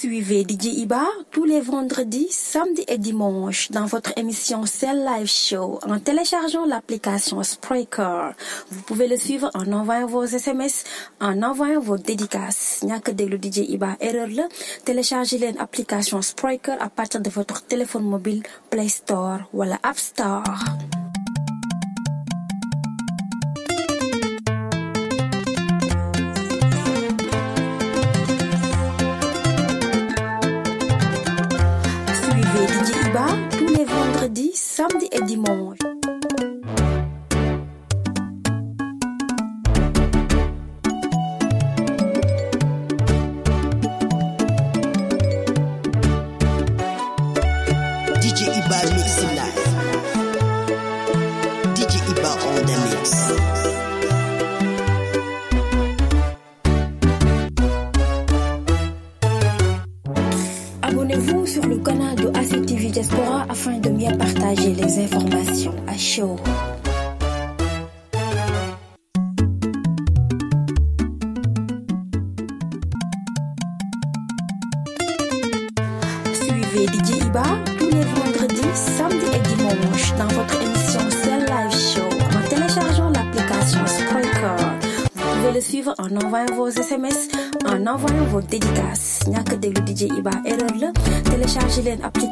Suivez DJ Iba tous les vendredis, samedis et dimanches dans votre émission Cell Live Show en téléchargeant l'application Spreaker. Vous pouvez le suivre en envoyant vos SMS, en envoyant vos dédicaces. ñàkk déglu DJ Iba erreur la téléchargez l'application Spreaker à partir de votre téléphone mobile Play Store wala App Store. samedi et dimanche. Suivez DJ Iba tous les vendredis, samedis et dimanches dans votre émission Cell Live Show en téléchargeant l'application Spreaker. Vous pouvez le suivre en envoyant vos SMS, en envoyant vos dédicaces. ñàkk déglu DJ Iba la téléchargez l'application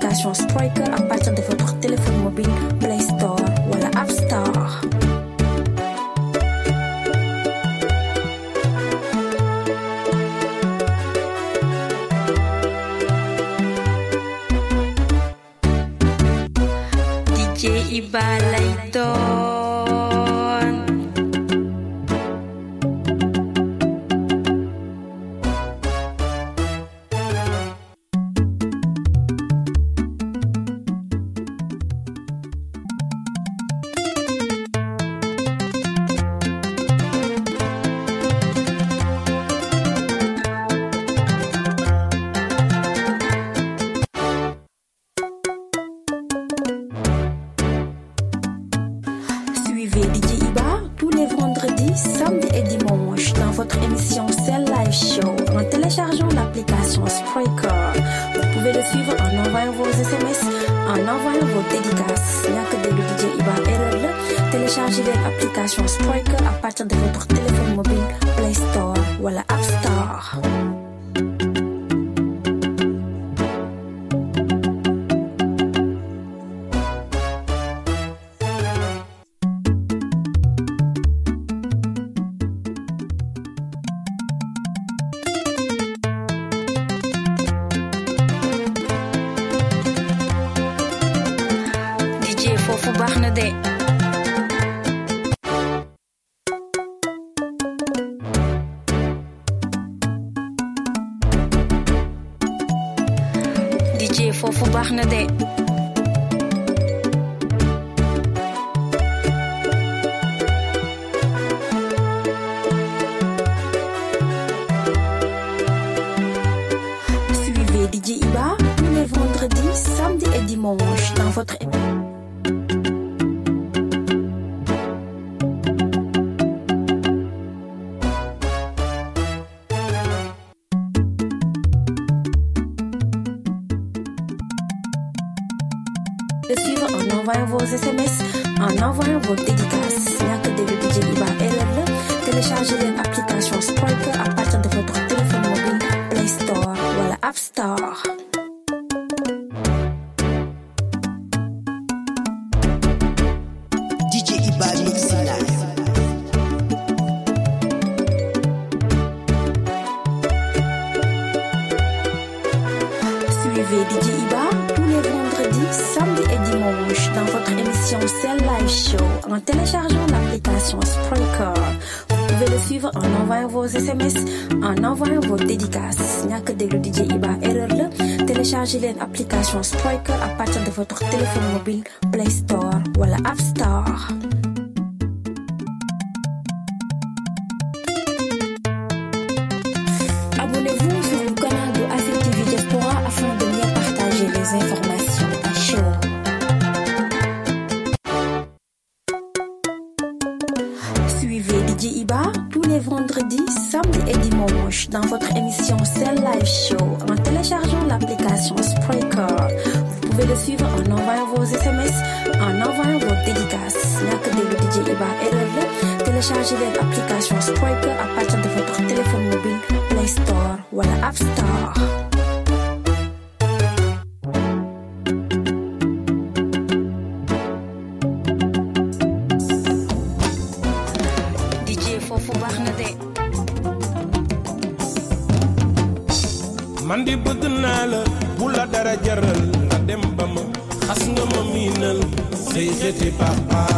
téléchargez l'application Striker à partir de votre téléphone mobile Play Store ou à la App Store. man di bëgg naa la bu la dara jaral nga dem ba ma xas nga ma miinal say papa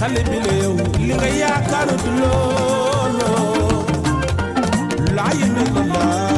xale bi la yow li nga yaakaarut looloo. Laa yéeme la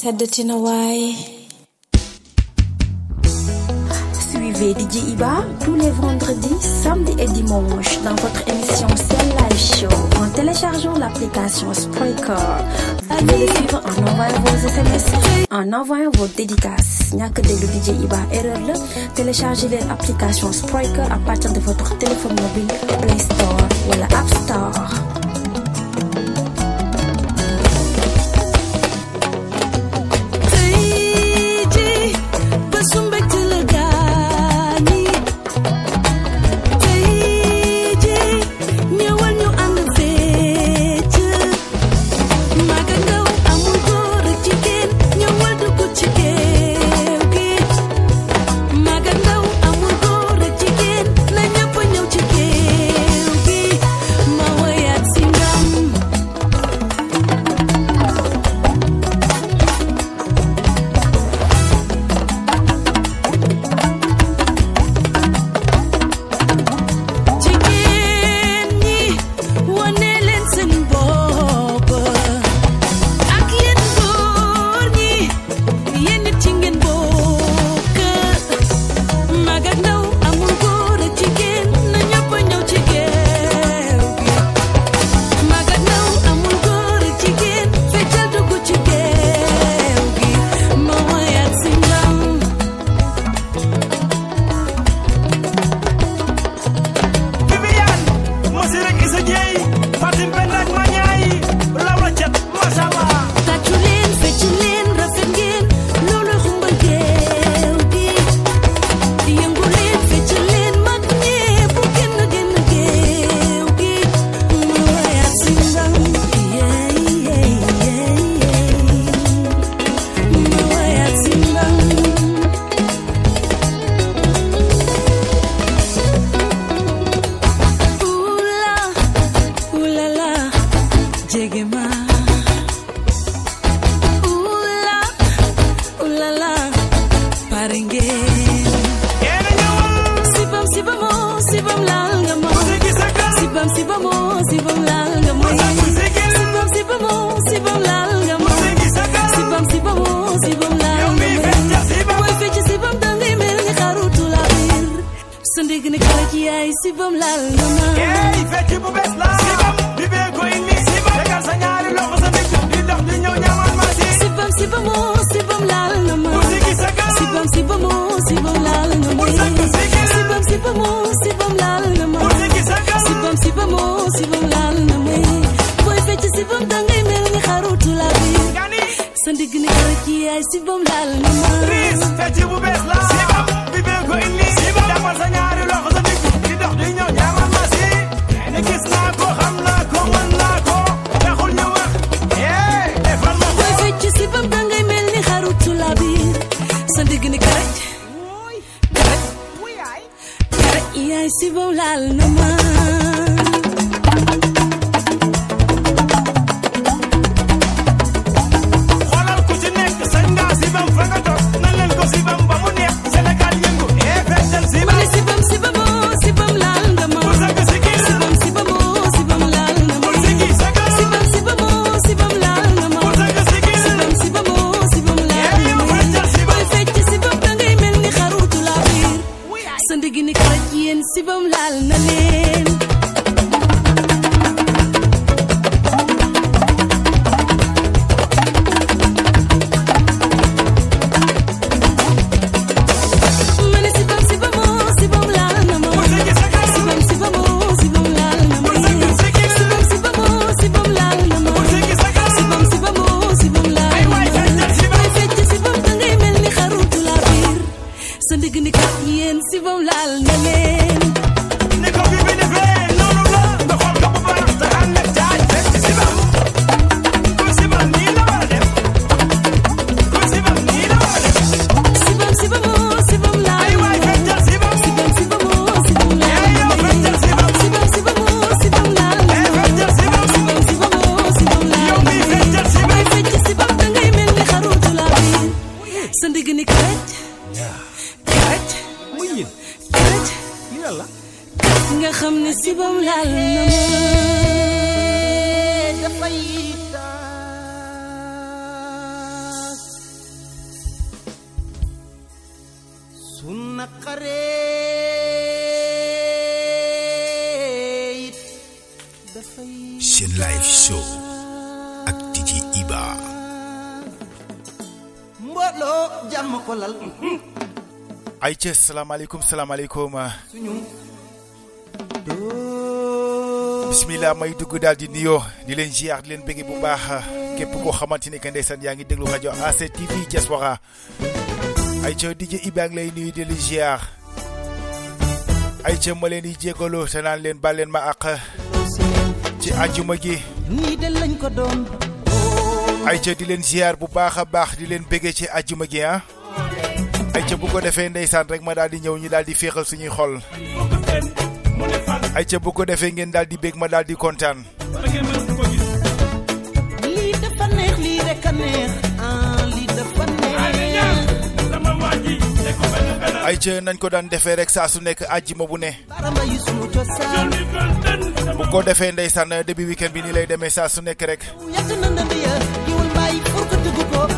sedd ci na. Suivez DJ Iba tous les vendredis, samedis et dimanches dans votre émission Sen Live Show en téléchargeant l'application Spreaker. Vous pouvez suivre en envoyant vos SMS, en envoyant vos dédicaces. ñàkk déglu DJ Iba erreur téléchargez l'application Spreaker à partir de votre téléphone mobile Play Store ou App Store. Ay ca salaamaaleykum salaamaaleykum suñu bismillah may dugg daal di nuyoo di leen ziar di leen bëgg bu baax képp koo xamante ni que ndeysaan yaa ngi déglu rajo TV Diaspora ay ca DJ Iba ngi lay nuyu di leen ziar ay ca ma leen di jégalu te naan leen baal leen ma àq ci àjjuma gi ko ay ca di leen ziar bu baax a baax di leen bëggee ci àjjuma gi ah ay ca bu ko defee ndeysaan rek ma daal di ñëw ñu daal di féexal suñuy xol. Ay ca bu ko defee ngeen daal di bég ma daal di kontaan. Lii dafa neex lii rek a neex. Ah lii dafa neex. Ay ca nañ ko daan defee rek saa su nekk bu ne. Bu ko defee ndeysaan début weekend bi ni lay demee saa su nekk rek. Ya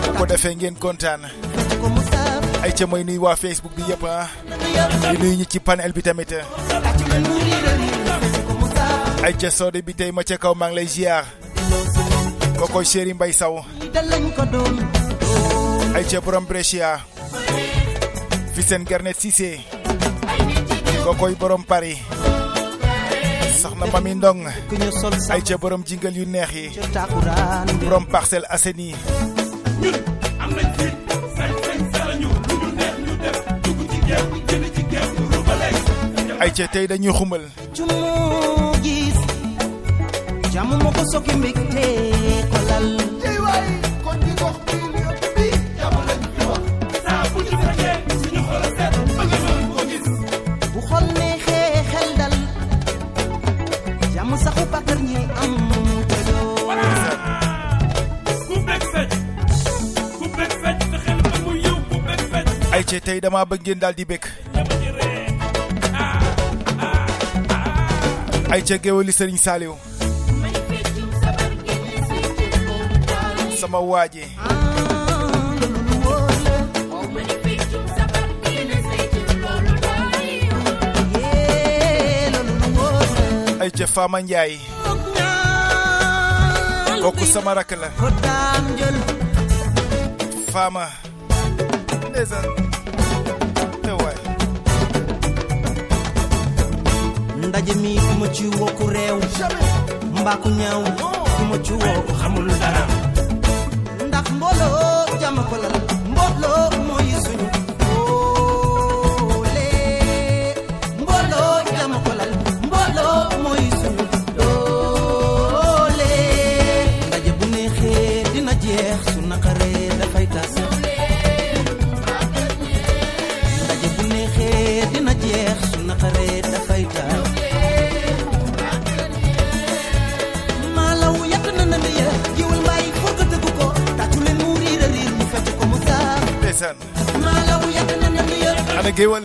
bu ko defee ngeen kontaan ay ca may nuyu waa Facebook bi yëpp ah di nuyu ñi ci panel bi tamit ay ca soode bi tey ma ca kaw maa ngi lay ziar kookoy chéri Mbay Saw ay ca borom Brescia. Fi seen garnet Cissé kookoy borom Paris. Soxna Mami Ndong ay ca borom jingal yu neex yi borom Parcelles Assainies ay ca tey dañuy xumbal cu mu gis jàmm moo ko sokki mbégte ko lal. Tey waay kon di gox bi lépp bi jàmm lañ fi wax. Saa bu ci fekkee suñu xol bu xol neexee xel dal jàmm saxu bàkkar ñi am te doo. Ku bëgg fecc ku bëgg fecc te xel ba mu yëw ku bëgg fecc. Ay ca tey dama bëgg ngeen daal di bëgg aice gheoli sëriñ saaliw sama waaji aice faama njaay kooku sama rakk la faama ndeysaan ndaje mi ku ma ci woo ku réew mbaa ku ñaaw ku ma ci woo ku xamul dara ndax mbooloo jàmm ko lal mbooloo Yani Gewal.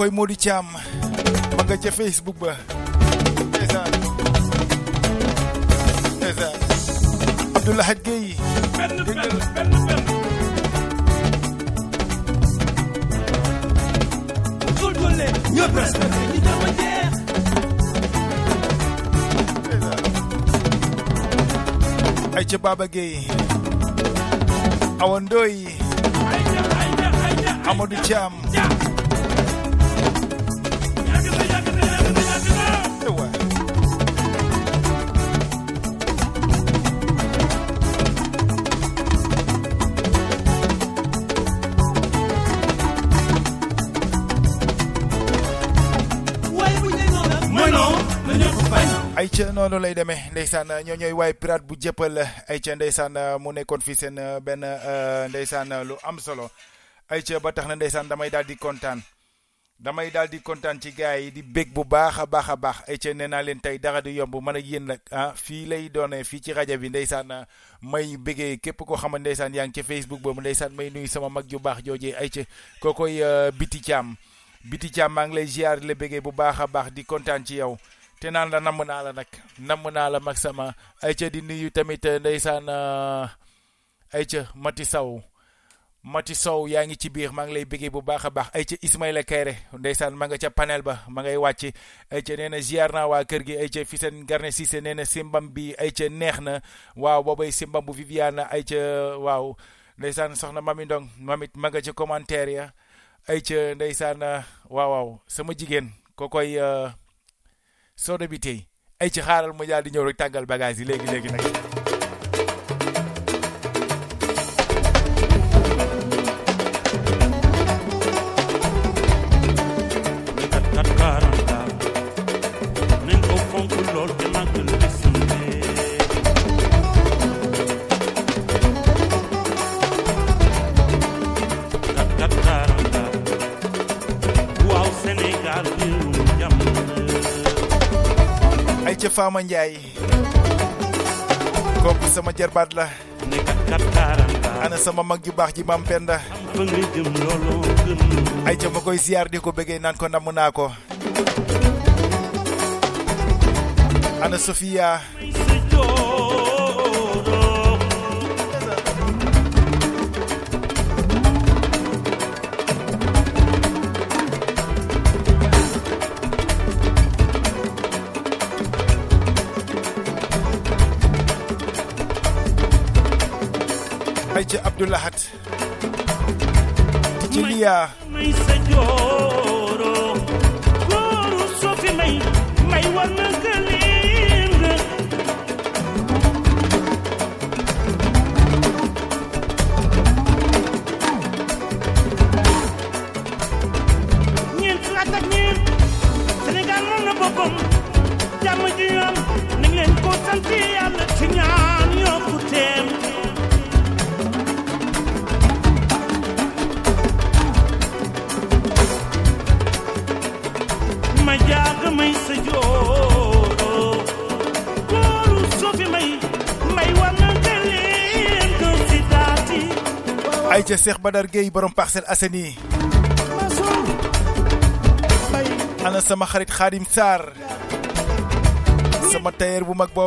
Koy Modou Thiam ma nga Facebook ba ndeysaan ndeysaan Abdoulahad Gueye ay ca Baba Gueye Awa Ndoye ayca ayca ayca Amadou Thiam ca noonu lay demee. Ndeysaan ñoo ñooy waay pirate bu jëppal ay ca ndeysaan mu nekkoon fii seen euh, benn euh, ndeysaan lu am solo. Ay ca ba tax na ndeysaan damay daal di kontaan. Damay daal di kontaan ci gars yi di bég bu baax a baax a baax. Ay ca nee naa leen tey dara du yomb man ak yéen nag ah fii lay doonee fii ci rajo bi ndeysaan may bégee képp koo xam ne ndeysaan yaa ngi ci Facebook boobu ndeysaan may nuyu sama mag ju baax joojee ay ca kookoy Biti caam. Biti caam maa ngi lay ziar la bégee bu baax a baax di kontaan ci yow. Te naan la namm naa la nag namm naa la mag sama ay ca di nuyu tamit ndeysaan eh, ay ca Mati Sow Mati Sow yaa ngi ci biir maa ngi lay bëggee bu baax a baax ay ca Ismaïla Kayre ndeysaan ma nga ca panel ba ma ngay wàcc ay ca na ziar naa kër gi ay ca fi seen Garne nee na simbam bi ay ca neex na waaw boobay simbam bu Viviane ay ca waaw ndeysaan soxna Mami Ndong mamit ma nga ca commentaire ya ay ca ndeysaan waaw waaw sama jigéen ko sooda bi tey ay ci xaaral ma daal di ñëw rek tàggal bagage yi léegi léegi nag. Faama Njaay kooku sama jarbaat la. Ana sama mag ju baax ji maam Penda. Ay ca ma koy ziar di ko bëggee naan ko namm naa ko. Ana DJ Abdullahat DJ Lia ca Cheikh Badar Gueye borom Parcelles Assainies. Ana sama xarit Xaadim Sarr. Sama tailleur bu mag ci ko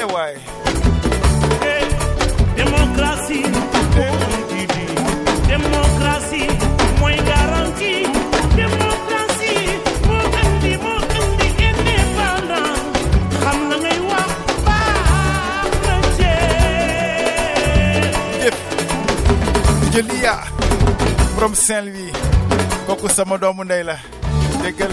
E Eh, démocratie moo indi lii démocratie mooy garantie démocratie moo indi moo indi indépendance xam la ngay wax baax na jëf jëliya borom Saint-Louis. Kooku sama doomu ndey la déggal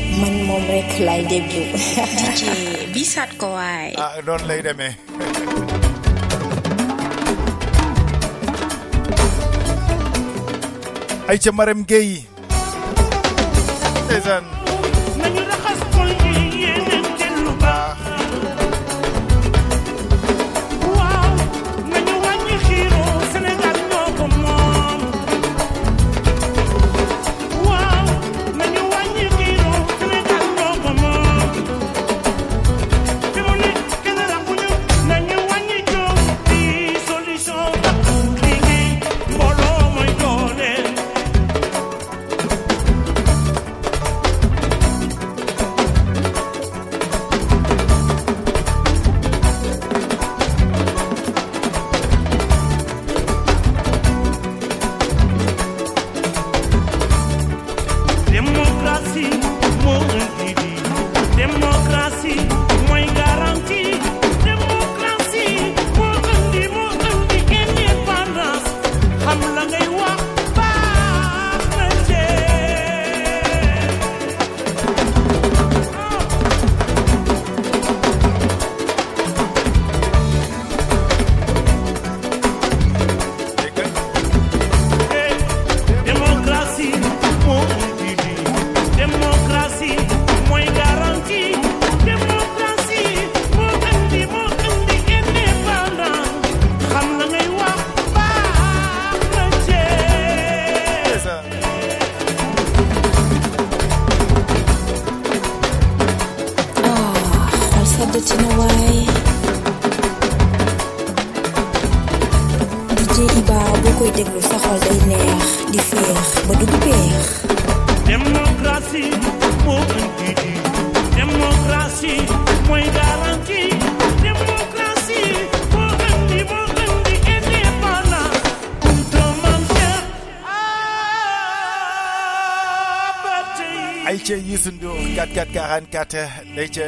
Man mom rek lay debut. DJ bisat ko ay. Ah, don't lay them eh. Ay, Marem Gay. Season. 4444 ndey ca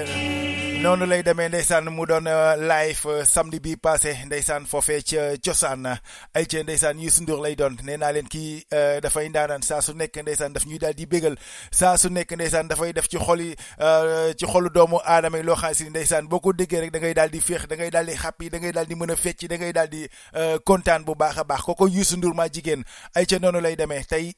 noonu lay demee ndeysaan mu doon euh, live euh, samedi bi passé ndeysaan foofee ca cosaan. Ay ca ndeysaan Youssou Ndour lay doon. Nee naa leen kii euh, dafay ndaanaan saa su nekk ndeysaan daf ñuy daal di bégal. Saa su nekk ndeysaan dafay def ci xol yi ci xolu doomu aadama yi loo xam si ndeysaan boo ko déggee rek da ngay daal di féex da ngay daal di xàppi da ngay daal di mën a fecc da ngay daal di kontaan bu baax a baax. Kooko Youssou Ndour maa jigéen. Ay ca noonu lay demee. Tey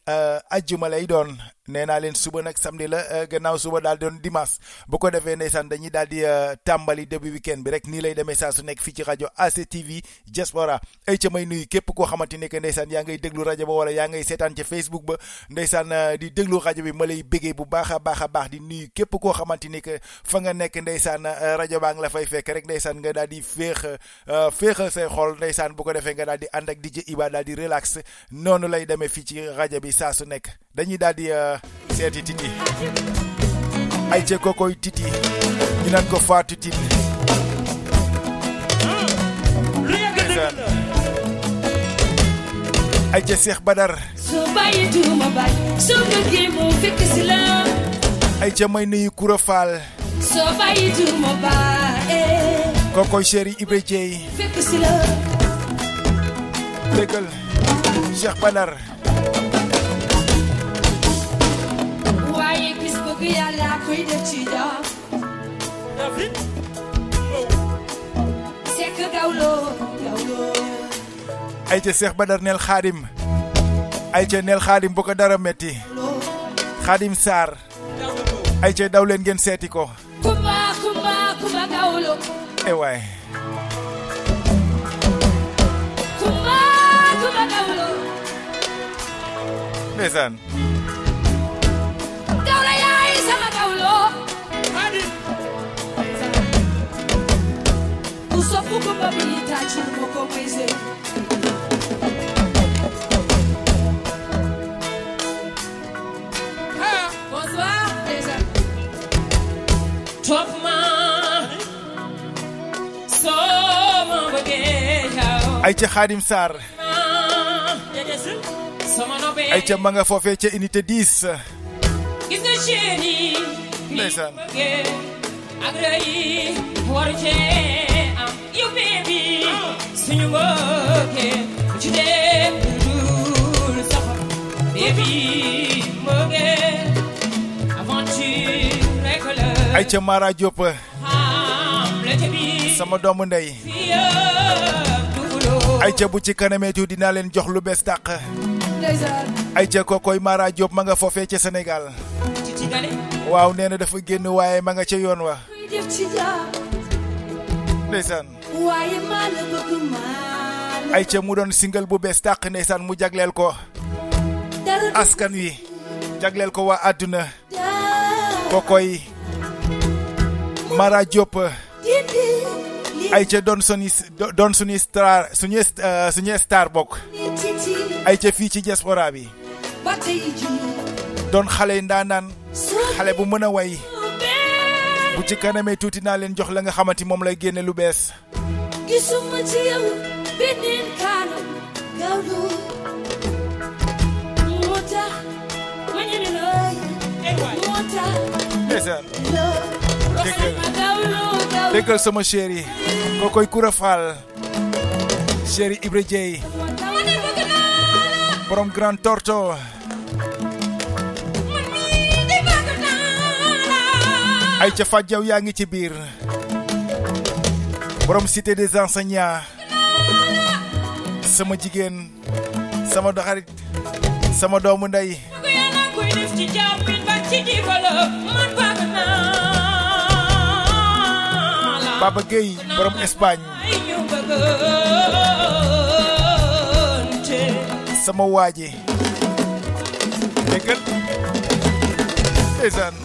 ajjuma lay doon. Nee naa leen suba nag samedi la euh, gannaaw suba daal doon dimanche. Bu ko defee ndeysaan dañuy daal di euh, tàmbali début weekend bi rek nii lay demee saa su nekk fii ci rajo ACTV Diaspora. Ay ca may nuyu képp koo xamante ne que ndeysaan yaa ngay déglu rajo ba wala yaa ngay seetaan ca Facebook ba ndeysaan euh, di déglu rajo bi ma lay béggee bu baax a baax a baax di nuyu képp koo xamante ni que fa nga nekk ndeysaan rajo baa ngi la fay fekk rek ndeysaan nga daal di féex féexal say xol ndeysaan bu ko defee nga daal di ànd ak DJ Iba daal di relax. Noonu lay demee fii ci rajo bi saa su nekk dañuy daal di euh, seeti titi. Ay ca kokoy titi. Ñu naan ko faatu la ay ca Cheikh Badar. Soo bàyyi tuuma bañ soo bëggee moo fekk si la. Ay ca may nuyu Koura Fall. Soo bàyyi kokoy chéri Ibra Dieye. fekk si la. Cheikh Badar def ci jaam sekk gawlo gawlo ay ca Cheikh Badar neel xaadim ay ca neel xaadim bu ko dara metti. Xaadim Sarr. Ay ca daw leen ngeen seeti ko. Gawlo e gawlo ndeysaan ku sopp kumba bi tàccul ma ko may sey bonsoir déjà Top man, soo ma nga foofee ca unité 10 gis nga chéri. Ndeysaan. bëggee ak rëy waru cee am. yow baby suñu mbëggee bu ci dee dul saxar. baby mbëggee aventure rek la. ay ca Mara Diop. Sama doomu ndey. Ay ca bu ci kanamee tuuti dinaa leen jox lu bees tàq kokoy Mara Diop ma nga foofee ca Sénégal. Waaw nee na dafa génn waaye ma nga ca yoon wa ndeysaan. Waaye maa la bëgg maa la ay ca mu doon single bu bees tàq ndeysaan mu jagleel ko askan wi jagleel ko waa àdduna kokoy Mara Diop. Ay ca doon suni doon suñuy star suñuy euh, suñuy star bokk. ay ca fii ci diaspora bi. Doon xale ndaanaan xale bu mën a way bu ci kanamee tuuti naa leen jox la nga xamante moom lay génne lu bees. Gisuma ci yow beneen kanam gawlo moo tax ma ñeme la moo tax ndeysaan. déggal déggal sama chéri kookoy Koura Fall. Chéri Ibra Dieye. Ne borom Grand Torto ay ca fàjjaw yaa ngi ci biir. Borom cité des enseignants. Sama jigéen sama doxarit sama doomu ndey. Baba Gueye borom Espagne. Sama waaji déggal ndeysaan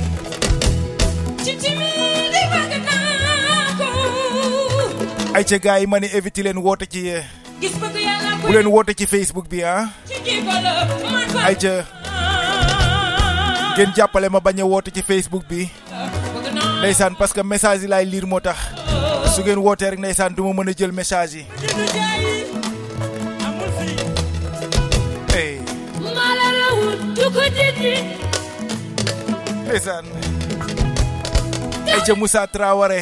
ay ca gars yi ma ne éviter leen woote ci yàlla bu leen woote ci Facebook bi ah. Ay ca ngeen jàppale ma bañ a woote ci Facebook bi. Ndeysaan parce que message yi laay lire moo tax. Su ngeen wootee rek ndeysaan du ma mën a jël message yi. Ndeysaan. Ay ca Moussa Traoré.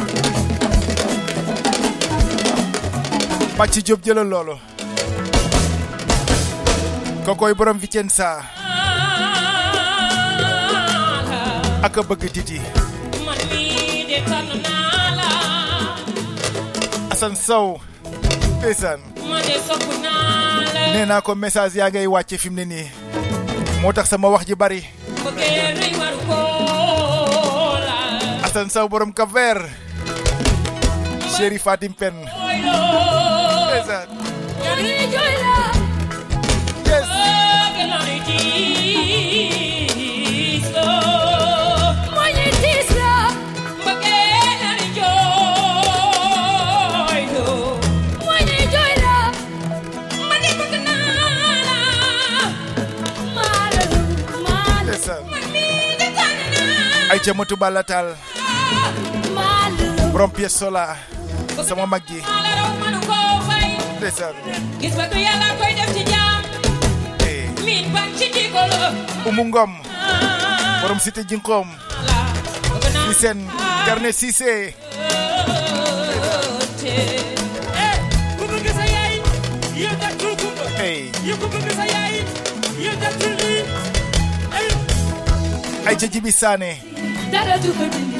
Bàcc Diop jëlal loolu. Kokoy borom Vicenza. Ak bëgg titi Assane Sow. La. Nee naa ko message yaa ngay wàcce fi mu ne nii. Moo tax sama wax ji bari. Assane Sow borom Cap Vert. Chéri Fatim Pen Desert. Yes. ayca balatal. Borom pièce sola. Sama mag ndeysaan gis ba borom cité ci Cissé ay dara du ko dindi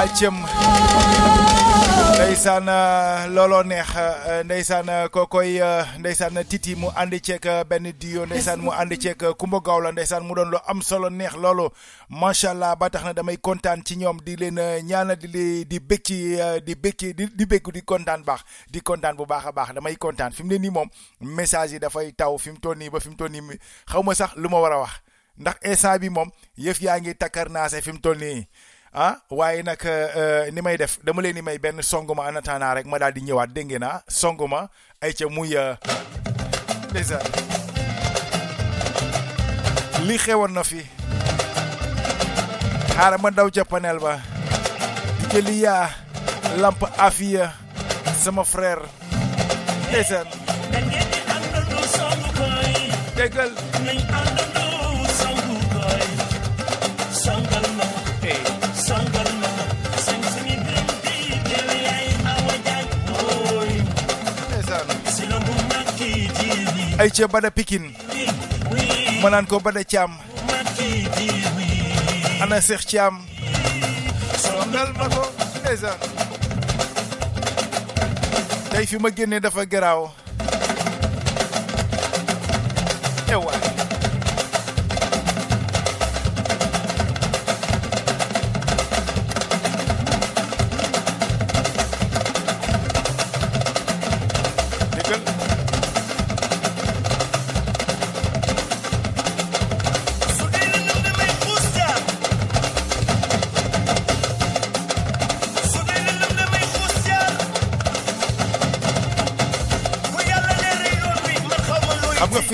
loo alcem ndeysaan euh, looloo neex euh, ndeysaan euh, kokoy euh, ndeysaan titi mu ànd ceeg euh, benn dio ndeysaan mu ànd ceek Kumba Gaaw la ndeysaan mu doon lu am solo neex loolu. Macha allah ba tax na damay kontaan ci ñoom di leen ñaana di li di euh, di bëgg ci di di bëgg di kontaan baax di kontaan bu baax a baax damay kontaan. Fi mu ne nii moom message yi dafay taw fi mu toll nii ba fi mu toll nii xaw ma sax lu ma war a wax. Ndax instant bi moom yëf yaa ngi takkar naase fi mu toll nii. Ah waaye nag euh, ni may def dama leen di may benn songuma en attendant rek ma daal di ñëwaat dégg ngeen ah songuma ay ca muy euh, ndeysaan li xewoon na fi. Xaaral ma daw ca panel ba. Di jëli yaa lamp afiya sama frère. Koy déggal ay ca bada pikin ma naan ko bada jiiri ana Seex Caam songal ma tey fi ma génnee dafa garaaw. Ewa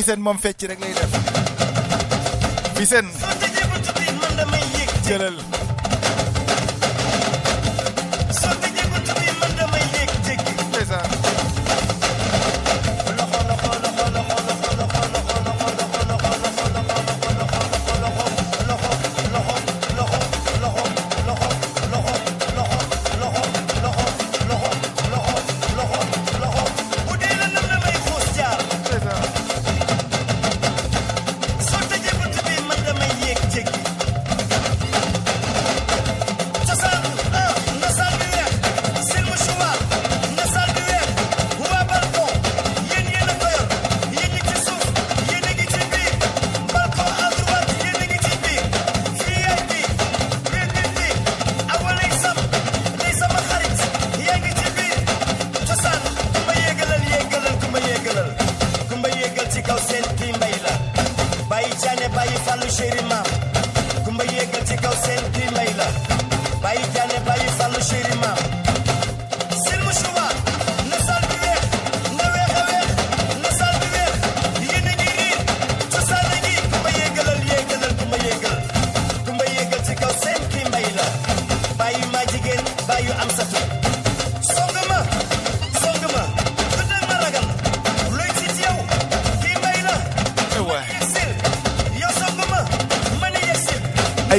Fissène moom fecc rek lay def. Fissène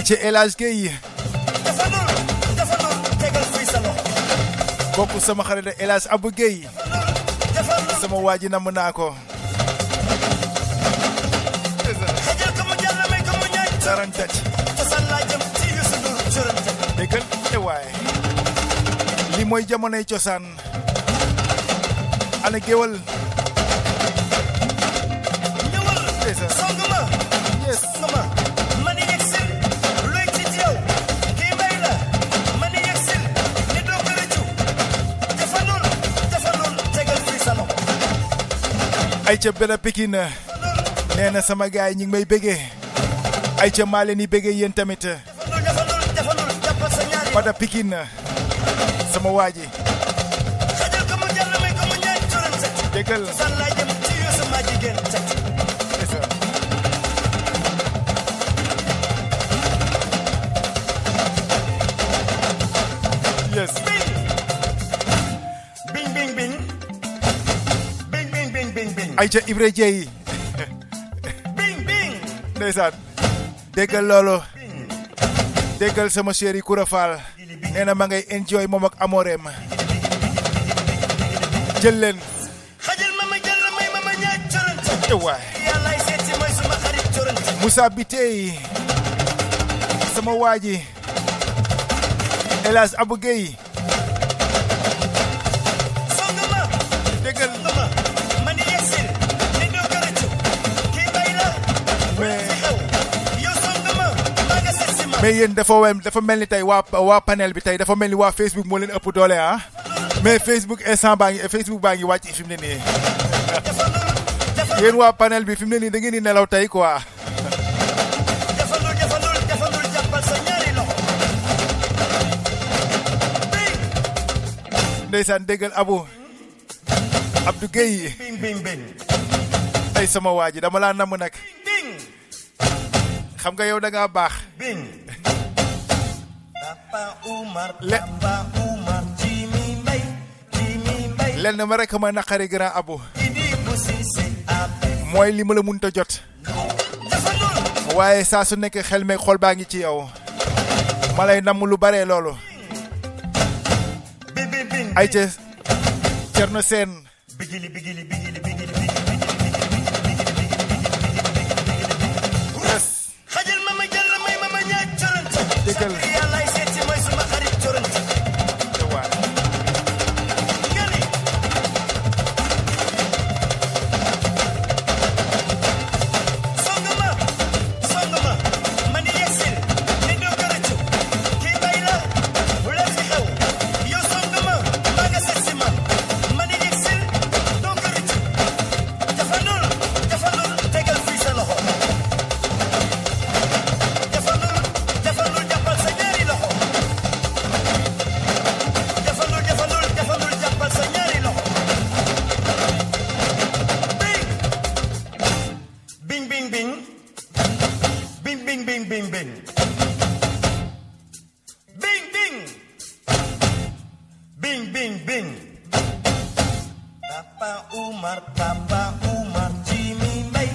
ci El Hadj Gueye. Bokk sama xarit El Hadj Abou Gueye. Sama waa ji namm naa ko. Sarantat déggal te waaye li mooy jamonoy cosaan. Ana géwal ay ca bela Pikine nee na sama gaay ñi ngi may bëggee ay ca maa leen yi bëggee yéen tamit. Bada Pikine sama waa ji. Ca Ibra Jeey bing bing. Ndeysaan déggal loolu déggal sama chéri Koura Fall nee na ma ngay enjoy moom ak amoreem jël leen xajal ma ma jàll may ma ma ñaaj waay yàllaay mooy suma xarit Moussa Bitey sama waa ji El Hadj Abou Gueye mais yéen dafa dafa mel ni tey waa waa panel bi tey dafa mel ni waa Facebook moo leen ëpp doole ah. Mais Facebook instant baa ngi Facebook baa ngi wàcc fi mu ne nii. Yéen waa panel bi fi mu ne nii da ngeen di nelaw tey quoi. Ndeysaan déggal Abou Abdou bing ay sama waa ji dama laa namm nag. Xam nga yow da baax. Lenn ma rek ma naqari grand Abou Idi bu Cissé abe mooy li ma la munta jot waaye saa su nekk xel meeg xol baa ngi ci yow ma lay namm lu bare loolu bing ay ca Cerno Seen bigili Bing, bing, bing. Tapa Umar, Tapa Umar, Jimmy Bay,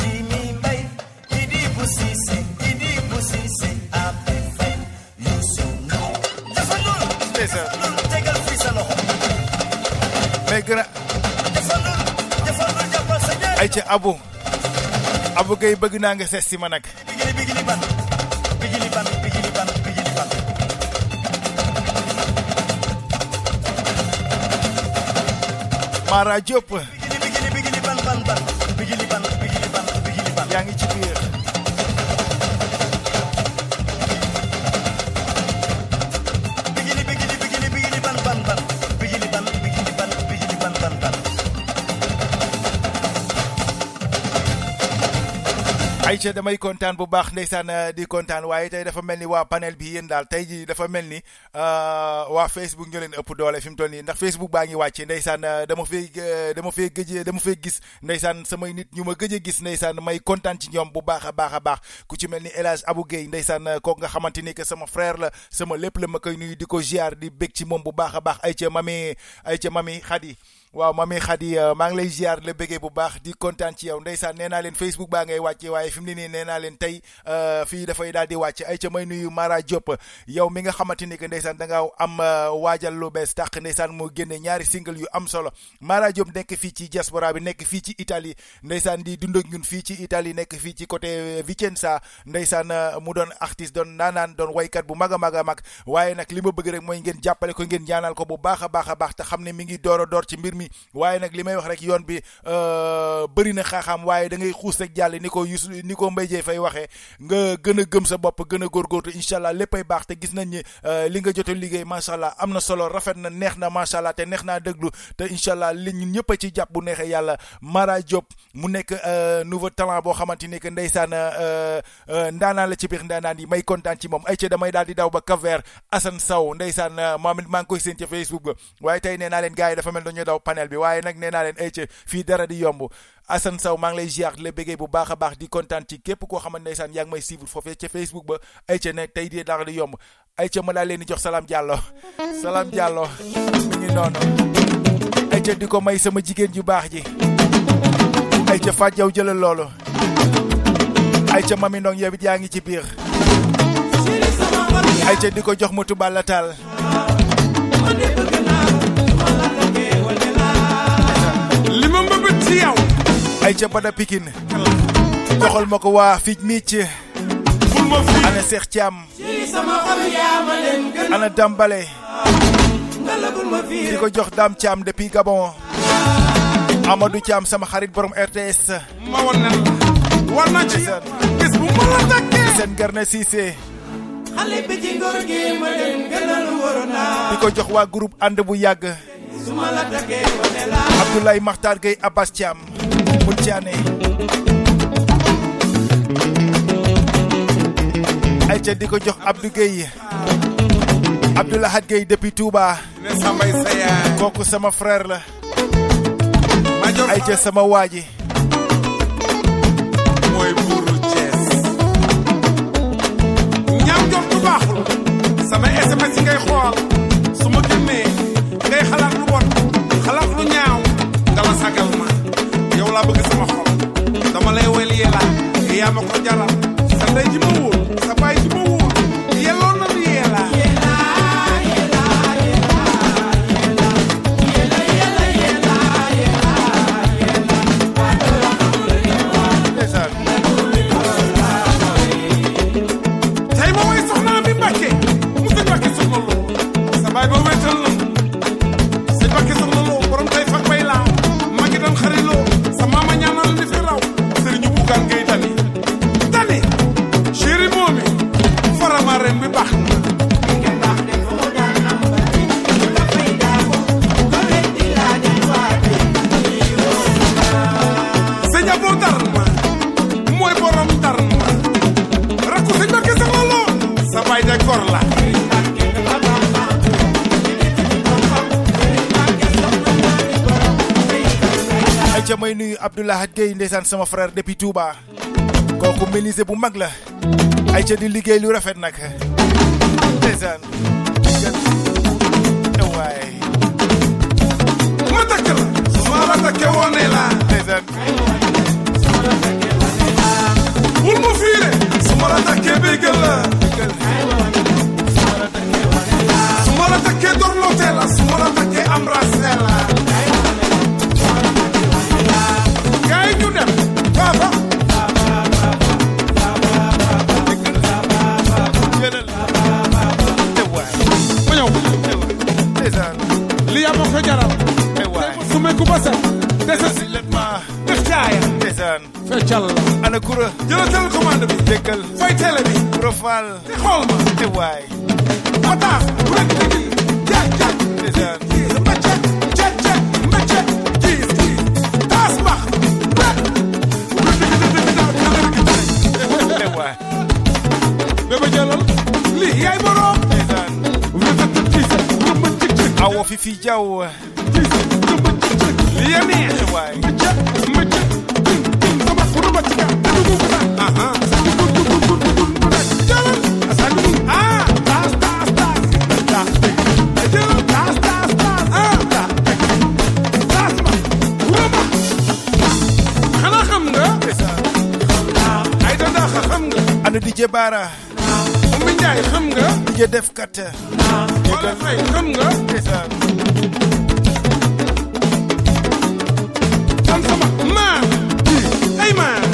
Jimmy Bay. Idi ini idi busise, ape fai. You so know. Defanul. Nur Tegal fisa loh. Megera. Yusuf Nur, jabal Nur, Aicha Abu. Abu gay bëgg naa nga sees si ma Mara Diop bigili Aïcha damay kontaan bu baax ndeysaan saan di kontaan waaye tey dafa mel ni waa panel bi yéen daal tey ji dafa mel ni euh, waa Facebook ñoo leen ëpp doole fi mu toll nii ndax Facebook baa ngi wàcce ndeysaan euh, dama fay euh, dama fay gëj dama fay gis ndeysaan samay nit ñu ma gëj a gis ndeysaan may kontaan ci ñoom bu baax a baax a baax. Ku ci mel ni El Hadj Abou Gueye ndeysaan euh, kooku nga xamante ni que sama frère la sama lépp la ma koy nuyu di ko ziar di bég ci moom bu baax a baax. Aïcha mami Aïcha mami Khady. Waaw mami Khady maa ngi lay ziar la bu baax di kontaan ci yow. Ndeysaan nee naa Facebook baa ngay wàcce waaye fi mu ne nii nee naa leen tey fii dafay daal di ay ca may nuyu Mara Diop. Yow mi nga xamante ni que da nga am waajal lu bees tàq ndeysaan mu génne ñaari single yu am solo. Mara Diop nekk fii ci diaspora bi nekk fii ci Italie. Ndeysaan di dund ak ñun fii ci Italie nekk fii ci côté Vicenza. Ndeysaan mu doon artiste doon naanaan doon waykat bu mag a mag a mag. Waaye nag li ma bëgg rek mooy ngeen jàppale ko ngeen ñaanal ko bu baax a baax a baax te xam ne mi ngi door a ci mbir mi waaye nag li may wax rek yoon bi bëri na xaaxaam waaye da ngay xuus rek jàll ni ko Youssou ni ko Mbaye fay waxee nga gën a gëm sa bopp gën a góorgóorlu incha allah léppay baax te gis nañ ni li nga jot a liggéey macha allah am na solo rafet na neex na macha allah te neex naa déglu te incha allah li ñun ñëpp a ci jàpp bu neexee yàlla Mara Diop mu nekk nouveau talent boo xamante ni que ndeysaan ndaanaan la ci biir ndaanaan yi may kontaan ci moom. Ay ca damay daal di daw ba Cap-Vert koy seen ca Facebook ba waaye tey daw panel bi. Waaye nag nee naa leen ay ca fii dara di yomb. Assane Sow maa lay ziar la bëggee bu baax a baax di kontaan ci képp koo xamante ndeysaan yaa ngi may suivre foofee ca Facebook ba. Ay ca ne tey di dara di yomb. Ay ca ma daal leen di jox Salam Diallo. Salam Diallo. Mi ngi noonu. Ay ca di ko may sama jigéen ju baax ji. Ay ca Fatou Diaw jëlal loolu. Ay ca mami ndong yow it ci biir. Ay ca di jox mutu balla taal ci yow ay ca bada pikin joxal ma ko waa fij bul ma fii. Ana Seex Caam ana Dambale di ko jox Dam Caam depuis Gabon. Amadou Caam sama xarit borom RTS ma wan na war na ci bu ma la takkee. Seen garne Cissé. Xale bi ci ngor gi ma leen gënal waroon naa di ko jox waa groupe ànd bu yàgg Abdoulaye Makhtar Gueye Abbas Thiam mul Thiané ay ca di ko jox Abdou Gueye Abdoulahad Gueye depuis Touba kooku sama frère la ca sama waaji mooy buuru Cees ñaaw jot bu baaxul sama SMS ngay xool laa bëgg sama xol. Dama lay wel ko jaral. Sa ndey ji ma wóor. Sa ji ma may nuyu Abdoulahad Gueye ndeysaan sama frère depuis Touba kooku menuisier bu mag la ay ca di liggéey lu rafet nag ndeysaan waay ma takk la su ma la takkee woonee la ndeysaan wul ma fiire su ma la takkee béygal la la takkee dorlotee la la takkee embrassé la yaa ko su ma ku basa. is let ma. def caaya. desaan. feccal la. ana kura. jëlal télécommande bi. dëkkal. fay télé bi. profal. te xool ma. eh waay. ma rek rek jaaj jaaj. desaan. ma bébé jëlal. lii yaay borom. Our Fifi Joe. Yeah, man. Uh-huh. And the DJ Barra. Ndiaye xam nga? DJ def kat wala fay xam nga? Ndeysaan am sama maam. Ji ay maam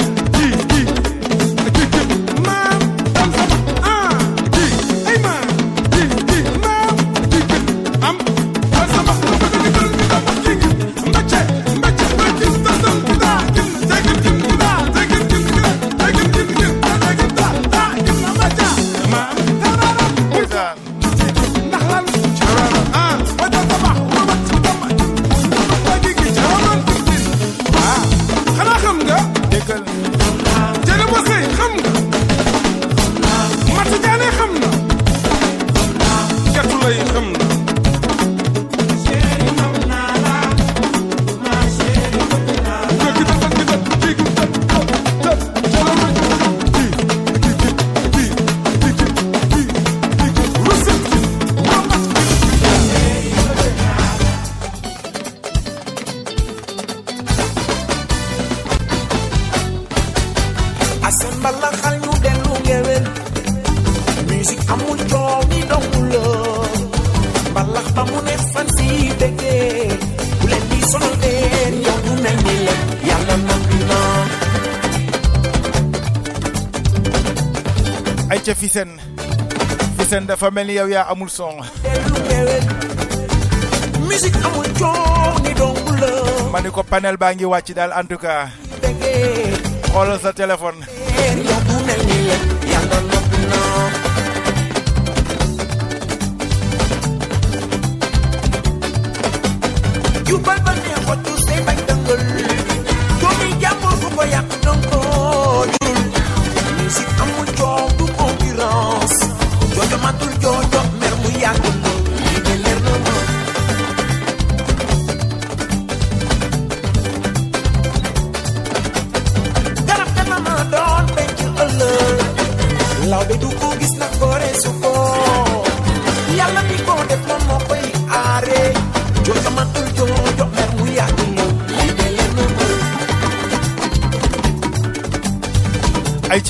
yow yaa amul son musique amul coow ni dongul la ma ni ko panel baa ngi wàcc daal en tout cas xoolal sa téléphone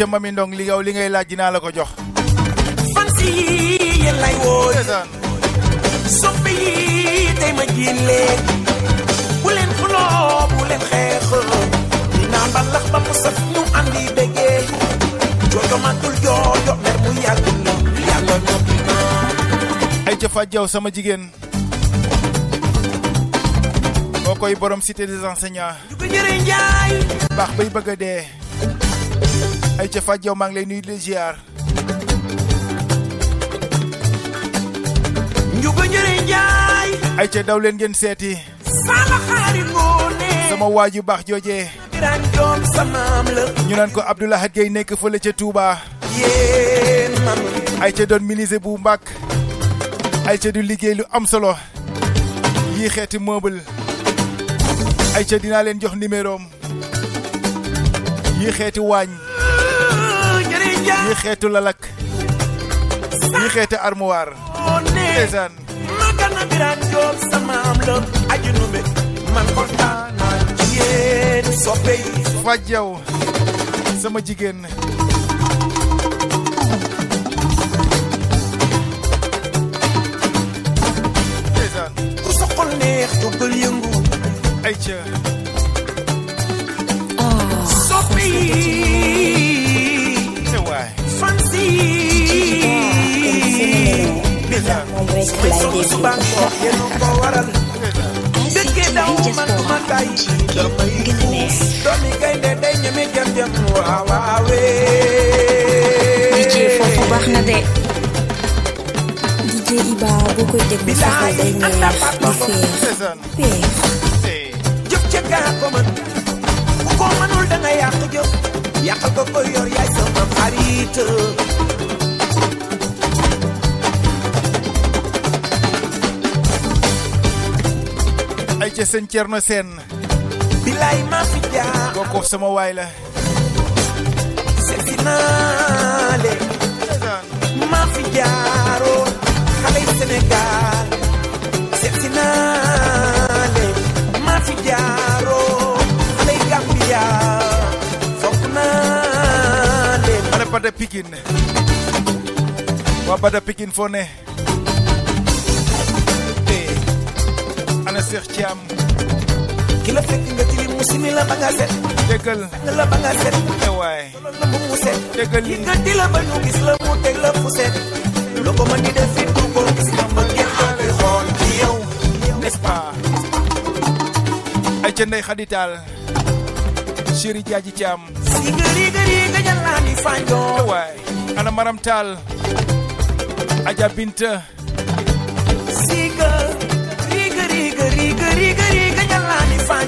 ca mami ndong li yow li ngay laaj dinaa la ko jox. Fan si yéen lay woo ndeysaan. Soppi yi tey ma jilee bu leen xuloo bu leen xeex. Dinaa mbalax ba mu saf ñu andi bëggee joojo matul joojo mer mu yàgg la yàlla noppi na. Ay ca Fat Diaw sama jigéen. Koo koy borom cité des enseignants. Baax bay bëgg a dee ay ca Fat Diaw maa ngi lay nuyu di ziar njugo njëre njaay ay ca daw leen ngeen seeti sama xaari ngoone sama waaju baax joojee biraan joom samaam la ñu naan ko Abdoulahat Gueye nekk fële ca Touba. Yéen man ay ca doon ministre bu mbàkk ay ca du liggéey lu am solo. Yii xeeti meuble. Ay ca dinaa leen jox numéro am yii xeeti waañ yii xeetu lalak yii xeeti armoire ndeysaan magana la ajunu be man kontaan ci soppe sama jigéen ndeysaan ku sa xol neex jógal yëngu ay ca waawee DJ DJ Iba eh yor ay ca sëñ Thierno Sène bilaay maa fi jaar kooku sama waay la seeti naa leen ndeysaan maa fi jaaroo xale yi Sénégal seeti naa leen maa fi jaaroo xale yi Gambia foog naa leen Bada Pikine waa Bada Pikine foo ne ana Cheikh Thiam. Ki la fekk nga tilim mu simi la ba nga set. Déggal nga la ba nga set. Eh waay la mu mu set. Déggal li nga di la ba ñu gis la mu teg la fu set. Loo ko mën di def fit du ko gis nga ma ngeen ànd xool ci yow n'est-ce pas ay ca ndey xaditaal chéri jaaji Thiam. Si gëri gëri nga fanjoo waay ana Maram Taal Aja Binta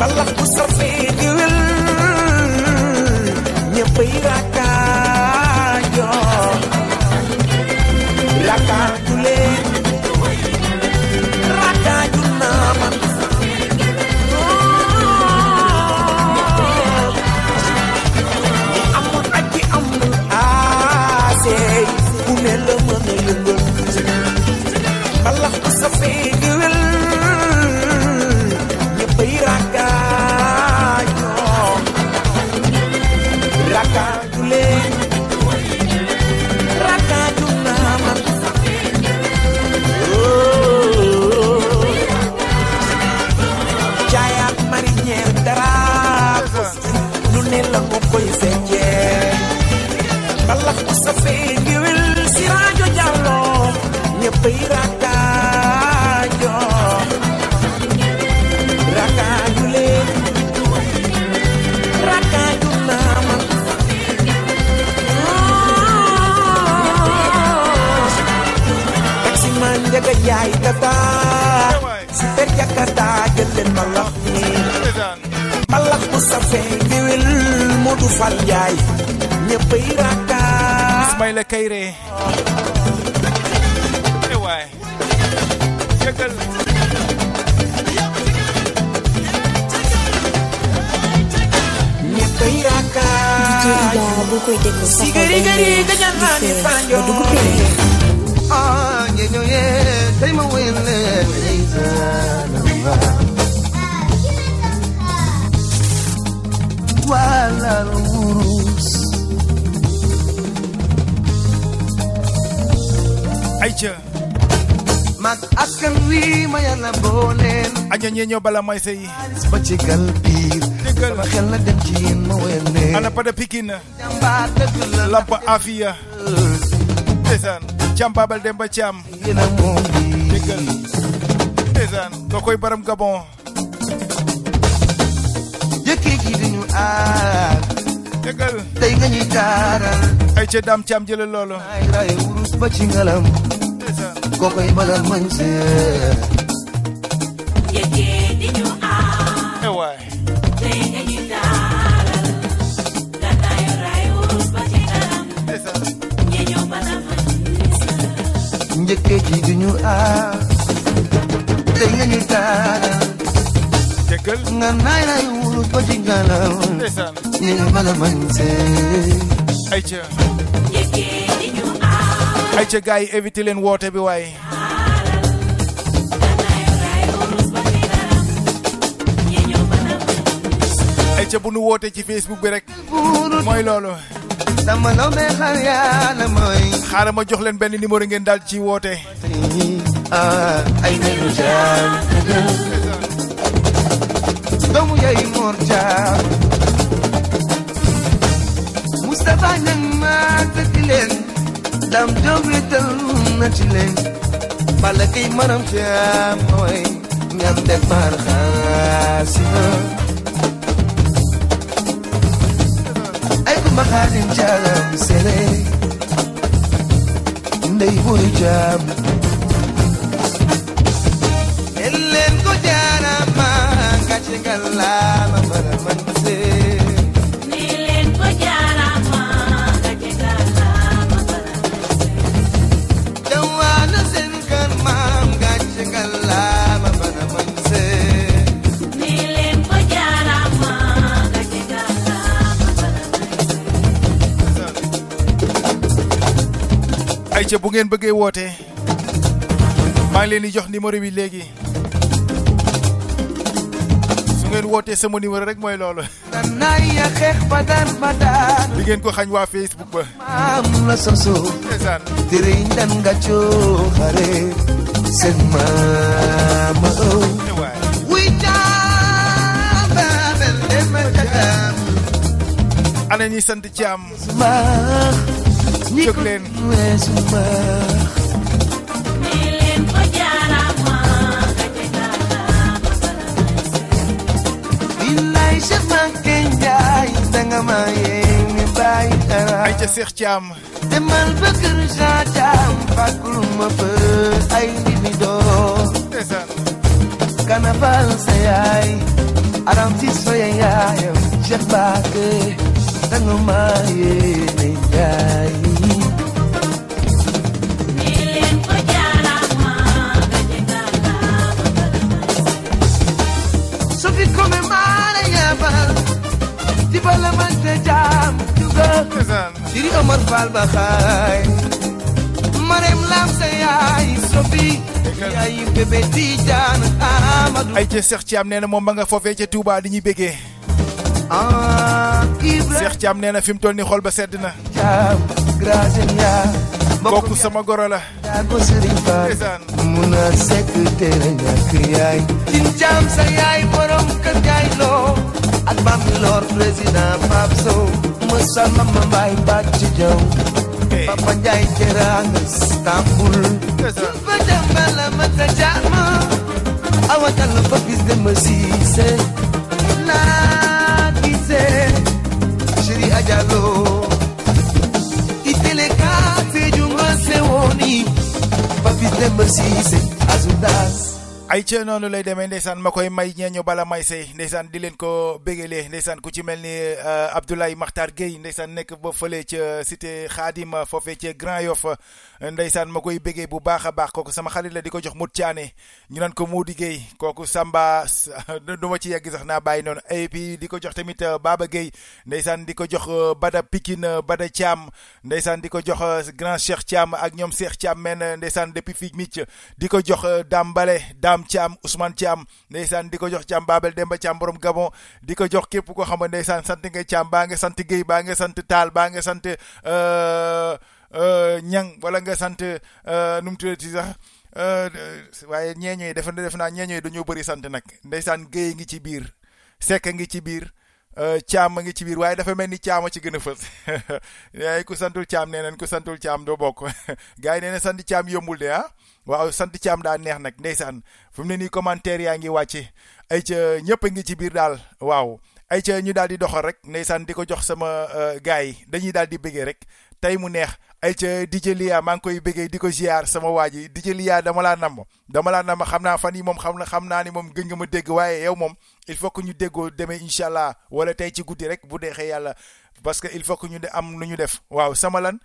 balax bu safee di wel ñëppay raak Fal Njaay ñëppay rakkaar Ismaïla Kayré ewaay yëgal ñëppay rakkaar bu koy déglu si yeah. gëri gañan naa ni Fal wurus ay ca mag askan wi ma yàlla booleen aja ñeño bala may sey ba ci gal biir déggal sama xel la dem ci ma ana Bada Pikine jàmbaar dëgg la lamp afiya ndeysaan Thiam Babal Demba Thiam yéen a moom bi déggal ndeysaan ko koy baram Gabon yi duñu aar tey nga ñuy taaral ay ca dam cam jële loolu ay raye wurus ba ci ngalam kokoy balal man seer yëgee diñu aar ewaay tey nga ñuy taaral gàddaay raye wurus ba ci ngalam ñeñoo balal man seer njëkkee ci duñu aar tey nga ñuy taaral déggal nga naay ray wurus ba ci ñu ngi bala mañ see ay ca ay ca gars yi éviter leen woote bi waaye ay ca bu nu woote ci Facebook bi rek mooy loolu sama be xar yàlla mooy xaaral ma jox leen benn numéro ngeen daal ci woote ah ay nenu jaam doomu yaay moor jaam Moustapha ñang ma tëkki leen dam jom wétal na ci leen. Bala kay maram jaam mooy ñam def maar xaasima ay ku ma xaadim jaam sele ndey buy jaam. ayca bu ngeen bëggee woote maa ngi leen di jox numéro bi léegi. Ngeen wootee sama numéro rek ba daan di ngeen ko xañ waa Facebook ba. Dan nga ana ñi sant maax ñi jóg leen ay ca Cheikh Thiam demal kër Jean Thiam fàggul ma fa ay ndimi doo ndeysaan kana fal sa yaay aram si so ya yaayam Cheikh Baake danga ma yee ni man te jaam juga Diri Omar Fall ba xaay. Marem Lam sa yaay Sofi yaay bébé Tidiane Amadou. Ay ca Cheikh Thiam nee na moom ma nga foofee ca Touba di ñuy ah Cheikh Thiam nee na fi mu toll ni xol ba sedd na. Thiam Gracien ya. Kooku sama goro la. Yaa ko Serigne Fall. Ndeysaan. Mun a sekk tere ñàkk yaay. Tin Thiam sa yaay borom kër jaay loo ak Bambilor président Pape Sow Moussa Mama Mbaye Bàcc Jaw Papa Ndiaye Teranga Istanbul. Fa jambala mata jama. Awatal fa bis de ma siise la gise chéri ajalo. Itele ka te junga se woni fa bis de ma siise azudas ay ca noonu lay demee ndeysaan ma koy may ñeeño bala may sey ndeysaan di leen ko bégalee ndeysaan ku ci mel ni euh, Abdoulaye Makhtar Gueye ndeysaan nekk ba fële ca cité Khadim foofee ca Grand Yoff. Ndeysaan ma koy bégee bu baax a baax kooku sama xarit la di ko jox mut caane ñu naan ko Moudi Gueye kooku Samba du ma ci yegg sax naa bàyyi noonu. Et puis di ko jox tamit euh, Baba Gueye. Ndeysaan di ko jox euh, Bada Pikine Bada Thiam. Ndeysaan di ko jox euh, grand Cheikh Thiam ak ñoom Cheikh Thiam men ndeysaan depuis fii Mitch. Di ko jox euh, Dame Bale Dame Thiam Ousmane Thiam. Ndeysaan di ko jox Thiam Babel Demba Thiam borom Gabon. Di ko jox képp koo xam ne ndeysaan sant nga Thiam baa nga sant Gueye baa nga sant Taal baa nga sant euh, euh, Ñang wala nga sant euh, nu mu tuddati sax euh, waaye ñeeñooy def def naa ñeeñooy dañoo bëri sant nag. Ndeysaan Gueye ngi ci biir Seck ngi ci biir euh, Thiam a ngi ci biir waaye dafa mel ni Thiam a ci gën a fës. Yaay ku santul Thiam nee nañ ku santul Thiam doo bokk. Gars yi nee na sant Thiam yombul de ah? Waaw sant Thiam daa neex nag ndeysaan. Fu mu ne nii commentaire yaa ngi wàcce. Ay ca ñëpp a ngi ci biir daal waaw. Ay ca ñu daal di doxal rek ndeysaan di ko jox sama gars yi. Dañuy daal di bëggee rek. Tey mu neex. Ay ca DJ Lia maa ngi koy bëggee di ko ziar sama waa ji. DJ Lia dama laa namm. Dama laa namm xam naa fan yi moom xam na xam naa ni moom gën nga ma dégg waaye yow moom il faut que ñu déggoo demee incha allah wala tey ci guddi rek bu deexee yàlla. Parce que il faut que ñu am lu ñu def. Waaw sama lan?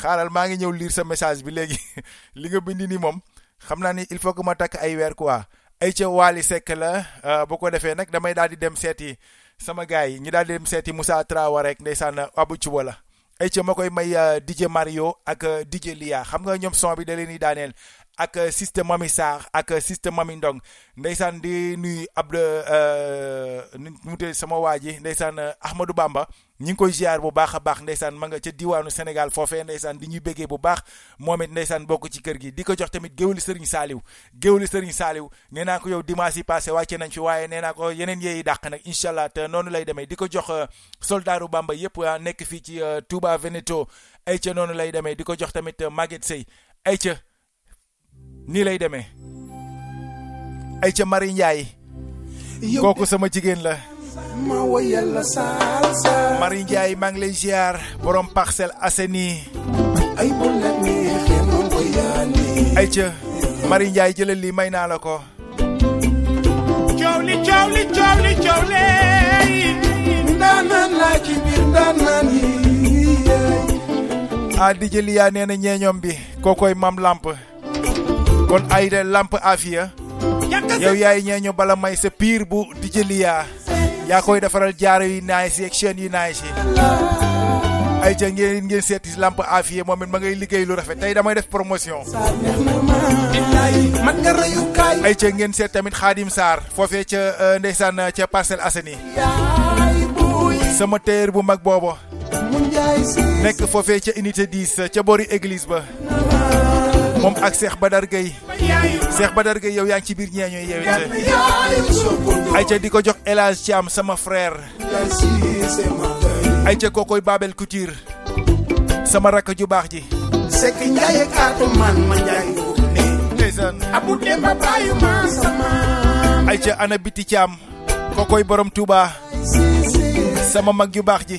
Xaaral maa ngi ñëw lire sa message bi léegi. Li nga bind ni moom xam naa ni il faut que ma takk ay weer quoi. Ay ca Waly Seck la. Euh, bu ko defee nag damay daal di dem seeti sama gars yi. Daal di dem seeti Moussa Traoré rek ndeysaan Abu la ay ca koy may euh, DJ Mario ak euh, DJ Lia. Xam nga ñoom son bi da leen di daaneel. Ak système Mami Sarr ak système Mami Ndong. Ndeysaan di nuyu Abdou euh, mu tudd sama waa ji ndeysaan euh, Ahmadou Bamba. Ñi ngi koy ziar bu baax a baax ndeysaan ma nga ca diwaanu Sénégal foofee ndeysaan di ñuy béggee bu baax. Moom it ndeysaan bokk ci kër gi. Di ko jox tamit géwli Serigne Saliou. Géwli Serigne Saliou nee naa ko yow dimanche yi passé wàcce nañ fi waaye nee naa ko yeneen yeeyi dàq nag incha allah te noonu lay demee. Di ko jox euh, soldaaru Bamba yëpp ah, nekk fii ci Touba Veneto. Ay ca noonu lay demee. Di ko jox tamit Maguette Sey ay nii lay demee ay ca Marie Ndiaye kooku sama jigéen la ma woyal la salsa. Marie Ndiaye maa ngi lay ziar borom Parcelles Assainies ay bu la neexee ma woyaani ay ca Marie Ndiaye jëlal lii may naa la ko coow li coow li coow li coow lee ndaanaan laa ci biir ndaanaan yi a di jëli yaa nee na ñeeñoom bi kookoy mam lamp kon ayda lamp afia yow yaay ñeeño bala may sa piir bu di jëli yaa yaa koy defaral jaaro yu naay si ak chaîne yu naay si ay ca ngeen ngeen seeti lamp afiye moom ma ngay liggéey lu rafet tey damay def promotion ay ca ngeen seet tamit Xaadim Sarr foofee ca euh, ndeysaan ca Parcelles Assainies sama bu mag boobo nekk foofee ca unité 10 ca boori église ba moom ak Cheikh Badar Gueye. Cheikh Badar Gueye yow yaa ngi ci biir ñeeño yow it ay ca di ko jox El Hadj Thiam sama frère. Ay ca kookoy Babel Couture. Sama rakk ju baax ji. Sekk njaay ak aatu man ma njaay ne ndeysaan. Abu demba bàyyi ma sama ay ca ana biti Thiam. Kookoy borom Touba. Sama mag ju baax ji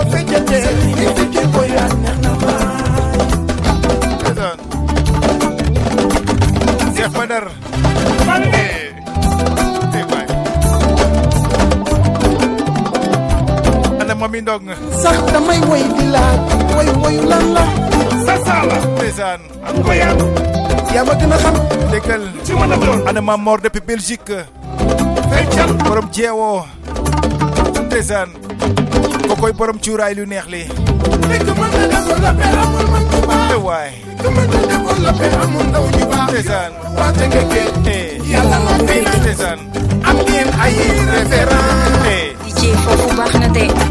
Ndong sax damay woy di laaj woy woyu lan la sa sala ndeysaan ko yaa yaa ma gën a xam dëggal ci mën a doon ana Mor depuis Belgique. Feccal borom jeewoo ndeysaan kookoy borom cuuraay lu neex li mën na développé amul man bu baax e waay dëgg mën na développé amul ndaw ñu baax ndeysaan waate nga géej yàlla noppi na ndeysaan am ngeen ay référence DJ foofu baax na de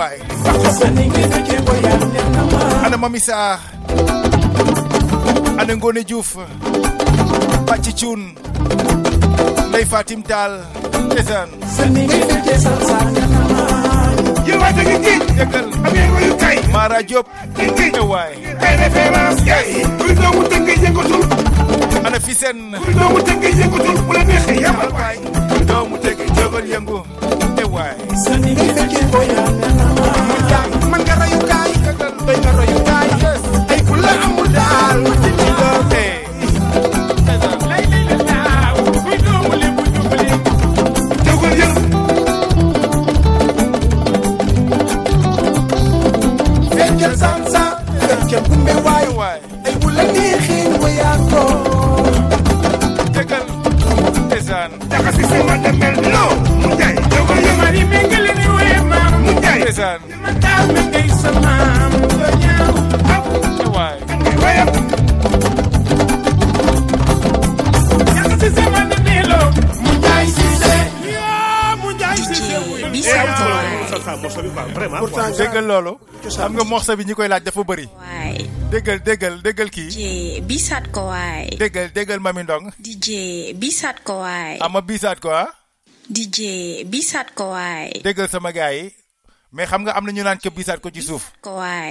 ma ana Mami Sarr ana Ngone Diouf Bàcci Cuun Ndey Fatim Taal ndeysaan ma yëwaate gi géej dëggal am ngeen wayu kay Mara Diop géej e waay ay référence kay kuy doomu tënk yëngatul ana Fisen. Kuy doomu tënk yëngatul bu la neexee yamal waay doomu tegi jógal yëngu e waay. you nga royukaay. tey ay ku la amul. Loolu. Xam nga morceau bi ñi koy laaj dafa bëri. Waay. Déggal déggal déggal kii. DJ bisaat ko waay. Déggal déggal Mami Ndong. DJ biisaat ko waay. Ama biisaat ko ah. DJ bisaat ko waay. Déggal sama gars yi. Mais xam nga am na ñu naan ko biisaat ko ci suuf.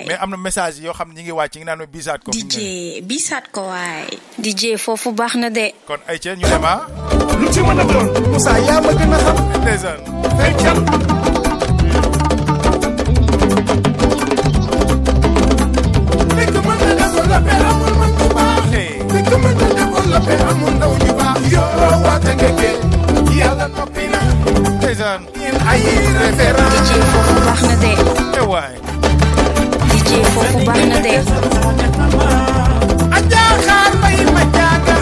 Mais am na message yoo xam ñi ngi wàcc ñi ngi naan biisaat ko. DJ ne. ko waay. DJ foofu baax na de. Kon ay ca ñu dem ah. Lu ci mën a doon. Moussa yaa ma gën a xam. Ndeysaan. Na développé amul ndaw ñu baax yoo waate nga géej yàlla noppi na ndeysaan ay référence DJ foofu baax na de e waay DJ foofu baax na de Aja xaar mbay ma jaaga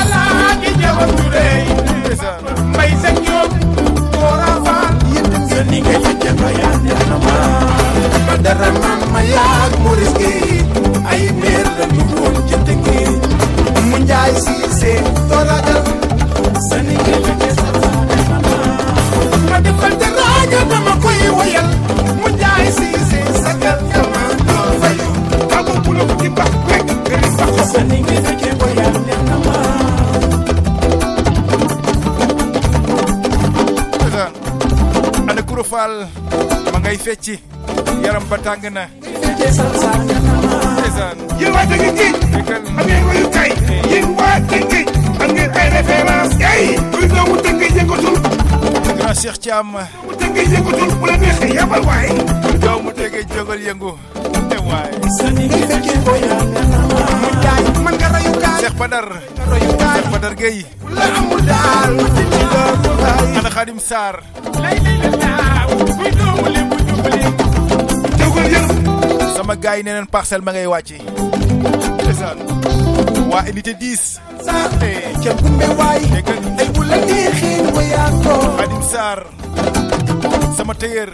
alaaji jawa ndeysaan mbay sa ñoom koora faal yéen sa ni ngay fecce ba yaa neex na ma ba dara maam ma yaag Maurice Gueye. Ay meer la ñu ci tënki mu njaay siise tooragal sa nigé la ca sa ma. Defal teraaga dama koy woyal. Mu njaay siise sagal dama doo fayu. Amu bulum di bax rek gëri bax. Sa nigé la ca ne na bulo ngay fecci yaram ba tàng na ndeysaan yéen waa Tëngéej am ngeen royukaay yéen waa Tëngéej am ngeen ay référence ay kuy doomu Tëngéej yëngatul grand Cheikh Thiam yëngatul bu la neexee yabal waay doomu Tëngéej jógal yëngu te man nga royukaay Cheikh Badar. Cheikh Badar Gueye la amul daal ana Khadim yëngu sama gars yi nee neen parcelle ma ngay wàcci ndeysaan. Waa unité 10 ca gumbe waay. Ay bu la neexee wayaatoo Khadim Sarr sama tëyër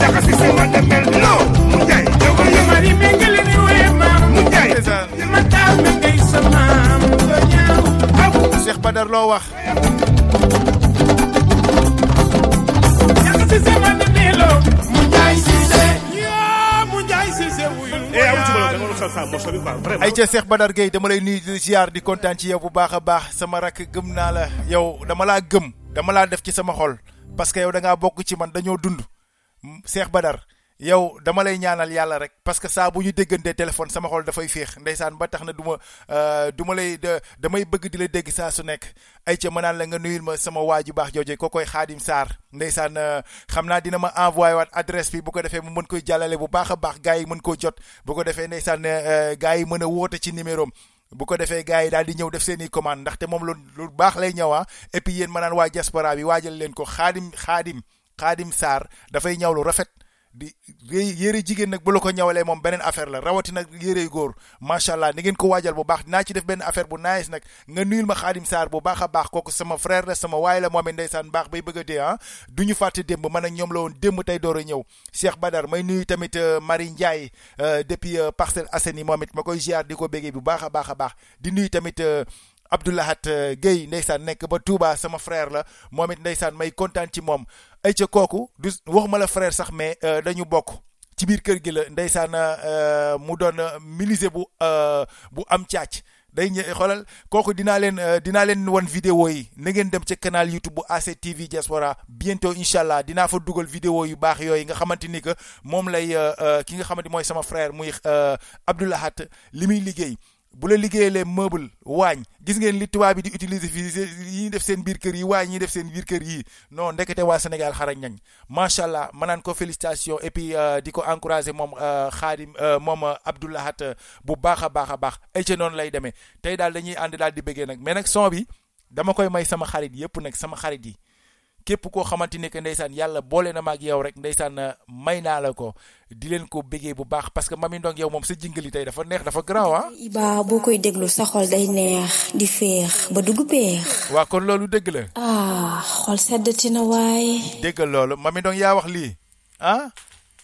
jaxasi sama demel lo mu jaay jógal yëngu mari mengale ni waye maam mu jaay. Ndeysaan. Ma taal me ngay sa maam do ñaaw Cheikh Badar loo wax? Jaxasi sama wuyul eh ay ca Cheikh Badar Gueye dama lay nuyu di ziar di kontaan ci yow bu baax a baax. Sama rakk gëm naa la. Yow dama laa gëm dama laa def ci sama xol. Parce que yow da ngaa bokk ci man dañoo dund. Seex Cheikh Badar yow dama lay ñaanal yàlla rek parce que saa bu ñu déggantee téléphone sama xol dafay féex ndeysaan ba tax na du ma euh, du ma lay damay bëgg di la dégg saa su nekk. Ay ca ma naan la nga nuyul ma sama waa ju baax jooje ko koy Xaadim Sarr ndeysaan euh, xam naa dina ma envoyé waat adresse bi bu ko defee mu mën koy jàllale bu baax a baax gars yi mën koo jot. Bu ko defee ndeysaan euh, gars yi mën a woote ci numéro bu ko defee gars yi daal di ñëw def seen i commande ndaxte moom lu lu baax lay ñëwaa et puis yéen waa diaspora bi waajal leen ko. Xaadim xaadim xaadim Sarr dafay ñaw lu rafet di yé- yére jigéen nag bu la ko ñawalee moom beneen affaire la. Rawatina yérey góor. Macha allah ni ngeen ko waajal bu baax. Naa ci def benn affaire bu nice nag. Nga nuyul ma xaadim Saar bu baax a baax. Kooku sama frère la sama waay la moom it ndeysaan baax bay bëgg a dee ah. Du ñu fàtte démb man ak ñoom la woon démb tey door a ñëw. Cheikh Badar may nuyu tamit euh, Marie Ndiaye euh, depuis euh, Parcelles Assainies moom it ma koy ziar di ko béggee bu baax a baax a baax. Di nuyu tamit Abdoulahat Guèye ndeysaan nekk ba Touba sama frère la. Moom it ndeysaan may kontaan ci moom. Ay ca kooku du waxuma la frère sax mais euh, dañu bokk. Ci biir kër gi la ndeysaan euh, mu doon euh, menuisier bu bu am caac day ñë xoolal kooku dinaa leen dinaa leen wan vidéo yi. Na ngeen dem ca canal YouTube bu ACTV Diaspora. Bientôt incha allah dinaa fa dugal vidéo yu baax yooyu nga xamante ni que moom lay ki nga xamante mooy sama frère muy Abdoulahat. Li muy liggéey. Bu la liggéeyalee meuble waañ gis ngeen li tubaab bi di utiliser fii yi ñuy def seen biir kër yi waañ ñuy def seen biir kër yi. Non ndekete waa Sénégal xarañ nañ. Macha allah ma naan ko félicitation et puis euh, di ko encourager moom Xaadim euh, moom euh, Abdoulahat euh, bu baax a baax a baax. Ay noonu lay demee. Tey daal dañuy ànd daal di bëggee nag. Mais nag son bi dama koy may sama xarit yépp nag sama xarit yi. Képp koo xamante ne que ndeysaan yàlla boole na ma ak yow rek ndeysaan euh, may naa la ko. Di leen ko bëggee bu baax parce que ndong yow moom sa jingali tey dafa neex dafa garaaw ah. Iba boo koy déglu sa xol day neex di feex ba dugg peex. Waa kon loolu dëgg la. Ah xol seddati na waaye. déggal loolu. Ndong yaa wax lii. Ah?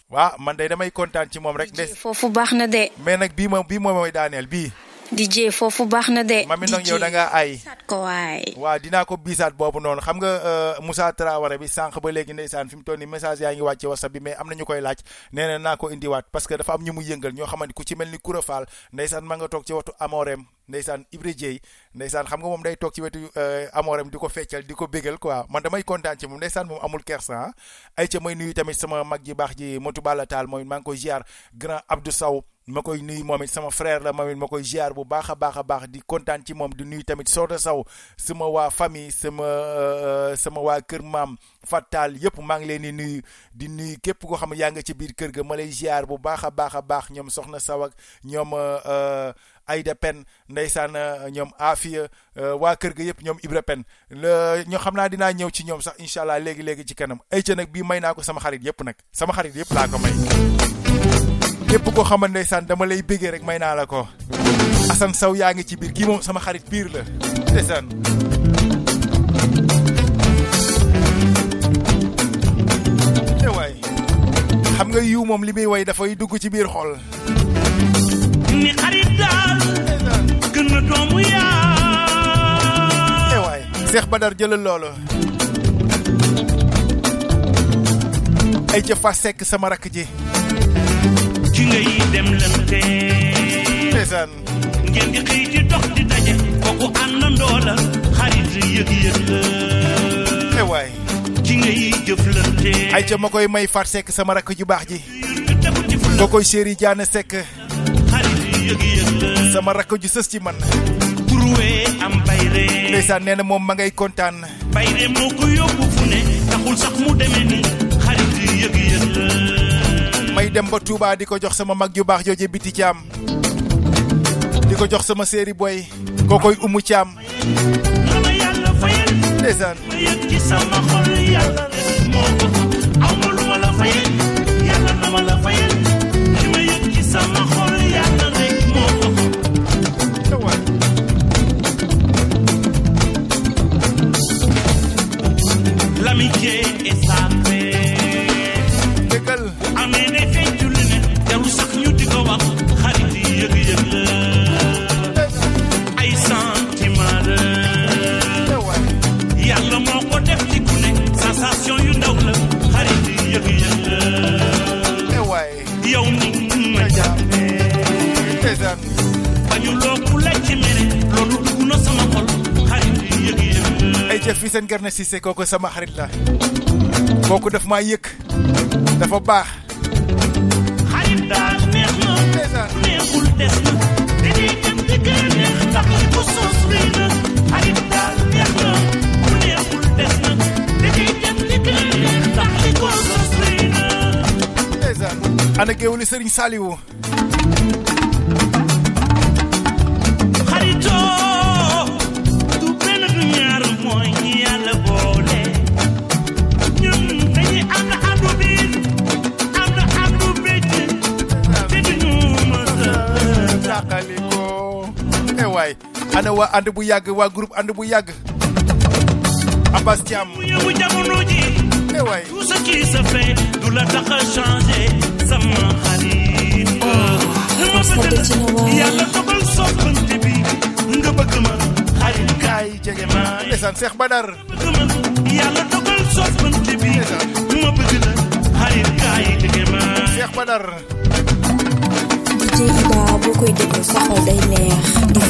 Waa man day damay kontaan ci moom rek. Ndes foofu baax na de. Mais nag bii moom bii moom mooy daaneel bii. DJ foofu baax na de. Mami ndong yow da ngaa ay. ko waay. Dinaa ko biisaat boobu noonu. Xam nga euh, Moussa Traoré bi sànq ba léegi ndeysaan fi mu toll nii message yaa ngi wàcce whatsapp bi mais am na ñu koy laaj. Nee na naa ko indiwaat parce que dafa am ñu mu yëngal ñoo xamante ku ci mel ni Koura Fall ndeysaan ma nga toog ci wetu Amorem ndeysaan Ibra Dieye ndeysaan xam nga moom day toog ci wetu amooreem Amorem di ko feccal di ko bégal quoi. Man damay kontaan ci moom ndeysaan moom amul kersa ah. Ay ca may nuyu tamit sama mag ji baax ji Motu Balla mooy maa ngi koy ziar grand Abdou Sow. Ma koy nuyu moom sama frère la moom it ma koy ziar bu baax a baax a baax di kontaan ci moom di nuyu tamit Soda Sow sama waa famille sama euh, sama waa kër maam Fatal yëpp maa ngi leen di nuyu di nuyu képp koo xam ne nga ci biir kër ga ma lay ziar bu baax a baax a baax ñoom Soxna Saw ak ñoom euh, Aïda Pen ndeysaan euh, ñoom Afia waa kër ga yëpp ñoom Ibra Pen ñoo xam naa dinaa ñëw ci ñoom sax incha allah léegi léegi ci kanam ay ca nag bii may naa ko sama xarit yëpp nag sama xarit yëpp laa ko may. Képp koo xamante ndeysaan dama lay bëggee rek may naa la ko. Assane Sow yaa ngi ci biir kii moom sama xarit piir la ndeysaan. Eh waay xam nga yiw moom li muy way dafay dugg ci biir xol. Ni xarit daal gën na doomu yaa eh waay Cheikh Badar jëlal loolu. Ay ca fa sekk sama rakk ji ci ngay dem lante. Ngeen di xëy di dox di daje kooku àndandoo la xarit yëg-yëg la. Eh waay. Ci ngay jëflante. Ay ca ma koy may fat sekk sama rakk ju baax ji. Ko koy chéri jaane sekk sama rakk ju sës ci man. Kurwee am bayre. Ndeysaan nee na moom ma ngay kontaan. Bayre moo ko yóbbu fu ne taxul sax mu demee ni xarit yëg-yëg la may dem ba Touba di ko jox sama mag ju baax jooje biti jox sama boy umu ca fii seen garna Cissé kooku sama xarit la. Kooku daf maa yëg dafa baax. Xarit daal neex na. Neexul des na. Dañuy dem di gën a neex ndax li sos rëy na. Xarit daal neex na. Bu neexul des na. Dañuy dem di gën a neex ndax li sos rëy na. Ana Sëriñ Saliwu tàqaliko eh waay ana waa ànd bu yàgg waa groupe ànd bu yàgg Abbas Thiam yëngu jamono ji eh waay tout ce qui se fait du la tax a changer sama xarit ma bëgg la yàlla dogal soppante bi nga bëgg ma xarit kaay jege ma ndeysaan Cheikh Badar. Bëgg ma yàlla dogal soppante bi ma bëgg la xarit kaay jege ma Cheikh Badar ci xibaar bu koy déglu saxol day neex di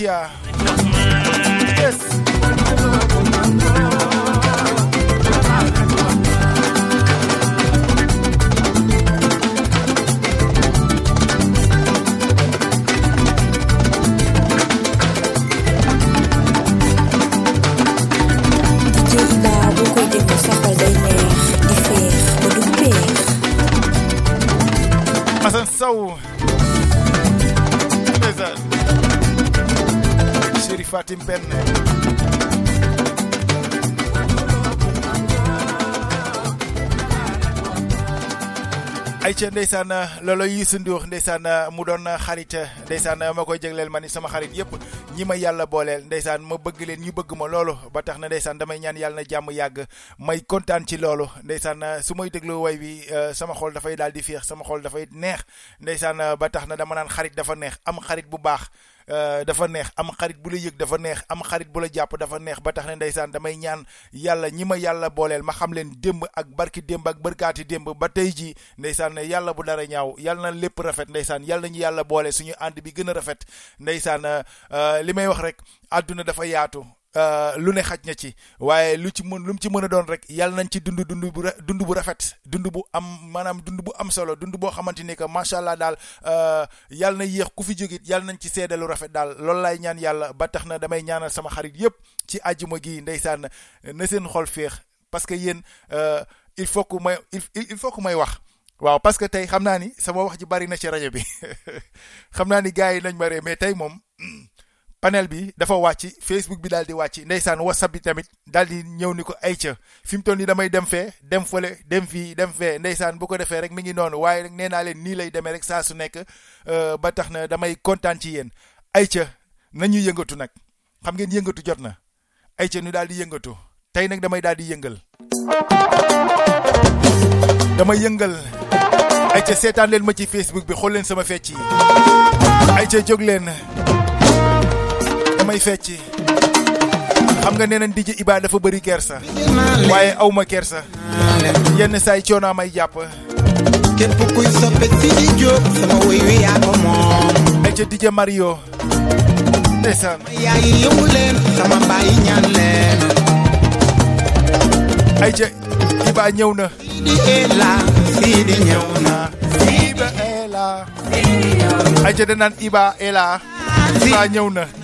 polícia ca ndeysaan loolo Youssou Ndour ndeysaan mu doon xarit ndeysaan ma koy jégleel ma ni sama xarit yëpp ñi ma yàlla booleel ndeysaan ma bëgg leen ñu bëgg ma loolu ba tax na ndeysaan damay ñaan yàlla jàmm yàgg may kontaan ci loolu ndeysaan su may déglu way bi sama xol dafay daal di féex sama xol dafay neex ndeysaan ba tax na dama naan xarit dafa neex am xarit bu baax dafa neex am xarit bu la yëg dafa neex am xarit bu la jàpp dafa neex ba tax ne ndeysaan damay ñaan yàlla ñi ma yàlla booleel ma xam leen démb ak barki démb ak barkaati démb ba tey ji ndeysaan yàlla bu dara ñaaw yàlla na lépp rafet ndeysaan yàlla ñu yàlla boole suñu ànd bi gën a rafet ndeysaan li may wax rek àdduna dafa yaatu. euh, lu ne xaj na ci. Waaye lu ci mën lu mu ci mën a doon rek yàlla nañ ci dund dund bu dund bu rafet dund bu am maanaam dund bu am solo dund boo xamante ni que macha allah daal euh, yàlla na yéex ku fi jógit yàlla nañ ci seede lu rafet daal. Loolu laay ñaan yàlla ba tax na damay ñaanal sama xarit yépp ci àjjuma gi ndeysaan na seen xol féex parce que yéen euh, il faut que may il faut que may wax. Waaw parce que tey xam naa ni sama wax ji bari na ci rajo bi. Xam naa ni gars yi nañ ma mais tey moom panel bi dafa wàcc Facebook bi daal di wàcc ndeysaan WhatsApp bi tamit daal di ñëw ni ko ay ca fi mu toll nii damay dem fee dem fële dem fii dem fee. Ndeysaan bu ko defee rek mi ngi noonu waaye nag nee naa leen nii lay demee rek saa su nekk euh, ba tax na damay kontaan ci yéen. Ay ca nañu yëngatu nag. Xam ngeen yëngatu jot na. Ay ca ñu daal di yëngatu. Tey nag damay daal di yëngal. Dama yëngal. Ay ca seetaan leen ma ci Facebook bi xool leen sama fecc yi. Ay ca jóg leen damay fecc xam nga nee nañ DJ Iba dafa bëri kersa. Waaye awma kersa. Yenn saay coonaa may jàpp. Képp kuy soppe si di jóg sama woy wi yaa ko moom. Ay ca DJ Mario. Ndeysaan. Yaay yëngu leen sama baay ñaan leen. Ay ca Iba ñëw na. Di ela si di ñëw na. Iba Ela ay ca danaan Iba Ela Iba ñëw na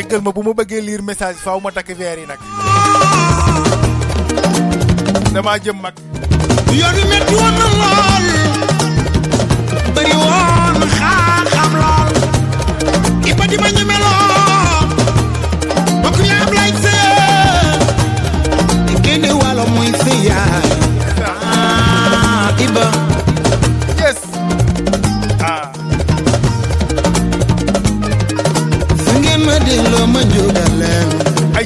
jéggal ma bu ma bëggee lire message faaw ma takk verre yi nag. Damaa jëm mag. Yoon wi woon lool. Bëri woon xam-xam lool. Iba di ma ñeme lool.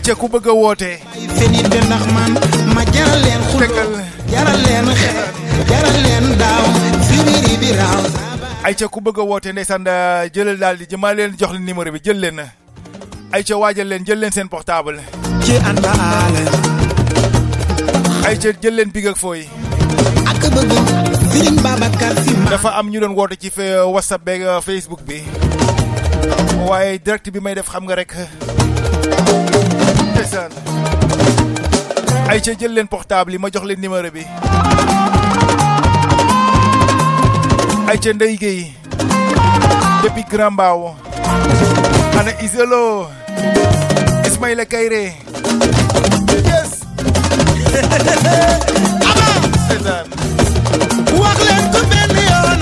Ca ku bëgg a woote. Ay fenit de ndax man ma jaral leen xuloo jaral leen xeex jaral leen daaw si biri bi raaw. Ay ca ku bëgg a woote ndeysaan da- jëlal daal di jëmaa leen jox leen numéro bi jël leen. Ay ca waajal leen jël leen seen portable. Ci anta aale. Ay ca jël leen big ak fooy. Ak bëgg Serigne Babacar Si dafa am ñu doon woote ci whatsapp beeg euh, facebook bi. Waaye direct bi may def xam nga rek ndeysaan. Ay ca jël leen portable yi ma jox leen numéro bi. Ay ca Ndeye Gueye. Depuis Grand Mbao. Ana Isolo. Ismaïla Kayre. Yes. Ndeysaan. Wax leen ko benn yoon.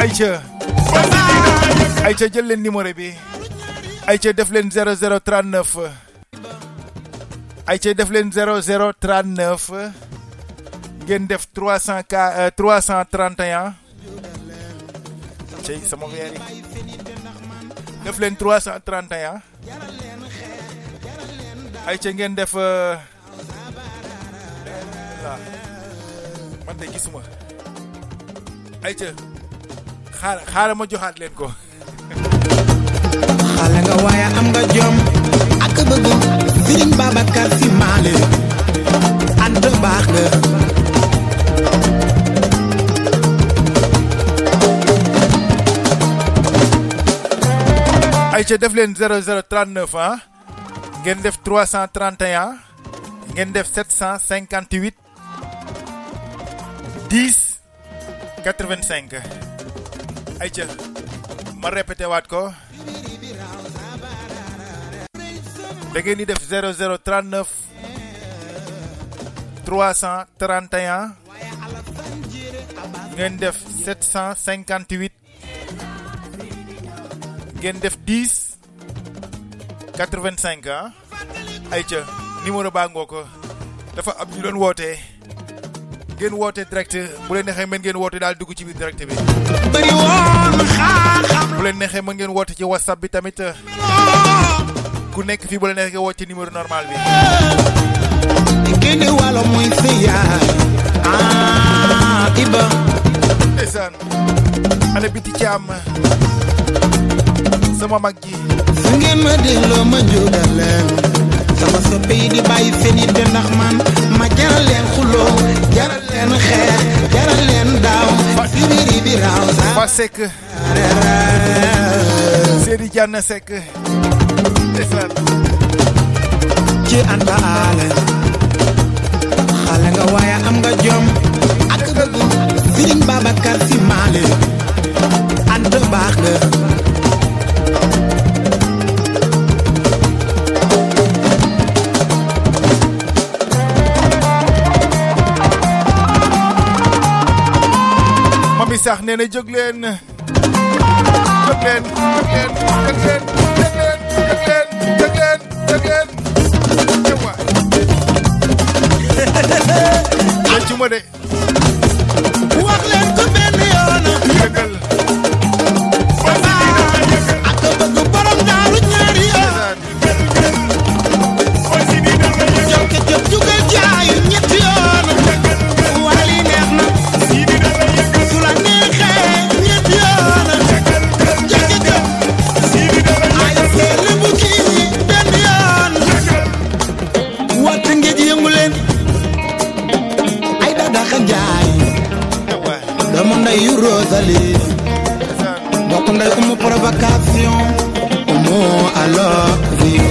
Aïcha Aïcha jël leen numéro bi. Aïcha def leen 0039 Aïcha def leen 0039 ngeen def 300 ka euh, 331 cey sama weer yi. Def leen 331 ca ngeen def euh, waaw man de gisuma. Aïcha xaar xaaral ma joxaat leen ko. Xale nga waaye am nga jom. Ak bëgg Serigne Babacar Si maale ant baax ay ca def leen 0039 ah. Ngeen def 331 ngeen def 758 10 85 ca ma répété waat ko. Da ngeen di def 0039 331 ngeen def 758 ngeen def 10 85 ah. Ayca numéro baa ngoo ko. Dafa am ñu doon wootee ngeen woote direct. Bu leen neexee mën ngeen woote daal dugg ci biir direct bi. Bu leen neexee mën ngeen woote ci whatsapp bi tamit. Ku nekk fii bu neexee woote ci numéro normal bi. Génne wàllo muy yaay ah iba. Ndeysaan. Xale biti caam. Sama mag ji. Su ngeen ma dégloo ma leen sama soppe yi di bàyyi seen yitte ndax man ma jaral leen xuloo jaral leen xeex jaral leen daaw. Si biri bi raaw sa fa sekk Seri Diane Seck. Ndeysaan. Ci anta aale. Xale nga waaye am nga jom. Ak bëgg Sëriñ Babacar Si Maale. Anta baax nga. Mami sax nee na jóg leen. nhấc lên nhấc lên nhấc lên nhấc lên nhấc lên nhấc lên nhấc lên nhưng mà lên chúng mà đi quắc lên cứ bên đi ở nơi doomu ndey yu Rosalie mbokk ndey umu provocation. Umu I love you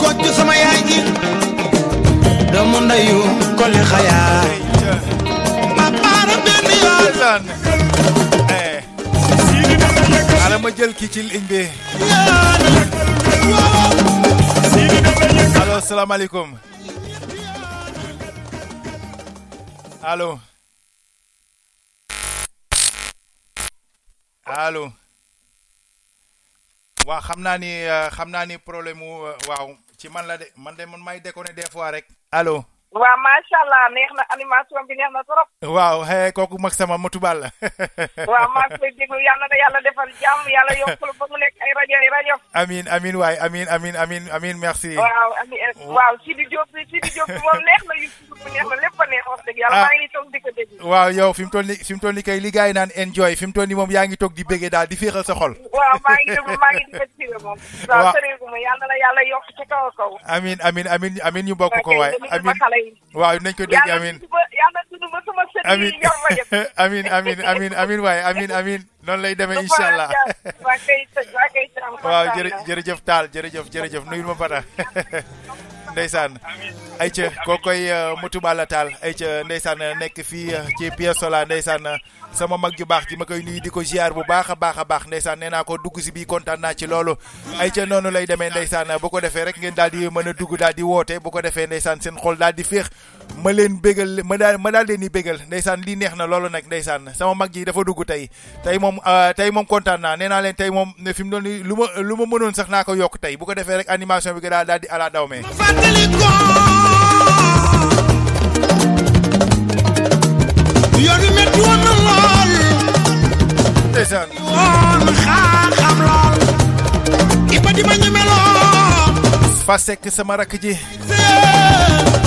koccu sama yaay ji. Doomu ndeyu benn yoon. Ala ma jël kii ci ligne bi. Allo salaamaaleykum allo allo waaw xam ni euh, xam ni problème mu euh, waaw ci man la de man de man may des fois rek. Allo waaw macha allah neex na animation bi neex na trop. waaw hey, kooku mag sama motu bal la waaw maa ngi koy déglu yàlla na yàlla defal jàmm yàlla yokkul ba mu nekk ay rajo ay rajo. amin amin waay amin amin amin amin merci waaw ami waaw Sidi Diop bi Sidi Diop moom neex na neex na lépp a neex wax dëgg yàlla Ah. maa ngi toog di ko déglu. waaw yow fi mu toll ni fi mu toll kay li gars yi naan enjoy fi mu toll ni moom yaa ngi toog di béggee daal di féexal sa xol waaw maa ngi déglu maa ngi di ko tiré moom. Waaw. sëreegu ma yàlla na yàlla yokk ci kaw kaw. amin amin amin amin ñu bokk ko waay déglu ma amin Wow, thank you, Nico, I mean, I mean, I mean, I mean, I mean, I mean, why? I mean, I mean, noonu lay demee jere jere waaw tal, jere jërëjëf jërëjëf jërëjëf. Nuyul ma Bada. ndeysaan. Ayca koo koy mutu bala taal ayca ndeysaan nekk fii uh, ci Pierre Sola ndeysaan sama mag ju baax ji ma koy nuyu di ko ziar bu baax a baax a baax ndeysaan nee naa ko dugg si bii kontaan naa ci loolu. Ayca noonu lay demee ndeysaan bu ko defee rek ngeen daal di mën a dugg daal di woote bu ko defee ndeysaan seen xol daal di féex. Ma leen bégal ma daal ma daal leen di bégal. Ndeysaan lii neex na loolu nag ndeysaan. Sama mag ji dafa dugg tey. Tey moom uh, tey moom kontaan naa. Nee naa leen tey moom fi mu doon nii lu ma lu ma mënoon sax naa ko yokk tey. Bu ko defee rek animation bi daal daal di ala daw mee. Ndeysaan. Sama rakk ji.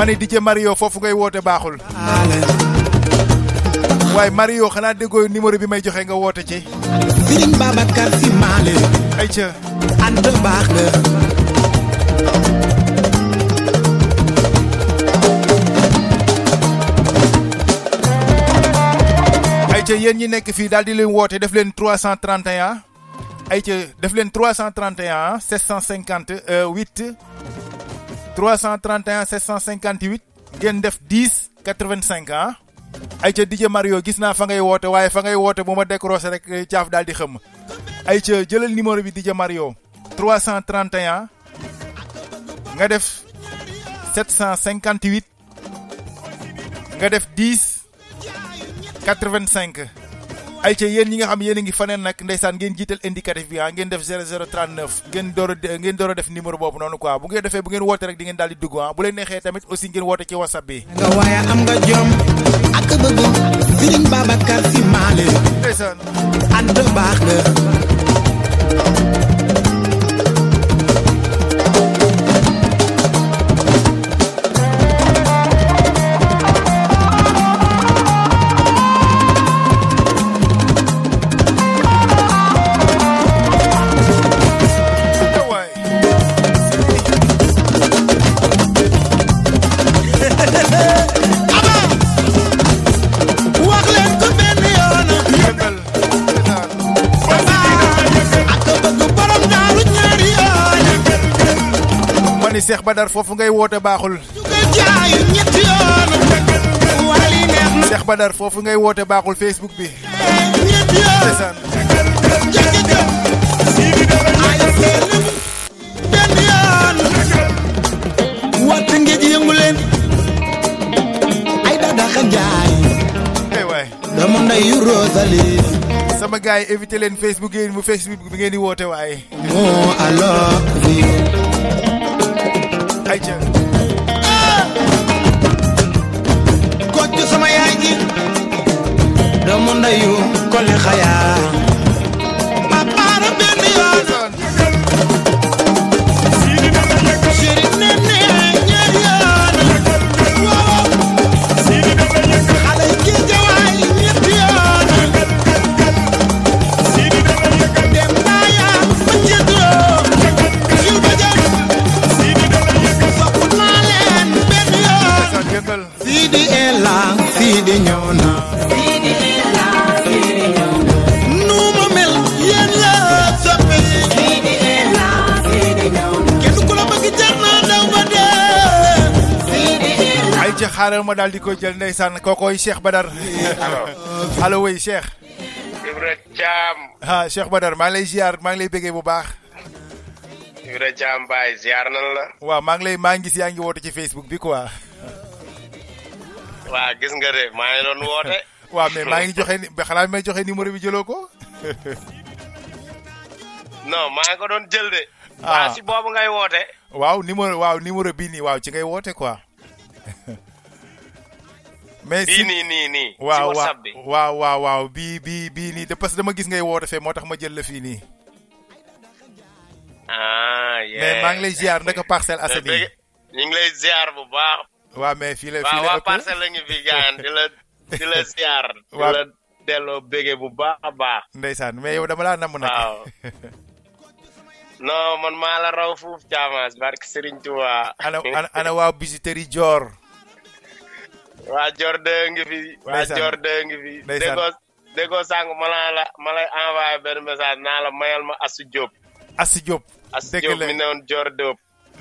ma di DJ Mario foofu ngay woote baaxul. waaye Mario xanaa déggoo numéro bi may joxe nga woote ci. Serigne Babacar Sy Maale. ayca. ànd baax la. ayca yéen ñi nekk fii daal di leen woote def leen 331 ayca def leen 331 750 8 331 758 ngeen def 10 85 ah. Ayca DJ Mario gis naa fa ngay woote waaye fa ngay woote bu ma décroché rek eh, caaf daal di xëm. Ayca jëlal numéro bi DJ Mario 331 nga def 758 nga def 10 85 ayca yéen ñi nga xam yéen a ngi faneen nag ndeysaan ngeen jiital indicatif bi ah ngeen def 0039 ngeen door a ngeen door a def numéro boobu noonu quoi. Bu ngeen defee bu ngeen woote rek di ngeen daal di dugg ah. Bu leen neexee tamit aussi ngeen woote ci whatsapp bi. Nga waaye am nga jom ak bëgg Sëriñ Babacar Si Maale ndeysaan. Ànd baax nga. Ni Cheikh Badar foofu ngay woote baaxul. Cheikh Badar foofu ngay woote baaxul Facebook bi. Ndeysaan. Wàtt ngéej yëngu leen Rosalie sama gars yi éviter leen Facebook yéen mu Facebook bi ngeen di woote waaye moo alors ayca kocc sama yaay ji. Dama ndeyu kole xayaa Sidi Ela Sidi ñëw na nu ma mel yéen la soppe Sidi Ela Sidi ñëw na kenn ku la bëgg jar naa daw ba dee Sidi Ela ayca xaaral ma daal di koy jël ndeysaan kookoy Cheikh Badar. Allo oui Cheikh Ibra Thiam ah Cheikh Badar maa ngi lay ziar maa ngi lay bëggee bu baax Ibra Thiam Baye ziar nan la waaw maa ngi lay maa ngi gis yaa ngi woote ci Facebook bi quoi waa gis nga de maa ngi doon woote. Waaw mais maa ngi joxe xanaa may joxe numéro bi jëloo ko? Non maa ngi ko doon jël de. Ah. si boobu ngay woote. Waaw numéro waaw numéro bii nii waaw ci ngay woote quoi. Mais bii nii nii nii waaw whatsapp bi. waaw waaw waaw bii bii bii nii de parce que dama gis ngay woote fee moo tax ma jël la fii nii. Ah mais maa ngi lay ziar ndaka Parcelles Assainies? Ñu ngi lay ziar bu baax. Waaw mais fii la fii la waa parcelle la ngi fi gaan di la di la ziar di Waaw. la delloo bége bu baax a baax ndeysaan mais yow dama laa namm nag waaw non man maa la raw fuuf Thiamas barke Serigne Touba ana ana ana waa bijouterie Dior waa Dior de ngi fi waa Ndeysaan. Dior de ngi fi. Ndeysaan. déggoo déggoo sànq ma laa la ma lay envoyé benn message naa la mayal ma Asu Diop Assi Diop Asu Diop la mi Diop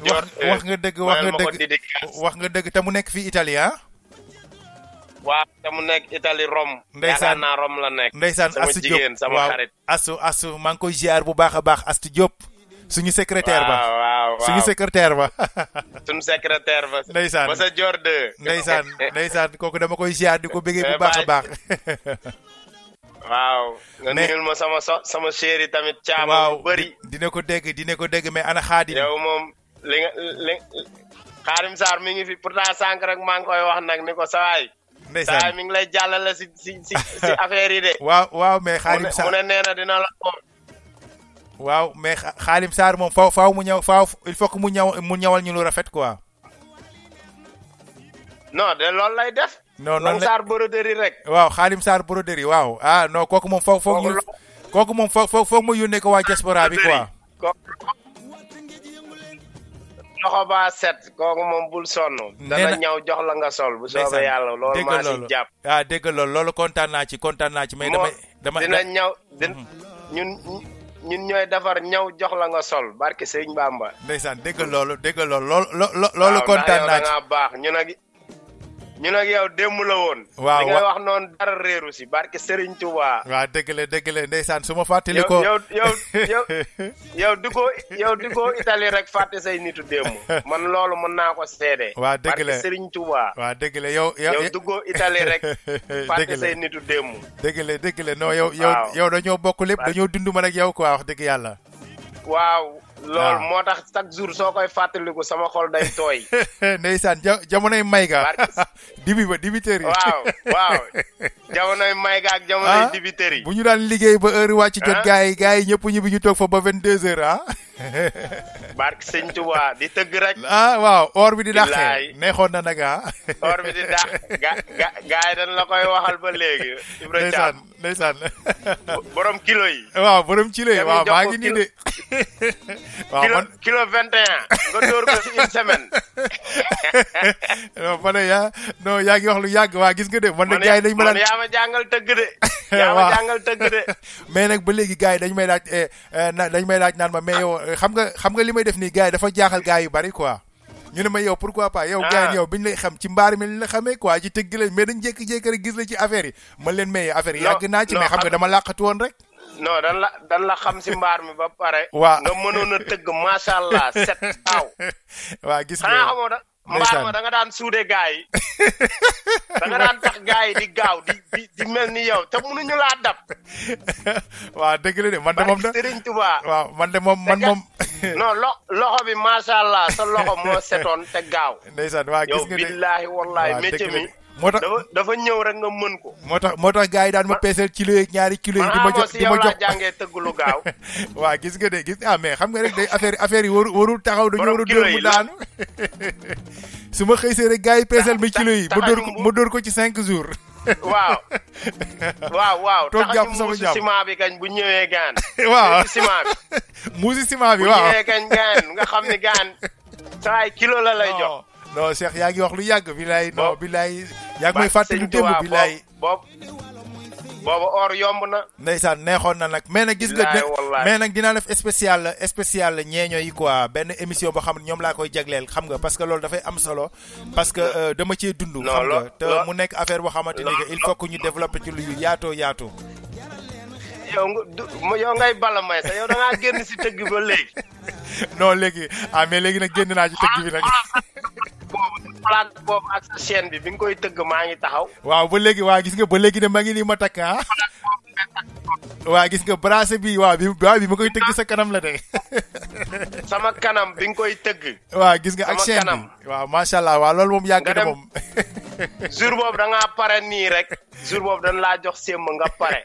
wax wax nga dëgg wax nga dëgg wax nga dëgg te mu nekk fii Italie ah waa te mu nekk Italie Rome Ndeysaan. naa Rome la nekk ndeysaan Astou Diop sama waaw xarit asu asu maa ngi koy ziar bu baax a baax Astou Diop suñu secrétaire ba waaw waaw waaw suñu secrétaire ba suñu secrétaire ba Ndeysaan. ba sa de ndeysaan ndeysaan kooku dama koy ziar di ko bëggee bu baax a baax waaw nga nuyul ma sama so sama chéri tamit caama waaw bu bëri di- dina ko dégg dina ko dégg mais ana xaadim yow moom li nga li Xaadim Sarr mi ngi fi pourtant sànq rek maa ngi koy wax nag ni ko sawaay sawaay mi ngi lay jàllale si si si si affaire yi de. Waaw waaw mais xaadim ne mu Sarr ne nee na dina la ko waaw mais xaadim Sarr moom faaw faaw mu ñëw faaw il faut que mu ñëw mu ñëwal ñu lu rafet quoi. Non de loolu lay def. Non la Sarr broderie rek. Waaw xaadim Sarr broderie waaw. Ah non kooku moom foog foog ñu kooku moom foog foog foog mu yónnee ko waa diaspora bi quoi loxo baa set kooku moom bul sonn. Dana na- ñaw jox la nga sol bu soobee yàlla loolu ma maa si jàpp. Ah dégg loolu loolu kontaan naa ci kontaan naa ci mais damay dama dina ñaw ñun ñun ñooy defar ñaw jox la nga sol barke sëñ Bamba. Ndeysaan dégg loolu dégg loolu loolu lo- loolu kontaan naa ci. baax ñun nag yow démb la woon. Waaw, li ngay wa- wax noonu dara réeru si barke Serigne Touba. Waaw dëgg la dëgg la ndeysaan su ma fàttali ko yow yow yow yow di ko yow di ko Italie rek fàtte say nitu démb. Man loolu mën naa ko seede. Waa dëgg la. Barke Serigne Touba. Waa dëgg la yow yow duggoo Italie rek fàtte say nitu démb. Dëgg la dëgg la. Non yow yow Waaw. yow dañoo bokk lépp dañoo dund man ak yow quoi wax dëgg yàlla. Waaw. Loolu moo tax chaque jour soo koy fàttaliku sama xol day tooy. Ndeysaan ja jamonoy may ga. Dibi ba dibiteri waaw waaw. Jamonoy may ga ak jamonoy dibiteri bu ñu daan liggéey ba heure wàcc jot Ah. gars yi gars yi ñëpp ñibbi ñu toog fa ba 22 heures ah. barke sëñ Touba di tëgg rek. Ah waaw or bi di dàqee. Neexoon na nag ah. Or bi di daax ga ga gaa yi dañ la koy waxal ba léegi Ibra ndeysaan ndeysaan. Borom kilo yi. Waaw borom ci lay waaw maa ngi nii de. Waaw kilo man kilo 21 nga dóor ko si une semaine. Non ma ne yaa non yaa ngi wax lu yàgg waa gis nga de. Man de gars yi dañ ma man daan yaa ma jàngal tëgg de. Yaa ma jàngal tëgg de. Mais nag ba léegi gars yi dañ may laaj eh, eh, dañ may laaj naan ma mais yow xam nga xam nga li may def nii gars yi dafa jaaxal gars yu bari quoi. Ñu ne ma yow pourquoi pas? Yow gars yi yow biñ lay xam ci mbaar mi lañ la xamee quoi ci tëgg la mais dañ jékki-jékki rek gis la ci affaire yi. Man leen mais affaire yi yàgg naa ci mais xam nga dama làqatu woon rek. Non dan la dan la xam si mbaar mi ba pare. Waa. nga mënoon a tëgg macha allah set aw. Waa gis xanaa nga xamoo da mbaar ma da nga daan suude gaa yi da nga daan tax yi di gaaw di di di mel ni yow te mënuñu laa dab. Waaw dëgg la de man de moom da Serigne Touba. waaw man de moom man moom. Non lo loxo bi macha allah sa loxo moo setoon te gaaw. Ndeysaan waa gis yow nga de. métier mi de. Moo tax dafa dafa ñëw rek nga mën ko. moo tax moo tax gars yi daan ma peeseel kilo yeeg ñaari kilo yi di ma jox di ma jox. jàngee tëgg lu gaaw. Waa gis nga de gis ah mais xam nga rek day affaire affaire yi waru warul taxaw dañu war a dóor mu daanu. Su ma xëysee rek gars yi peeseel ma kilo yi ma dóor ko ma dóor ko ci cinq jours. Waaw. Waaw waaw. Toog jàpp sama jàpp. ciment bi kañ bu ñëwee gaan. Waaw. Ciment bi. Muusi ciment bi bu ñëwee kañ gaan nga xam ni gaan saa kilo la lay jox. non Cheikh yaa ngi wax lu yàgg non bilaay yaa ngi may fàttali démb Tuubaa, bilaay boobu boobu or yomb na. Ndeysaan neexoon na nag. Mais nag gis nga de- mais nag dinaa def spécial spécial ñeeño yi quoi. Benn émission boo xam ne ñoom laa koy jagleel xam nga parce que loolu dafay am solo parce que euh, dama cee dund xam nga. te mu nekk affaire boo xamante ni que il faut que ñu développer ci lu yaatoo yaatoo yow yow ngay bala may sax yow da ngaa génn si tëgg ba léegi. Non léegi ah mais léegi nag génn naa ci tëgg bi nag. boobu ak sa chaîne bi bi nga koy tëgg maa ngi taxaw waaw ba léegi waa gis nga ba léegi de ma ngi nii ma takk ah waa gis nga bi bi bi ma koy tëgg sa kanam la de sama kanam bi nga koy tëgg waaw gis nga ak chaîne bi. Waaw macha allah waaw loolu moom yàgg na moom jour boobu da ngaa pare nii rek. Jour boobu dañ laa jox nga pare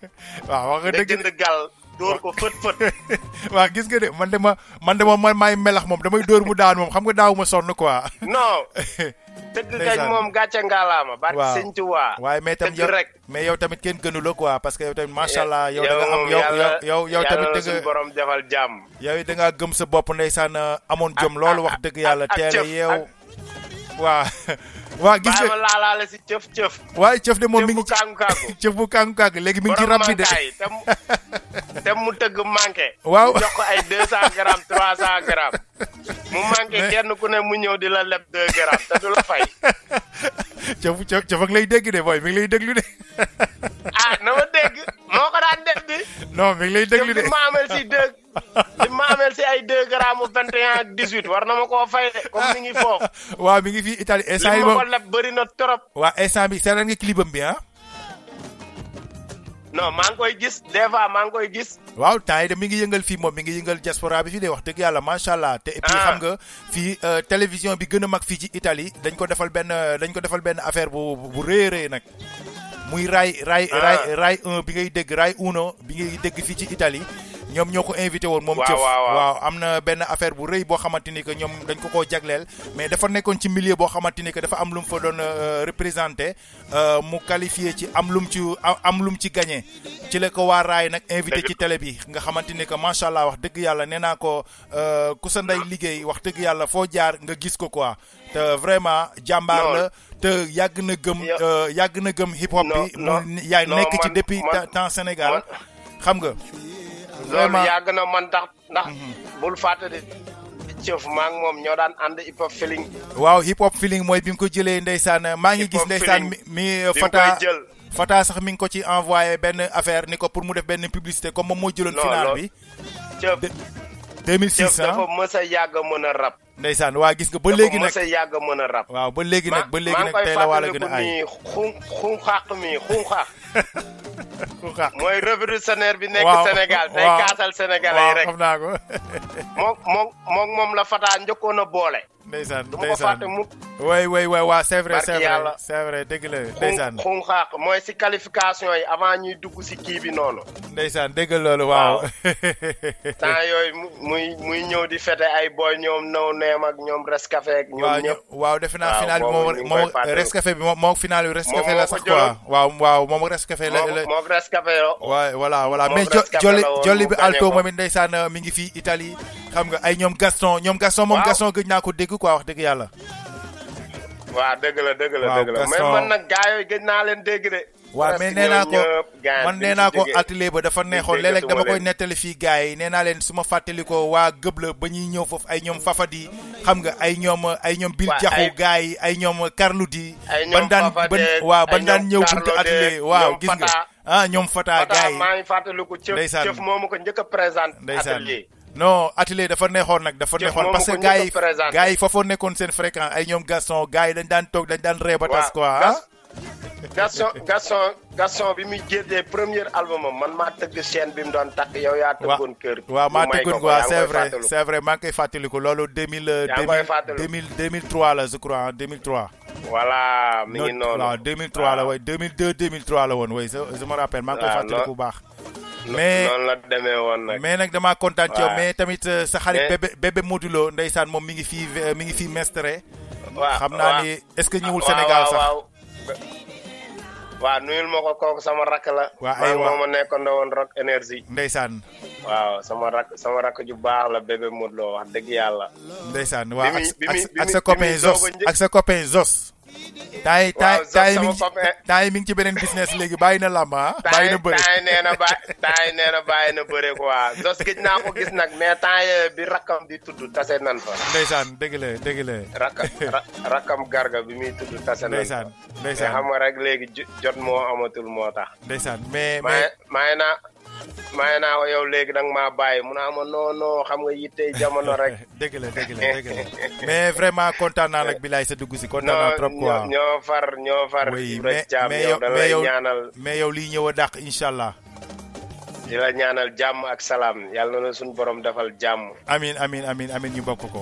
waaw wax nga nga dëgg jënd gal dóor ko fët fët waaw gis nga de man de ma man de moom man maay melax moom damay dóor mu daan moom xam nga daaw ma sonn quoi. Non. Ndeysaan. moom gàcce ngalaama barke waaw. Sëñ Tuubaa. Waaye mais tam yow mais yow tamit kenn gënu la quoi parce que yow tamit macha allah yow da yow nga am yow yow yow tamit suñu nga borom defal jàmm. yow da ngaa gëm sa bopp ndeysaan euh, amoon jom loolu wax dëgg yàlla ak teel a cëf, yeew waa gis nga laalaale si cëf cëf. waaye cëf de moom mi ngi cëf bu kàngu kàngu léegi mi ngi ci rab bi de te mu tëgg manqué. Waaw. jox ko ay deux cent grammes trois cent grammes. Mu manqué kenn ku ne mu ñëw di la leb deux grammes te du la fay. Cëf cëf cëf ak lay dégg de booy mi ngi lay déglu de. Ah na ma dégg. Moo ko daan def di non mi ngi lay déglu de. Di maamel si deux di maamel si ay deux grammes vingt et un ak dix huit war na ma koo fay de comme mi ngi foofu. Waaw mi ngi fii Italie. Instant li yi ma ko moom leb bëri na trop. Waa instant bi seetaan nga clipam bi ah non maa ngi koy gis des fois maa ngi koy gis waaw temps yi de mi ngi yëngal fii moom mi ngi yëngal diaspora bi fii de wax dëgg yàlla macha allah te et puis Ah. xam nga fii euh, télévision bi gën a mag fii ci Italie dañ ko defal benn dañ ko defal benn affaire bu bu rëy a rëy nag muy Ah. raay raay 1 bi ngay dégg raay uno bi ngay dégg fii ci Italie ñoom ñoo ko invité woon moom Waaw, waaw, am na benn affaire bu rëy boo xamante ni que ñoom dañ ko koo jagleel. Mais dafa nekkoon ci milieu boo xamante ni que dafa am lu mu fa doon représenter représenté euh, mu qualifié ci am lu mu ci am- am lu mu ci gagné. Ci la ko waa raay nag invité ci télé bi. Nga xamante ni que macha allah wax dëgg yàlla nee naa ko euh, ku sa ndey liggéey wax dëgg yàlla foo jaar nga gis ko quoi. Te vraiment jàmbaar la. Te yàgg na gëm euh, yàgg na gëm hip hop bi. Yaay nekk ci depuis temps Sénégal. xam nga? Loolu yàgg na man tax ndax bul fàtte cëf maa ngi moom ñoo daan ànd hip hop feeling. Waaw hip hop feeling mooy bi mu ko jëlee ndeysaan maa ngi gis ndeysaan mi Fata. Fata sax mi ngi ko ci envoyé benn affaire ni ko pour mu def benn publicité comme moom moo jëloon final bi. Cëf 2006 cëf dafa mës a yàgg a mën a rap. Ndeysaan waa gis nga ba léegi dafa nag mës a yàgg mën a rap. Waaw ba léegi nag ba léegi nag tey la wàlla gën a ay mi xum xum xaq mi xun xaq. xaq mooy révolutionnaire bi nekk Sénégal tey kaasal sénégalais yi rek. xam naa ko. Moom moom moom moom la Fata njëkkoon a boole. Ndeysaan ndeysaan. way way way waa c'est vrai c'est vrai c'est vrai dëgg la ndeysaan. mooy si qualification yi avant ñuy dugg si kii bi noonu. Ndeysaan dëgg loolu waaw. Temps yooyu mu- muy muy ñëw di fete ay boy ñoom naw neem ak ñoom Rescafé ak ñoom ñëpp. waaw defe naa final bi moom moom rescafé bi moom moom final bi rescafé Moom la sax quoi. Waaw waaw moom rescafé la la moo Rescafé yo waaw voilà voilà. Moom mais jolli la bi alto moom it ndeysaan mi ngi fii Italie. Xam nga ay ñoom Gaston ñoom Gaston moom. Gaston gëj naa ko dégg quoi wax dëgg yàlla. Waaw dëgg la dëgg la dëgg la. Mais man nag gaa yooyu gëj naa leen dégg de. Waaw mais nee naa ko man nee naa ko atelier ba dafa neexoon. léeg-léeg dama koy nettali fii gars yi. Nee naa leen su ma fàttali ko waa gëb la ba ñuy ñëw foofu ay ñoom Fafadi xam nga ay ñoom ay ñoom Bil Jaxu gars yi ay ñoom Karlu di. Ban daan ban waaw ban daan ñëw buntu atelier. waaw gis nga. Ah ñoom Fata gars yi. maa ngi fàttaliku cëf cëf moomu ko njëkk a présenté atelier. Non atelier dafa neexoon nag dafa neexoon parce que gars yi gars yi foofu nekkoon seen fréquent ay ñoom Gaston gars yi dañ daan toog dañ daan ree ba tas quoi ah. Gas- Gaston Gaston Gaston bi muy génnee premier album am man maa tëgg chaîne bi mu doon takk yow yaa tëggoon kër. waaw maa tëggoon quoi c'est vrai c'est vrai maa ngi koy fàttaliku. Loolu 2000 euh, Yaa ngi koy 2000 fàttaliku. 2000 2003 la je crois hein, 2003 voilà mi ngi noonu. waaw 2003 la way 2002 2003 la woon way je me rappelle maa ngi koy fàttaliku bu baax mais noonu la demee woon nag. mais nag damaa kontaan ci yow waaw. mais tamit euh, sa xarit bébé bébé Modulo ndeysaan moom mi ngi fii euh, mi ngi fii mestre waaw xam naa waaw. ni est-ce que ñëwul waaw, Sénégal waaw, sax waaw. waaw nuyul ma ko kooku sama rakk la. Waa, maa aywa. moom a nekkandoo woon rock énergie. ndeysaan waaw sama rakk sama rakk ju baax la bébé Modou Lo wax dëgg yàlla. ndeysaan waaw ak sa- copain Zos ak sa copain Zos Zos taay sama mi taay mi ci beneen business léegi bàyyi na làmb ah. Bàyyi na bëri taay nee na ba taay nee na bàyyi na bëre quoi. Dos gëj naa ko gis nag mais yee bi rakkam di tudd tase nan fa. Ndeysaan dëgg la dëgg la. Rakka ra- rakkam garga bi muy tudd tase nan mais ndeysaan xam rek léegi jo- jot moo amatul moo tax. Ndeysaan mais mais maye naa maye naa ko yow léegi danga maa bàyyi mu naa ma non non xam nga yittey jamono rek dëgg la dëgg la dëgg la mais vraiment kontaan naa nag bilaay sa dugg si kontaan naa non trop quoi. ñoo ñoo far ñoo far oui mais mais yow mais yow ñaanal. mais yow lii ñëw a dàq incha allah di la ñaanal jàmm ak salaam. Yàlla na la suñu borom defal jàmm. Amin amin amin amin ñu bokk ko.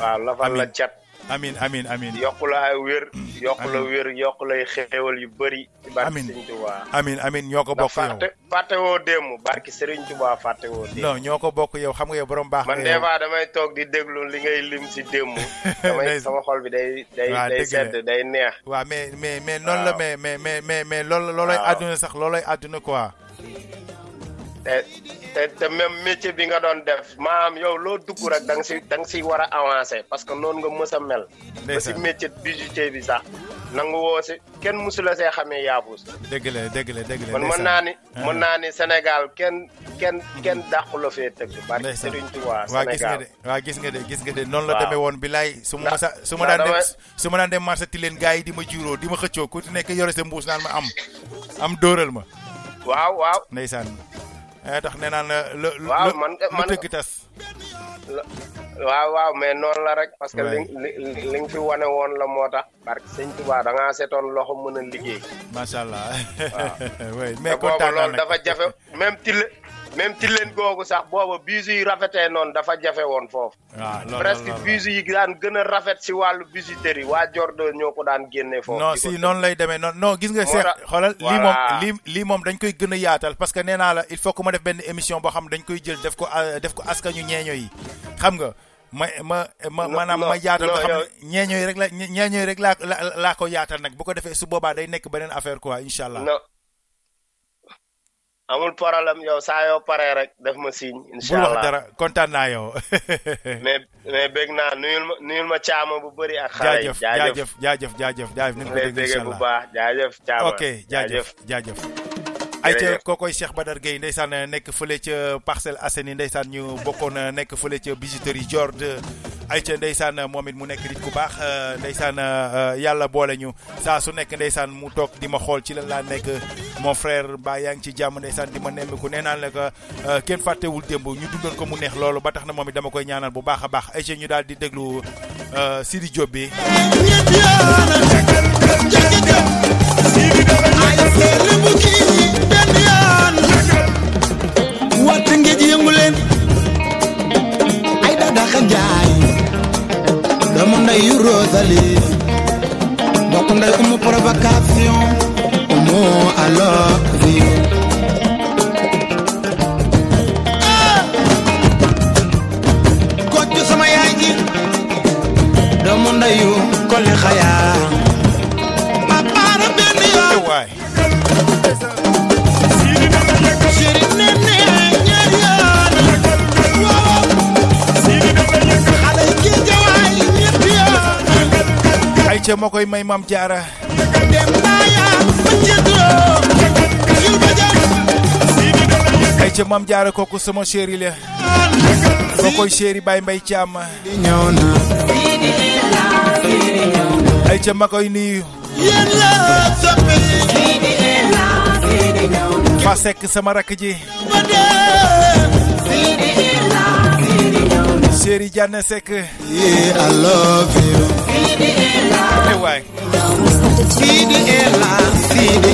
Waaw lafal la cat amin amin amin yokku la ay wér yokku la wér mm. yokku lay xéewal yu bëri ci barki. Sëriñ Tuubaa amin amin ñoo ko bokk yow. fàtte woo démb barki Sëriñ Tuubaa fàtte woo démb. Non ñoo ko bokk yow xam nga yow borom baax man des fois damay toog di déglu li ngay lim si démb. Damay sama xol bi day day day sedd day neex. Waaw mais mais mais noonu la mais mais mais mais mais loolu loolay àdduna sax loolay àdduna quoi eh, te te même métier bi nga doon def maanaam yow loo dugg rek da nga si da nga si war a avancer parce que noonu nga mës a mel ba si Ndeysaan. métier bijoutier bi sax nangu woo si kenn musula see xamee yaafus dëgg la dëgg la dëgg la man mën ndeysaan. naa ni Ah. mën naa ni Sénégal kenn kenn kenn dàqu la fee tëgg barki Ndeysaan. Sëriñ Tuubaa waa gis nga Sénégal de waa gis nga de gis nga de noonu la Waaw. demee woon bilaay su ma Ndax- masa su ma ndax daan dem su ma daan dem marché ti leen gars yi di ma juuroo di ma xëccoo ku ci nekk yore sa mbuus naan ma am am dóoral ma waaw waaw ndeysaan tax nee naan la lu lu Waaw, man- lu man- tëgg tas waaw waaw mais noonu la rek parce que li li nga fi wane woon la moo tax Tuubaa da ngaa seetoon loxo mën a liggéey macha allah Waaw. mais kontaan naa loolu dafa jafe même même leen googu sax booba yi rafetee noonu dafa jafe woon foofu. Loolu presque yi daan gën a rafet si wàllu waa Jordan ñoo ko daan génne foofu non si noonu lay demee. Non non gis nga tax- xoolal lii moom lii lii moom dañ koy gën a yaatal parce que nee naa la il faut que ma def benn émission boo xam dañ koy jël def ko euh, def ko ñeeño yi. Xam nga ma ma ma maanaam ma yaatal nga xam ne ñeeño yi rek la ñe- ñeeño yi rek laa la- laa ko yaatal nag. Bu ko defee su boobaa day nekk beneen affaire quoi incha allah amul problème yow saa yoo paree rek def ma signe bul incha wax allah. dara kontaan naa yow. Mais mais bég naa nuyul ma nuyul ma caama bu bëri ak xale yi. Jaajëf jaajëf. jaajëf jaajëf jaajëf nañ ko dégg incha bu baax jaajëf caama. Ok jaajëf. jaajëf ayca kookoy Cheikh Badar Gueye ndeysaan nekk fële ca Parcelles Assainies ndeysaan ñu bokkoon nekk fële ca bijouterie Jord ayca ndeysaan moom it mu nekk nit ku baax ndeysaan yàlla boole ñu. Saa su nekk ndeysaan mu toog di ma xool ci lan laa nekk. Mon frère ba yaa ngi ci jàmm ndeysaan di ma nemmiku. Nee naan la ko kenn fàttewul démb ñu dundal ko mu neex loolu ba tax na moom it dama koy ñaanal bu baax a baax. Ayca ñu daal di déglu Sidi Diop bi. Wàtt ngeej yëngu leen. Ay dadaxa njaay doomu ndey yu Rosalie. Mbokk ndey umu provocation. Umu I love you. Koccu sama ca moo koy may maam jaara ay ca maam jaara kooku sama chéri la moo koy chéri bay mbay caam ay ca ma koy Chérie Diane Sek. Yeah, I love you. Anyway. Feed the love feed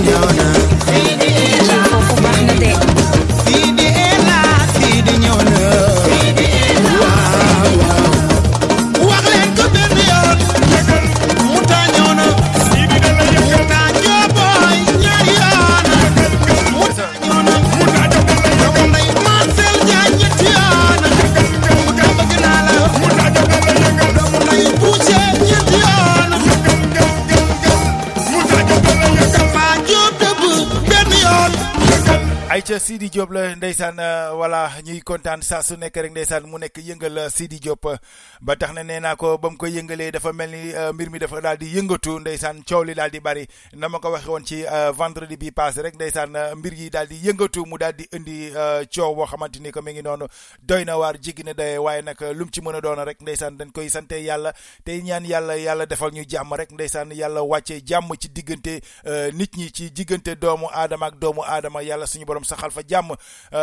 see the job line. Ndeysaan voilà ñuy kontaan saa su nekk rek ndeysaan mu nekk yëngal Sidi Diop. Ba tax na nee naa ko ba mu ko yëngalee dafa mel ni mbir mi dafa daal di yëngatu ndeysaan coow li daal di bari. Na ma ko waxee woon ci vendredi bi passé rek ndeysaan mbir yi daal di yëngatu mu daal di indi coow boo xamante ni que mi ngi noonu doy na waar jiggi na doye waaye nag lu mu ci mën a doon rek ndeysaan dañ koy sante yàlla. Tey ñaan yàlla yàlla defal ñu jàmm rek ndeysaan yàlla wàccee jàmm ci diggante nit ñi ci diggante doomu aadama ak doomu aadama yàlla suñu borom saxal fa jàmm.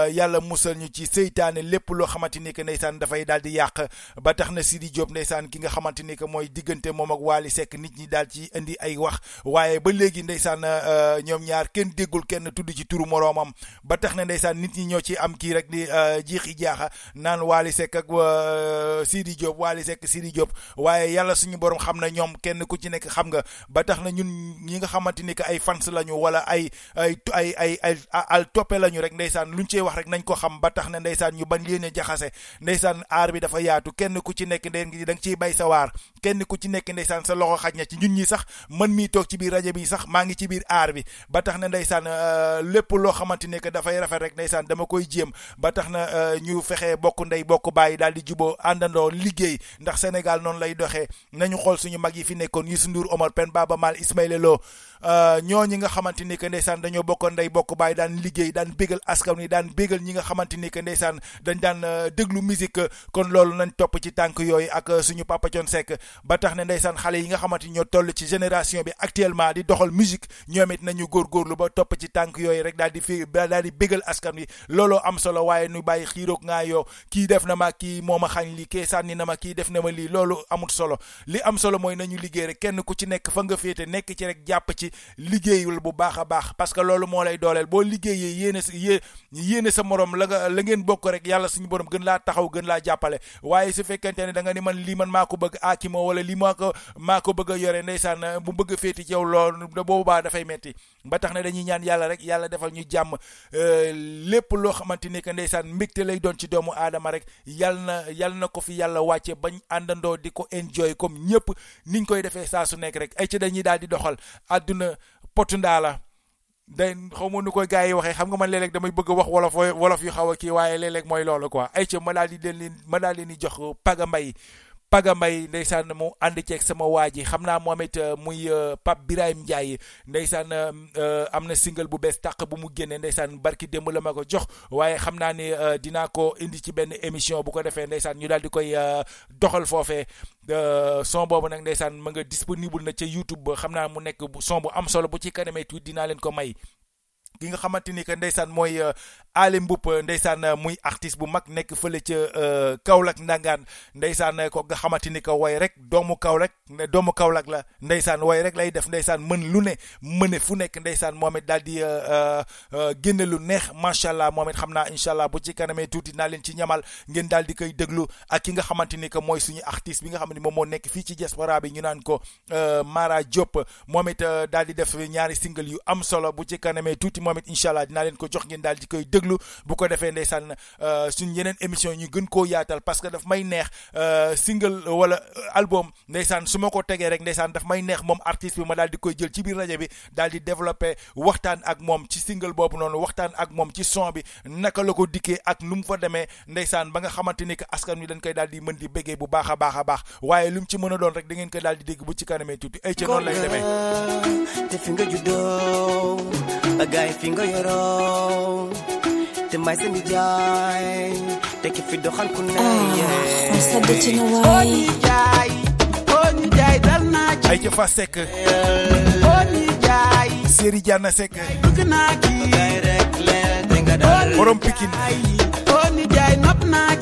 Yàlla musal ñu ci seytaane lépp loo xamante ni que ndeysaan dafay daal di yàq ba tax na Sidi Diop ndeysaan ki nga xamante ni que mooy diggante moom ak Waly Seck nit ñi daal ci indi ay wax waaye ba léegi ndeysaan ñoom ñaar kenn déggul kenn tudd ci turu moroomam ba tax na ndeysaan nit ñi ñoo ci am kii rek di jiixi jaaxa naan Waly Seck ak Sidi Diop Waly Seck Sidi Diop waaye yàlla suñu borom xam na ñoom kenn ku ci nekk xam nga ba tax na ñun ñi nga xamante ni que ay fans lañu wala ay ay ay ay al toppe wax rek nañ ko xam ba tax na ndeysaan ñu bañ leen a jaxase ndeysaan aar bi dafa yaatu kenn ku ci nekk ndeen da nga ciy bay sa waar kenn ku ci nekk ndeysaan sa loxo xaj na ci ñun ñi sax man mii toog ci biir rajo bi sax maa ngi ci biir aar bi ba tax na ndeysaan lépp loo xamante ne que dafay rafet rek ndeysaan dama koy jéem ba tax na ñu fexe bokk ndey bokk bàyyi daal di juboo àndandoo liggéey ndax Sénégal noonu lay doxee nañu xool suñu mag yi fi nekkoon Youssou Ndour Omar Pène Baba Maal Ismaïla Lo ñooñi nga xamante ni que ndeysaan dañoo bokkoon ndey bokk bàyyi daan liggéey daan bégal askan wi daan bégal ñi nga xamante ni que ndeysaan dañ daan déglu musique. Kon loolu nañ topp ci tànk yooyu ak suñu Papa Thione ba tax ne ndeysaan xale yi nga xamante ni ñoo toll ci génération bi actuellement di doxal musique ñoom it nañu góorgóorlu ba topp ci tànk yooyu rek daal di fi daal di bégal askan wi. Looloo am solo waaye nu bàyyi xiiroog ngaa yoo kii def na ma kii moo ma xañ lii kee sànni na ma kii def na ma lii. Loolu amul solo. Li am solo mooy nañu liggéey rek. Kenn ku ci nekk fa nga féete nekk ci rek jàpp ci liggéeyul bu baax a baax parce que loolu moo lay dooleel boo liggéeyee yéene sa yé yéene sa morom la nga la ngeen bokk rek yàlla suñu borom gën laa taxaw gën laa jàppale. waaye su fekkente ne da nga ni man lii man maa ko bëgg aakima wala lii maa ko maa ko bëgg a yore ndeysaan bu bëgg a féeti ci yow loolu boobaa dafay metti. Ba tax ne dañuy ñaan yàlla rek yàlla defal ñu jàmm lépp loo xamante ni que ndeysaan mbégte lay doon ci doomu aadama rek yal na yal na ko fi yàlla wàcce bañ àndandoo di ko enjoy comme ñëpp niñ koy defee saa su nekk rek. Ay ci dañuy daal di doxal àdduna potu ndaa la. Day xaw ma nu koy gars yi waxee xam nga man léeg-léeg damay bëgg wax wolof wolof yu xaw a kii waaye léeg-léeg mooy loolu quoi. Ay ci ma daal di leen ma daal leen di jox paga mbay. Paga mbay ndeysaan mu ànd ceeg sama waa ji. Xam naa moom it muy Pape Birahim Ndiaye ndeysaan am na single bu bees tàq bu mu génne ndeysaan barki démb la ma ko jox. Waaye xam naa ni dinaa ko indi ci benn émission bu ko defee ndeysaan ñu daal di koy doxal foofee. Son nag ndeysaan ma nga disponible na ca YouTube ba. Xam naa mu nekk son bu am solo bu ci kanamee tuuti dinaa leen ko may ki nga xamante ni que ndeysaan mooy Ali Mboup ndeysaan muy artiste bu mag nekk fële ca Kaolack ndangaan. Ndeysaan ko nga xamante ni que way rek doomu Kaolack doomu Kaolack la. Ndeysaan way rek lay def. Ndeysaan mën lu ne mëne fu nekk. Ndeysaan moom it daal di génne lu neex macha allah. Moom it xam naa incha allah bu ci kanamee tuuti naa leen ci ñamal. Ngeen daal di koy déglu ak ki nga xamante ni que mooy suñu artiste bi nga xam ne moom moo nekk fii ci diaspora bi. Ñu naan ko Mara Diop. Moom it daal di def ñaari single yu am solo. Bu ci kanamee tuuti it incha allah dinaa leen ko jox ngeen daal di koy déglu bu ko defee ndeysaan suñ yeneen émission ñu gën koo yaatal parce que daf may neex single wala album ndeysaan su ma ko tegee rek ndeysaan daf may neex moom artiste bi ma daal di koy jël ci biir rajo bi daal di développé waxtaan ak moom ci single boobu noonu waxtaan ak moom ci son bi naka la ko dikkee ak nu mu fa demee ndeysaan ba nga xamante ni que askan wi dañ koy daal di mën di béggee bu baax a baax a baax. Waaye lu mu ci mën a doon rek da ngeen koy daal di dégg bu ci kanamee tuuti. Ay ca noonu lay juddoo agaay fi nga yoroo te may sa nijaay te ki fi doxal ku ne on ci na waay jaay oo ñu jaay dal ay ca fa Seck bëgg naa kii rek leen te nga dal borom Pikine oo ñu jaay nopp naa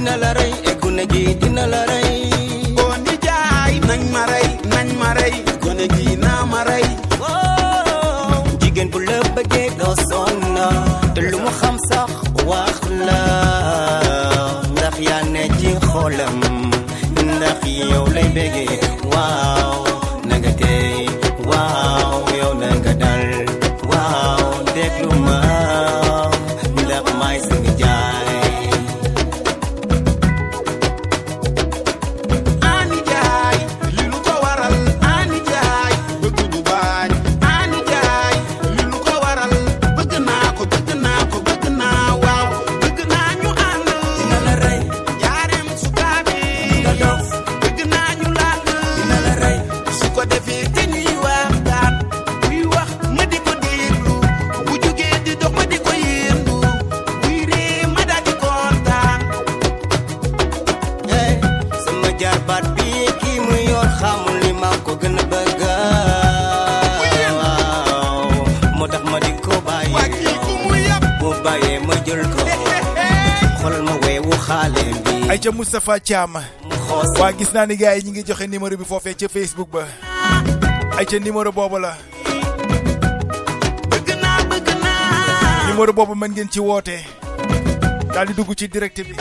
dina la rey e gune gi dina Moustapha Thiam. Waa gis naa ni gars yi ñi ngi joxe numéro bi foofee ca Facebook ba. Ay ca numéro boobu la. Numéro boobu mën ngeen ci woote. Daal di dugg ci direct bi.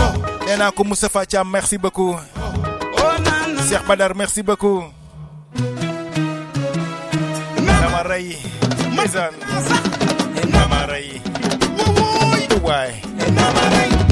Oh. Nee naa ko Moustapha Thiam merci beaucoup. Oh. Na Cheikh Badar merci beaucoup. Dama rey. ndeysaan. dama rey Ooh, you way.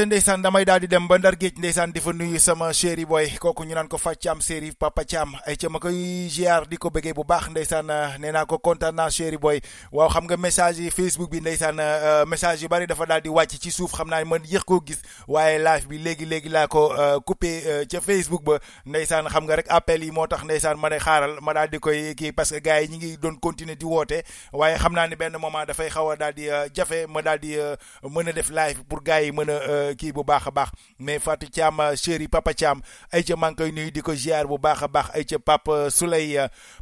Ca ndeysaan damay daal di dem ba ndar géej ndeysaan di fa nuyu sama chéri boy kooku ñu ko fa Thiam chéri papa Thiam ay ca ma di ko bëggee bu baax ndeysaan nee naa ko kontaan naa chéri boy. Waaw xam nga message yi Facebook bi ndeysaan message yu bari dafa daal di wàcc ci suuf xam naa man yéex koo gis waaye live bi léegi léegi laa ko coupé ca Facebook ba. Ndeysaan xam nga rek appel yi moo tax ndeysaan ma ne xaaral ma daal di koy kii parce que gars yi ñi ngi doon continuer di woote waaye xam naa ne benn moment dafay xaw a daal di jafe ma daal di mën a def live pour gars yi kii bu baax a baax mais Fatou Thiam chéri papa Thiam ay ca maa ngi koy nuyu di ko ziar bu baax a baax ay ca Pape Souley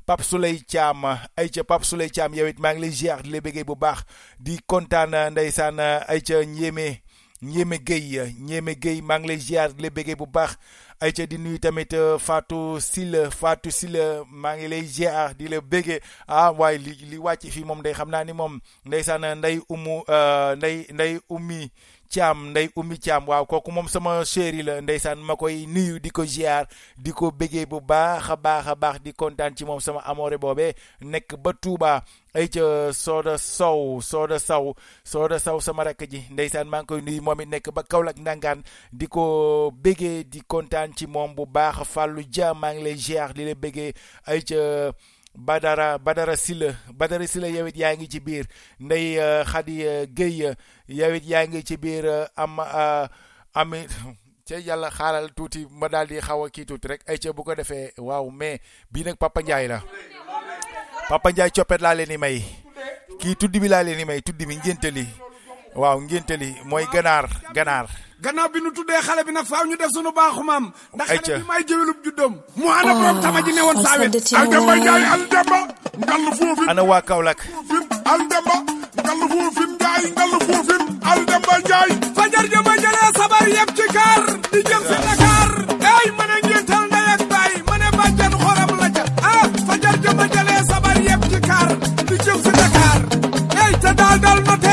Pape Souley Thiam ay ca Pape Souley Thiam yow it maa ngi lay ziar di la bëggee bu baax di kontaan ndeysaan ay ca Njémé Njémé Guèye Njémé Guèye maa ngi lay ziar di la bu baax ay di nuyu tamit Fatou Sila Fatou Sila maa ngi lay ziar di la bëggee ah waaye li li wàcc fii moom day xam naa ni moom ndeysaan nday umu nday nday ummi Thiam nday ummi Thiam. Waaw kooku moom sama chéri la ndeysaan ma koy nuyu di ko ziar di ko bëggee bu baax a baax a baax di kontaan ci moom sama amoore boobee nekk ba Touba. Ay ca Soda Sow Soda Sow Soda Sow sama rakk ji ndeysaan maa ngi koy nuyu moom it nekk ba Kaolack ndangaan di ko bëggee di kontaan ci moom bu baax. Fallou Dia maa ngi lay ziar di la bëggee ay ca Badara Badara Silla Badara Silla yow it yaa ngi ci biir. Ndey Khady Guèye yow it yaa ngi ci biir am ami ca yàlla xaaral tuuti ma daal di xaw a kii tuuti rek. Ay ca bu ko defee waaw mais bii nag Papa Ndiaye la. Papa Ndiaye coppet laa leen di may. Kii tuddi bi laa leen di may tuddi bi ngénte li. Waaw ngénte li mooy ganaar ganaar. Gannaaw bi nu tuddee xale bi nag faaw ñu def sunu baaxu maam. Ndax xale bi may jëwelub juddoom mu ana borom tama ji newoon on saawet s'en al demba njaay al demba ngal foofin ana waa Kaolack. Al demba ngal foofin njaay ngal foofin al demba njaay fajar jëma jëlee sabar yëpp ci kaar di jëm si Dakar. Ey mën a ngéntal ndey ak baay. Mën a bàjjan xoram la ca. Ah fajar jëma jëlee sabar yëpp ci kaar di jëm si Dakar. Ey te daal dal noteer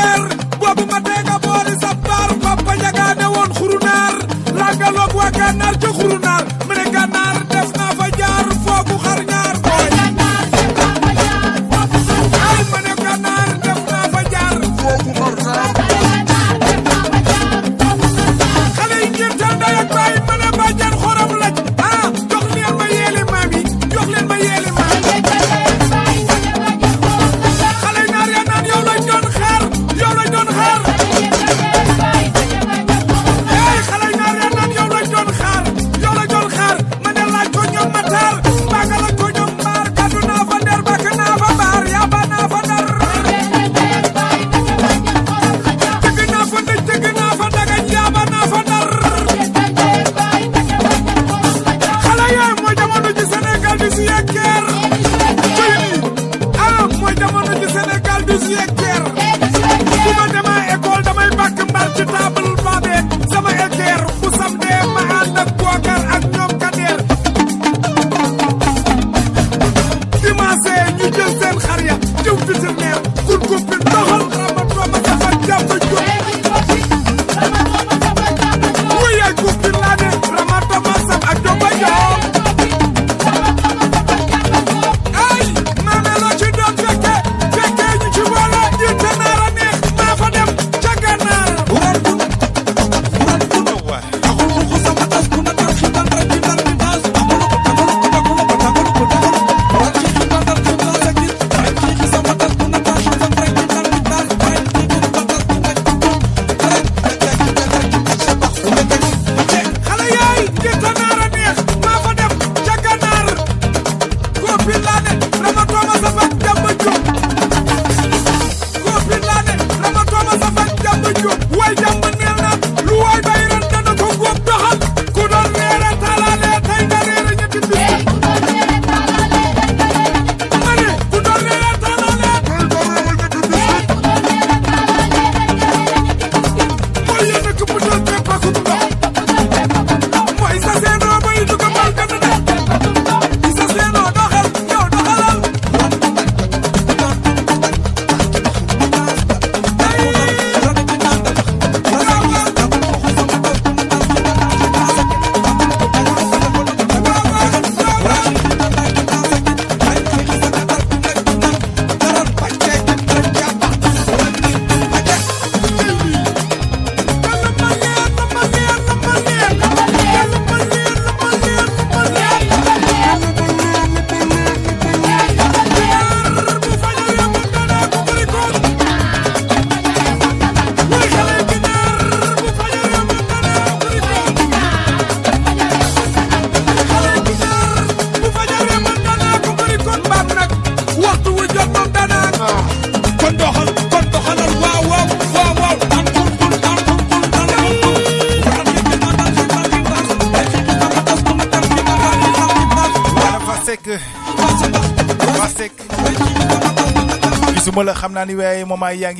ni wey mama yaa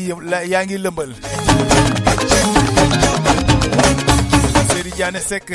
ngi lëmbal Seri Diané Seck.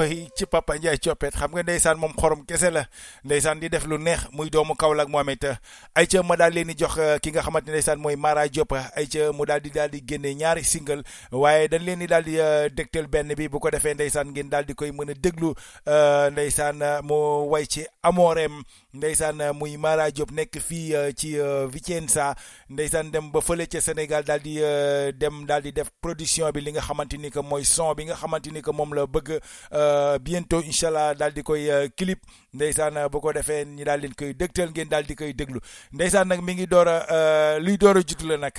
Kokoy ci papa Ndiaye coppet. Xam nga ndeysaan moom xorom kese la. Ndeysaan di def lu neex muy doomu Kaolack moom it. Ay ca ma daal leen di jox eh, ki nga xamante ne ndeysaan mooy Mara Diop. Ay ca mu daal di daal di génne ñaari single. Waaye dañ leen di daal di eh, dégtal benn bi. Bu ko defee ndeysaan ngeen daal di koy mën a déglu eh, mu way ci amoorem ndeysaan muy Mara Diop nekk fii eh, ci Vicenza. Ndeysaan dem ba fële ca Sénégal daal di dem daal di def production bi li nga xamante ni que mooy son bi nga xamante ni que euh, bientôt incha allah daal di euh, clip ndeysaan bu ko defee ñi daal leen koy dégtal ngeen daal di koy déglu. Ndeysaan nag mi ngi door a euh, luy door a jutu la nag.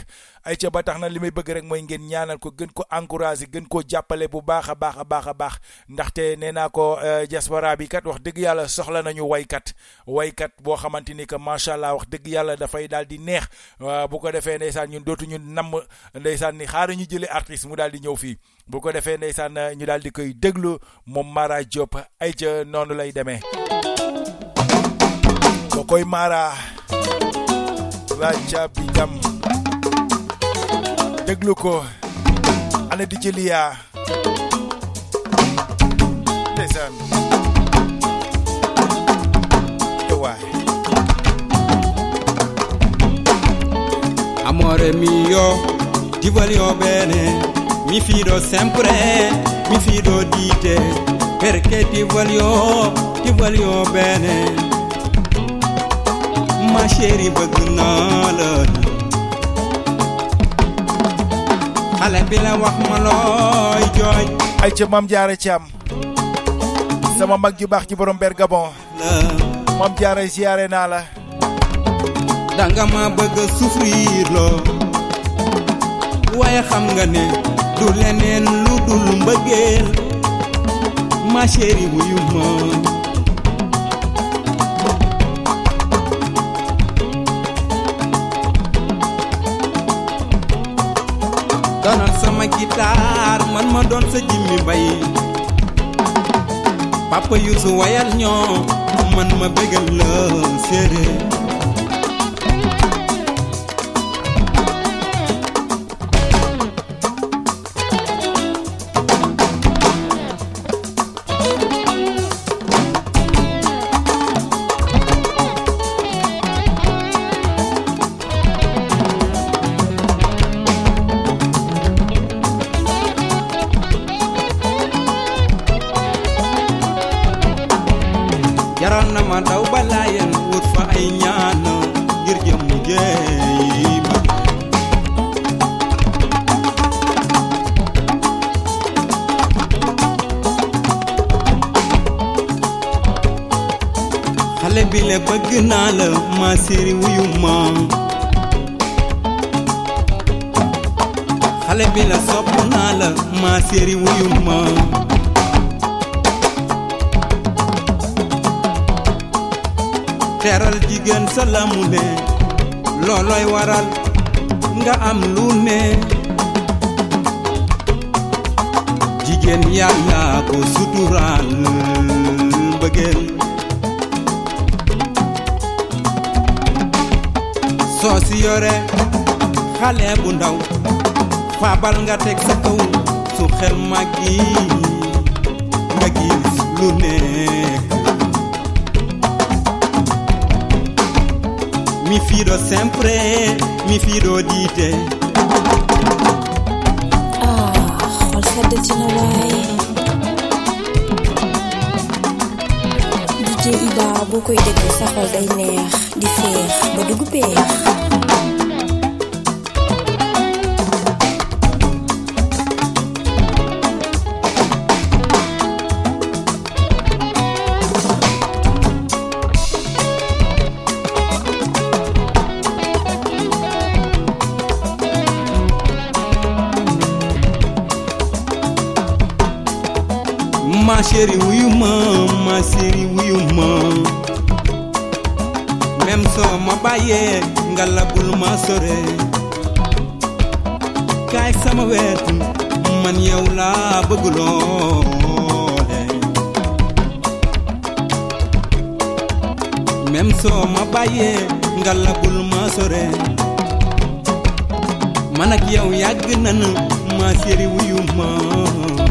Ay ca ba tax na li may bëgg rek mooy ngeen ñaanal ko gën ko encouragé gën koo jàppale bu baax a baax a baax a baax. Ndaxte nee naa ko euh, diaspora bi kat wax dëgg yàlla soxla nañu waykat. Waykat boo xamante ni que macha allah wax dëgg yàlla dafay daal di neex. Bu ko defee ndeysaan ñun dootuñu namm ndeysaan ni xaaral ñu jëlee artiste mu daal di ñëw fii. Bu ko defee ndeysaan ñu daal di koy déglu moom Mara Diop. Ay ca noonu lay demee. Ko koy Mara raja bi jam déglu ko ana di jëliyaa ndeysaan yow waay Amore mio, ti voglio bene, mi fido sempre, mi fido di te, perché ti voglio, ti voglio bene. Ma chérie bëgg naa la xale bi la wax ma looy jooy ay ca maam jaara Thiam sama mag ju baax ci borom ber Gabon maam jaara ziyaare naa la. Danga ma bëgg souffrir loo waaye xam nga ne du leneen lu dul mbëggeel. Ma chérie wuyu ma doonal sama guitare man ma doon sa jimmi mbay papa yusu wayal ñoo man ma bëggal la séeréer ma séri wuyu ma teral jigéen sa la ne looloy waral nga am lu ne jigéen yàlla ko suturaal bëggeel soo si yore xale bu ndaw faabal nga teg sa kaw su xel màggi nga gis lu nekk mi fido sempre mi fido di te. Ah xol seddati na waay DJ Iba boo koy déglu sa xol day neex di feex ba dugg peex chérie, oui, maman, ma chérie, oui, maman. Même so ma baye, ngala bul ma sore. Kay sama wet, man yow la bëgg lool. Même so ma baye, ngala bul ma sore. Man ak yow yàgg ma chérie, oui, maman.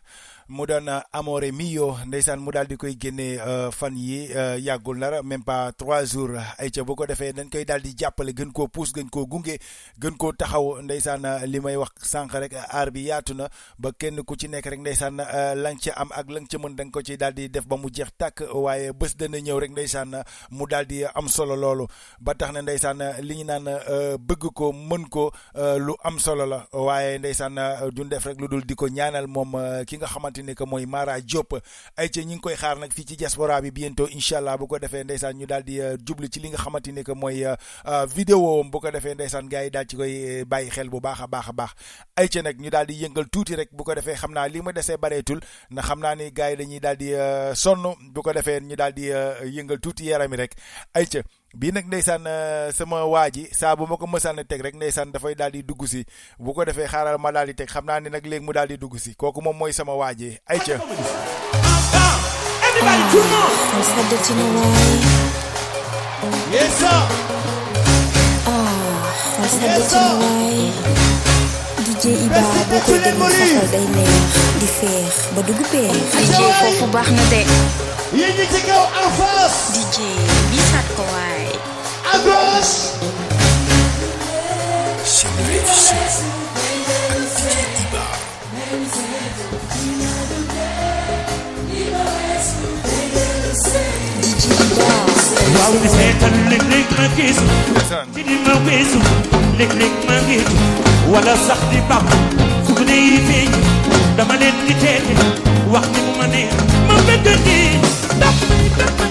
mu doon amore mio ndeysaan mu daal di koy génne fan yi yàggul dara même pas trois jours. Ay ca bu ko defee dañ koy daal di jàppale gën koo puus gën koo gunge gën koo taxaw. Ndeysaan li may wax sànq rek aar bi na ba kenn ku ci nekk rek ndeysaan am ak la nga ca mën da nga ko ci daal def ba mu jeex tàkk. Waaye bés dana ñëw rek ndeysaan mu daal am solo loolu. Ba tax na ndeysaan li ñu naan bëgg ko mën ko lu am solo la. Waaye ndeysaan duñ def rek lu dul di ko ñaanal moom ki nga xamante ni que mooy Mara Diop. Ay ca ñi ngi koy xaar nag fii ci diaspora bi bientôt incha allah bu ko defee ndeysaan ñu daal di jublu ci li nga xamante ni que mooy vidéo bu ko defee ndeysaan gars yi daal ci koy bàyyi xel bu baax a baax a baax. Ay ca nag ñu daal di yëngal tuuti rek bu ko defee xam naa li ma desee bareetul na xam naa ni gars yi dañuy daal di sonn. Bu ko defee ñu daal di yëngal tuuti yaram yi rek. Ay ca bii nag ndeysaan sama waa ji saa bu ma ko mësaan a teg rek ndeysaan dafay daal di dugg si. Bu ko defee xaaral ma daal di teg xam naa ni nag léegi mu daal di dugg si. Kooku moom mooy sama waa ji. Ay Yes, sir. ah DJ Iba déglu sa xol day neex di feex ba dugg peex. DJ de. ñi ci kaw wax ni mu ma neex ma bëgg ni daf may daf may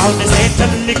وعاود زيتم لك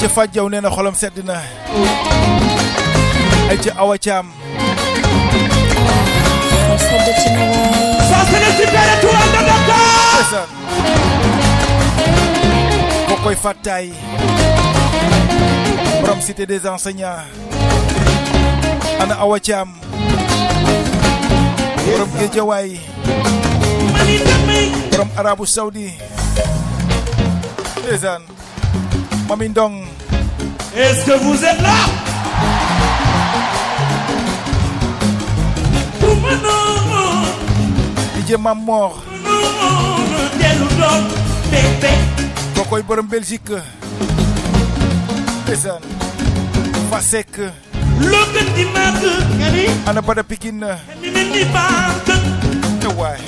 ay ca fàjjaw nee na xolam sedd na. Ay ca awa caam Dakar kokoy fàttaay. Borom cité des enseignants. Ana awa caam borom géejawaay. Borom arabu saudi ndeysaan. Mami ndong Est-ce que vous êtes là? DJ Mamor. Kokoy borom Belgique. Pesan. Fasek. Logan di mag ngani ana pada pikin ni bang no way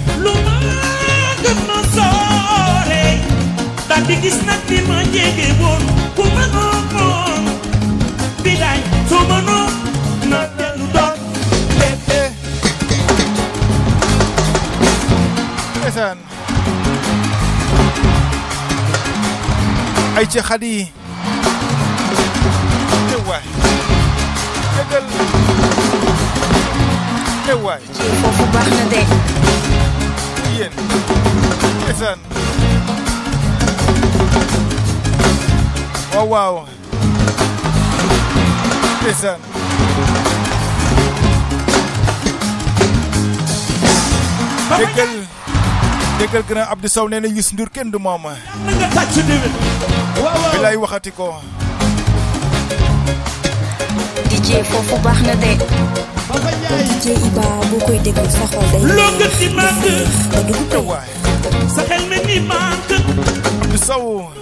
ay ci xat yi teewaay dëggal teewaay foofu baax na de ndeysaan déggal déggal grand Abdou Sow nee na Youssou Ndour kenn du moom. Na nga tàcc déwén waaw waaw bilaay waxati ko. DJ foofu baax na de. DJ Iba boo koy déglu sa xol day loo gën di màgg. sa xel mel ni Abdou Sow.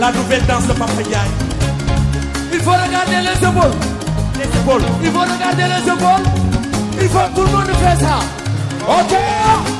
la nouvelle danse de Papa Il faut regarder les épaules. les épaules Il faut regarder les épaules. Il faut que tout le monde fasse ça. Ok.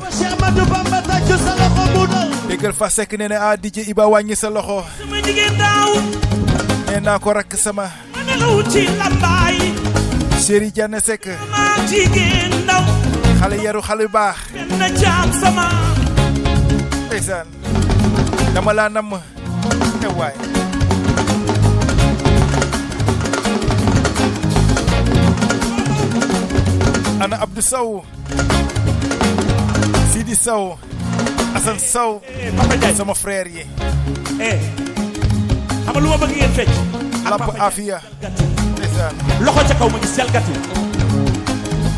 dal déggal Fasek nee na ah DJ Iba wàññi sa loxo nee naa ko rakk sama chéri Diané ndaw xale yaru xale baax ndeysaan dama laa namm te waay ana Abdou Sow Sidi Sow Assane Sow Papa Ndiaye sama frère yi eh xam nga lu ma bëgg ngeen fecc lamp Afia ndeysaan loxo ca kaw ma gis jalgati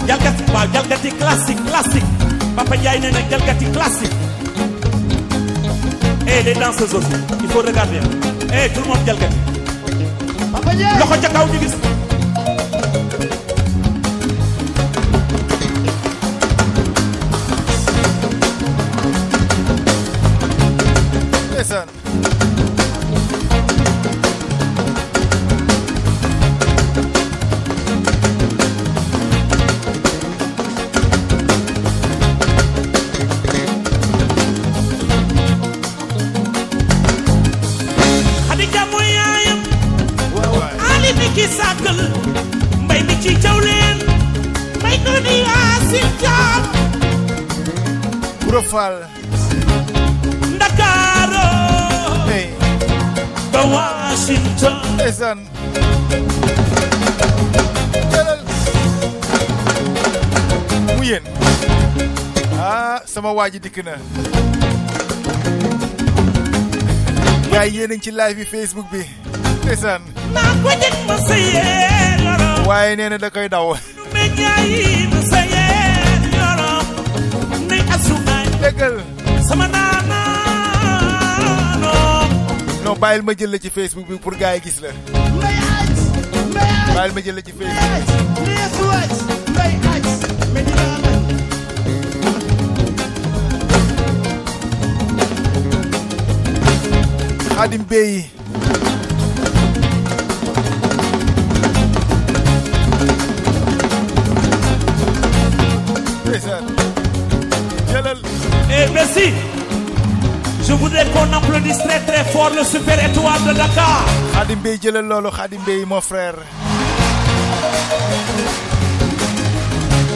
jalgati waaw jalgati classique classique Papa Ndiaye nee na jalgati classique eh les danseuses aussi il faut regarder eh tout le monde jalgati Papa Ndiaye loxo ca kaw ñu gis Fall Ndakaaro hey. Ba Washington ndeysaan mu yéen ah sama waa ji dikk na gars yi yéen ci live bi Facebook bi ndeysaan waaye nee na da koy daw déggal sama naanaano non bàyyil ma jël la ci Facebook bi pour gars yi gis la. Bàyyil ma jël la ci Facebook. Xaadim Bey qu'on applaudisse très très fort le super étoile de Dakar. Xaadim Bey jëlal loolu Xaadim Bey mon frère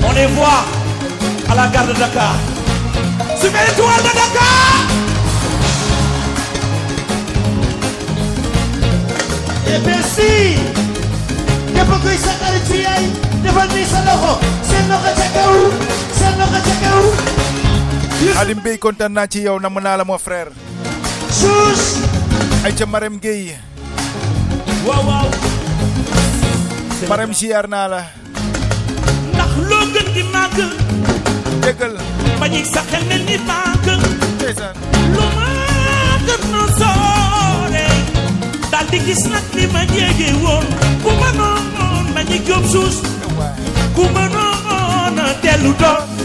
On les voit à la gare de Dakar. Super étoile de Dakar. Et merci. képp kuy sa xarit fi yaay defal nii sa loxo seen loxo ca kaw seen loxo ca kaw. Xaadim Bey kontaan naa ci yow namm naa la mon frère suus. ay ca Marème Gueye waaw waaw. Marème ziar naa la ndax loo gën di màgg. déggal bañuy sa xel mel ni màgg. ndeysaan lu na soore. daal di gis nag li ma jege woon. ku ma noon bañuy jóob suus. ku ma noon dellu doon.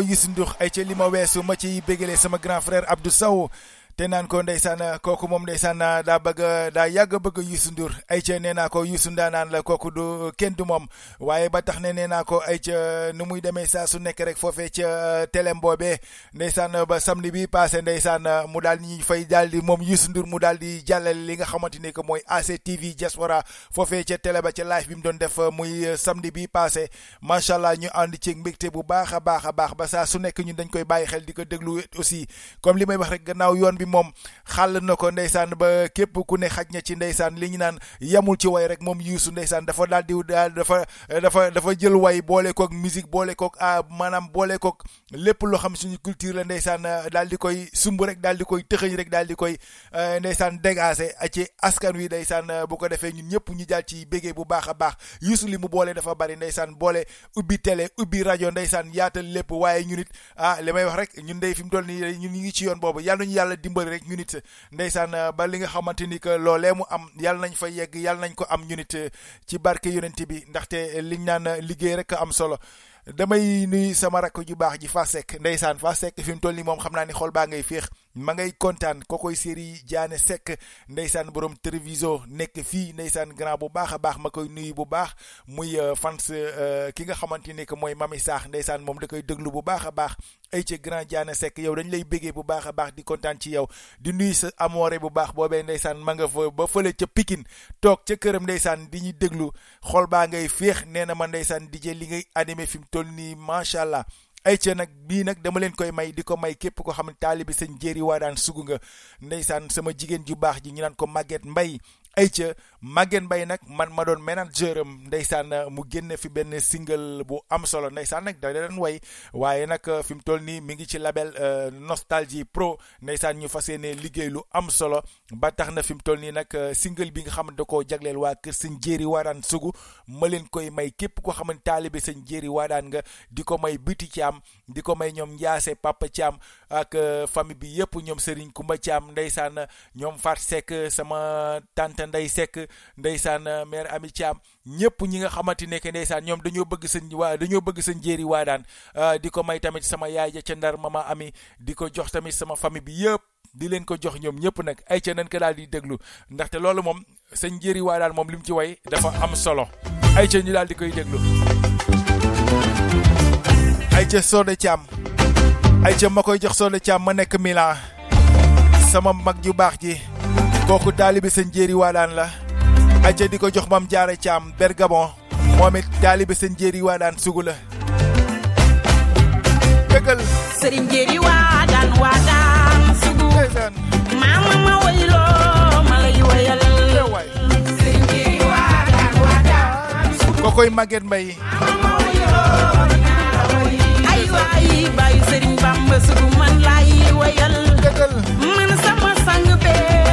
Ko Youssou Ndour ay ca li ma weesu ma ciy bégalee sama grand frère Abdou Sow te naan ko ndeysaan kooku moom ndeysaan daa bëgg daa yàgg bëgg Youssou Ndour ay ca nee ko Youssou ndaanaan la kooku du kenn du moom waaye ba tax ne nee ko ay ca nu muy demee saa su nekk rek foofee ca telem ba samedi bi passé ndeysaan mu daal ñuy fay di moom Youssou Ndour mu daal di jàllale li nga xamante ni que mooy ACTV Diaspora. Foofee ca télé ba live bi mu doon def muy samedi bi passé macha allah ñu ànd ci mbégte bu baax a baax a baax ba su ñun dañ koy bàyyi xel di ko déglu aussi. Comme li wax rek gannaaw yoon bi moom xàll na ko ndeysaan ba képp ku ne xaj na ci ndeysaan li ñu naan yamul ci way rek moom Youssou ndeysaan dafa daal di dafa dafa dafa jël way boole kook musique boole kook ah maanaam boole kook lépp loo xam suñu culture la ndeysaan daal di koy sumb rek daal di koy tëxëñ rek daal di koy ndeysaan dégagé ci askan wi ndeysaan bu ko defee ñun ñëpp ñu jàll ci bégee bu baax a baax. Youssou li mu boole dafa bari ndeysaan boole ubbi télé ubbi rajo ndeysaan yaatal lépp waaye ñun it ah li may wax rek ñun day fi mu toll ñun ñu ngi ci yoon boobu. Yàlla yàlla dimbali rek it ndeysaan ba li nga xamante ni que loolee mu am yàlla nañ fa yegg yàlla nañ ko am ñun it ci barke yonent bi. Ndaxte liñ naan liggéey rek am solo. Damay nuy sama rakk ju baax ji fa sekk ndeysaan fa sekk fi mu toll nii moom xam naa ni xol baa ngay féex. Ma ngay kontaan kokoy série Diané sekk ndeysaan borom télévision nekk fii ndeysaan grand bu baax a baax ma koy nuyu bu baax. Muy euh, fans euh, ki nga xamante ni que mooy Mami Saax ndeysaan moom da koy déglu bu baax a baax. Ay ca grand Diané sekk yow dañ lay béggee bu baax a baax di kontaan ci yow. Di nuyu sa amoore bu baax boobee ndeysaan ma nga fa ba fële ca Pikine. Toog ca këram ndeysaan di ñuy déglu. Xol baa ngay féex nee na ma ndeysaan di jël li ngay animé fi mu toll nii macha allah. Ay ca nag bii nag dama leen koy may di ko may képp ko xam ne taalibi sëñ jéeri waa daan sugu nga. Ndeysaan sama jigéen ju baax ji ñu naan ko Maguette Mbay ay ca Maguette Mbay nag man ma doon manager am ndeysaan mu génne fi benn single bu am solo ndeysaan nag da leen way. Waaye nag fi mu toll nii mi ngi ci label Nostalgie Pro ndeysaan ñu fas yéene liggéey lu am solo. Ba tax na fi mu single bi nga xam da koo jagleel waa kër sëñ jéeri waa daan sugu ma leen koy may képp ko xam ne taalibi sëñ jéeri nga di ko may biti Thiam di ko may ñoom Ndiasse Papa Thiam ak famille bi yëpp ñoom Serigne Kumba Thiam ndeysaan ñoom Fat Seck sama tante Ndey Seck ndeysaan mère Ami Thiam ñëpp ñi nga xamante ne que ndeysaan ñoom dañoo bëgg sëñ waa dañoo bëgg sëñ jéeri waa daan di ko may tamit sama yaay ja ca ndar mama Ami di ko jox tamit sama famille bi yëpp di leen ko jox ñoom ñëpp nag ay ca nañ ko daal di déglu ndaxte loolu moom sëñ jéeri waa daan moom li mu ci way dafa am solo ay ca ñu daal di koy déglu. Ay ca Soda Thiam ay ca ma koy jox Soda Thiam ma nekk Milan sama mag ju baax ji. Kooku taalibi sëñ jéeri waadaan la. Ay ca di ko jox mam jaara Thiam Bergabon moom it taalibi sëñ jéeri waadaan sugu la. Dëggal sëriñ jéeri waadaan waadaan sugu. Maama ma wayloo ma lay wayal. Sëriñ jéeri waadaan waadaan sugu. Kookoy Maguette Mbay ay waay bàyyi sëriñ bamba sugu man laay wayal. Man sama sang bee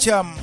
Cham.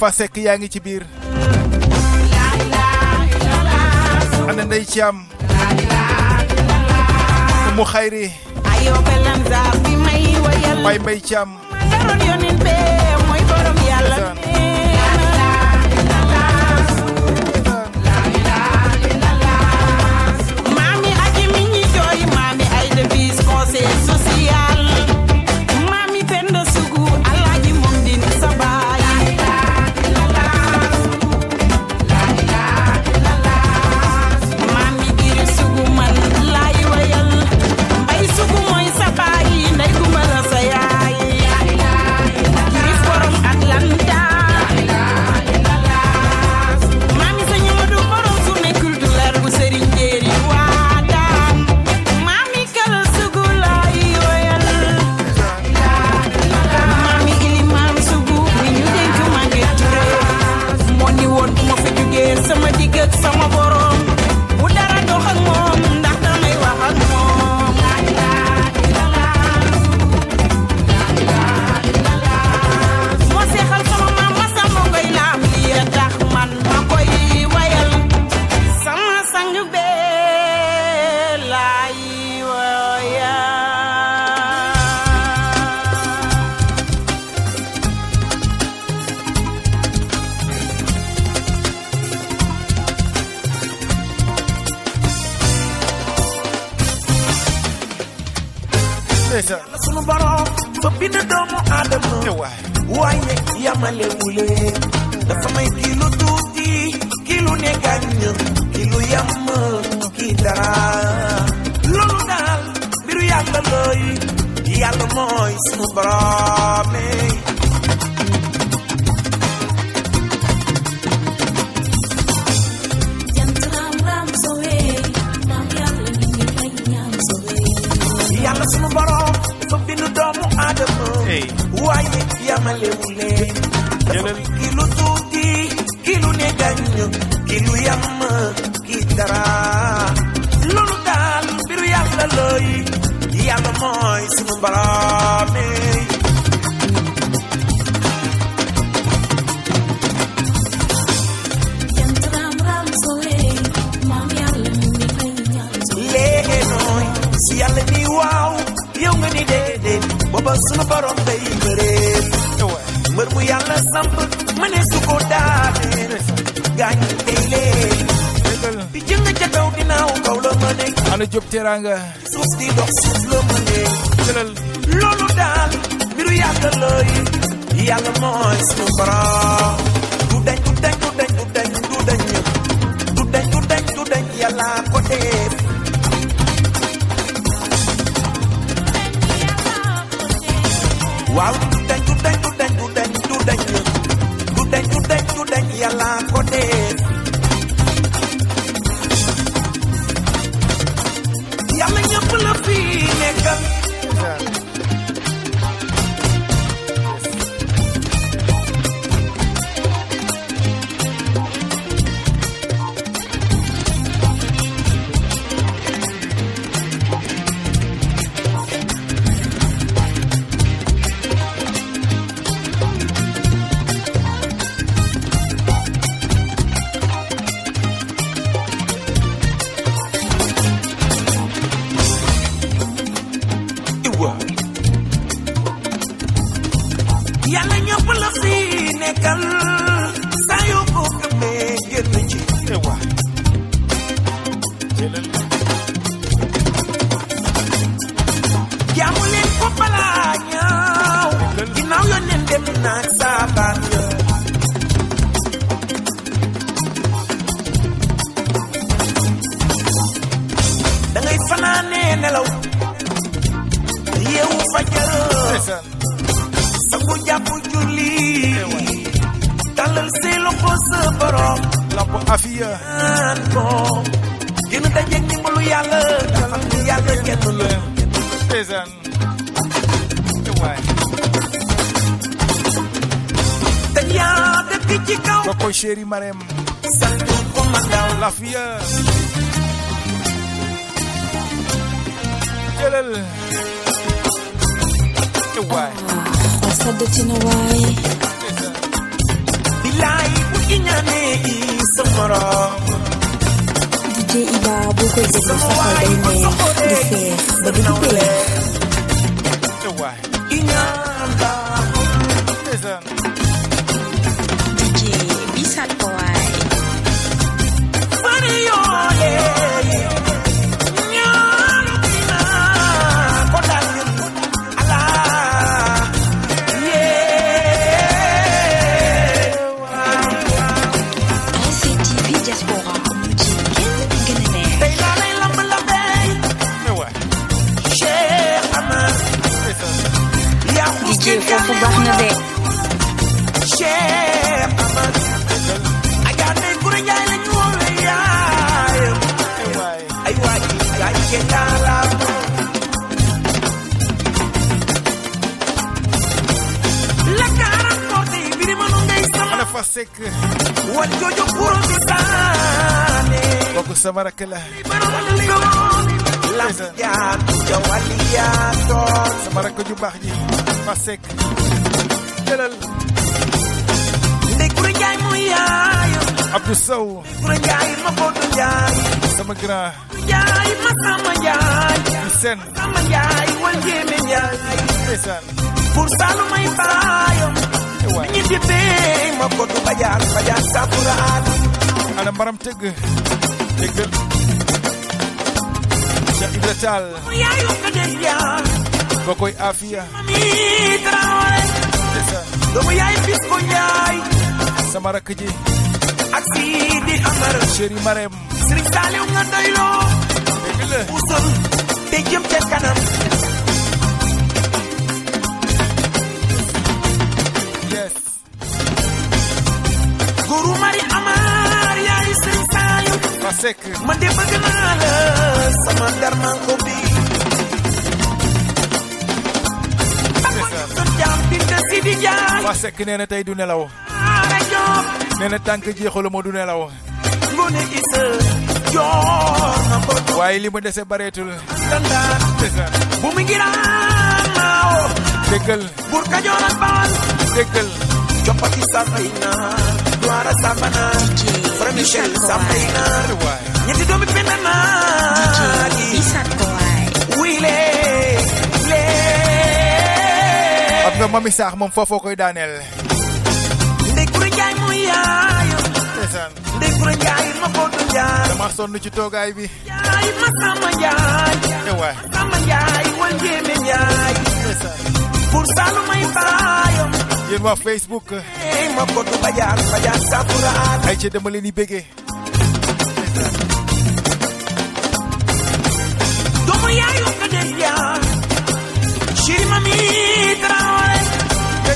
Fase Seck yaa ngi ci biir. Ana ndey ci am mu xayri bay mbay ci am Mami, I mi mean joy, music. nafasek jëlal Samagra. Njaay mu yaayo Abdou Sow Ndekuru Njaay ma Bodu Njaay ñi di bee ma Bodu Bajaan Bajaan Saburaan ana mbaram tëgg déggal bokoy afia domin ya yi fiskun yayi samara kaje aksidi amar sheri maram sirik salim nga daylo usul te jëm te kanam yes. Guru mari amar yayi sirik salim Masek. Mandi de bëgg naa te Sidi Ndiaye waa sekk du nelaw nee na tànk jeexalu du nelaw ngone isa samayna duara samana framichel samayna ñetti doomi penna naa wile. Xam nga mami saax moom foofoo koy daaneel ndey kura njaay mu yaayo ndeysaan ndey kura njaay ma bootu njaay dama sonn ci toogaay bi. Njaay ma samba njaay waay samba njaay wal jéeme njaay ndeysaan pour salu may baayam yéen waa Facebook ey ma saburaan ay ci dama leen di béggee doomu yaayu ko des yaa chéri mami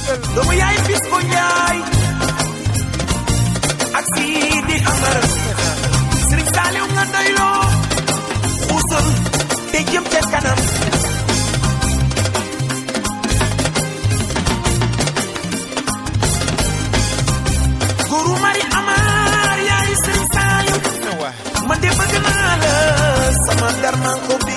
traore doomu yaay bis ko njaay ak Sidi Amar Sëriñ Saaliw nga doyloo xuusal te jëm ca kanam guru mari Amar yaay Sëriñ Saaliw man de bëgg naa la sama darman ko bi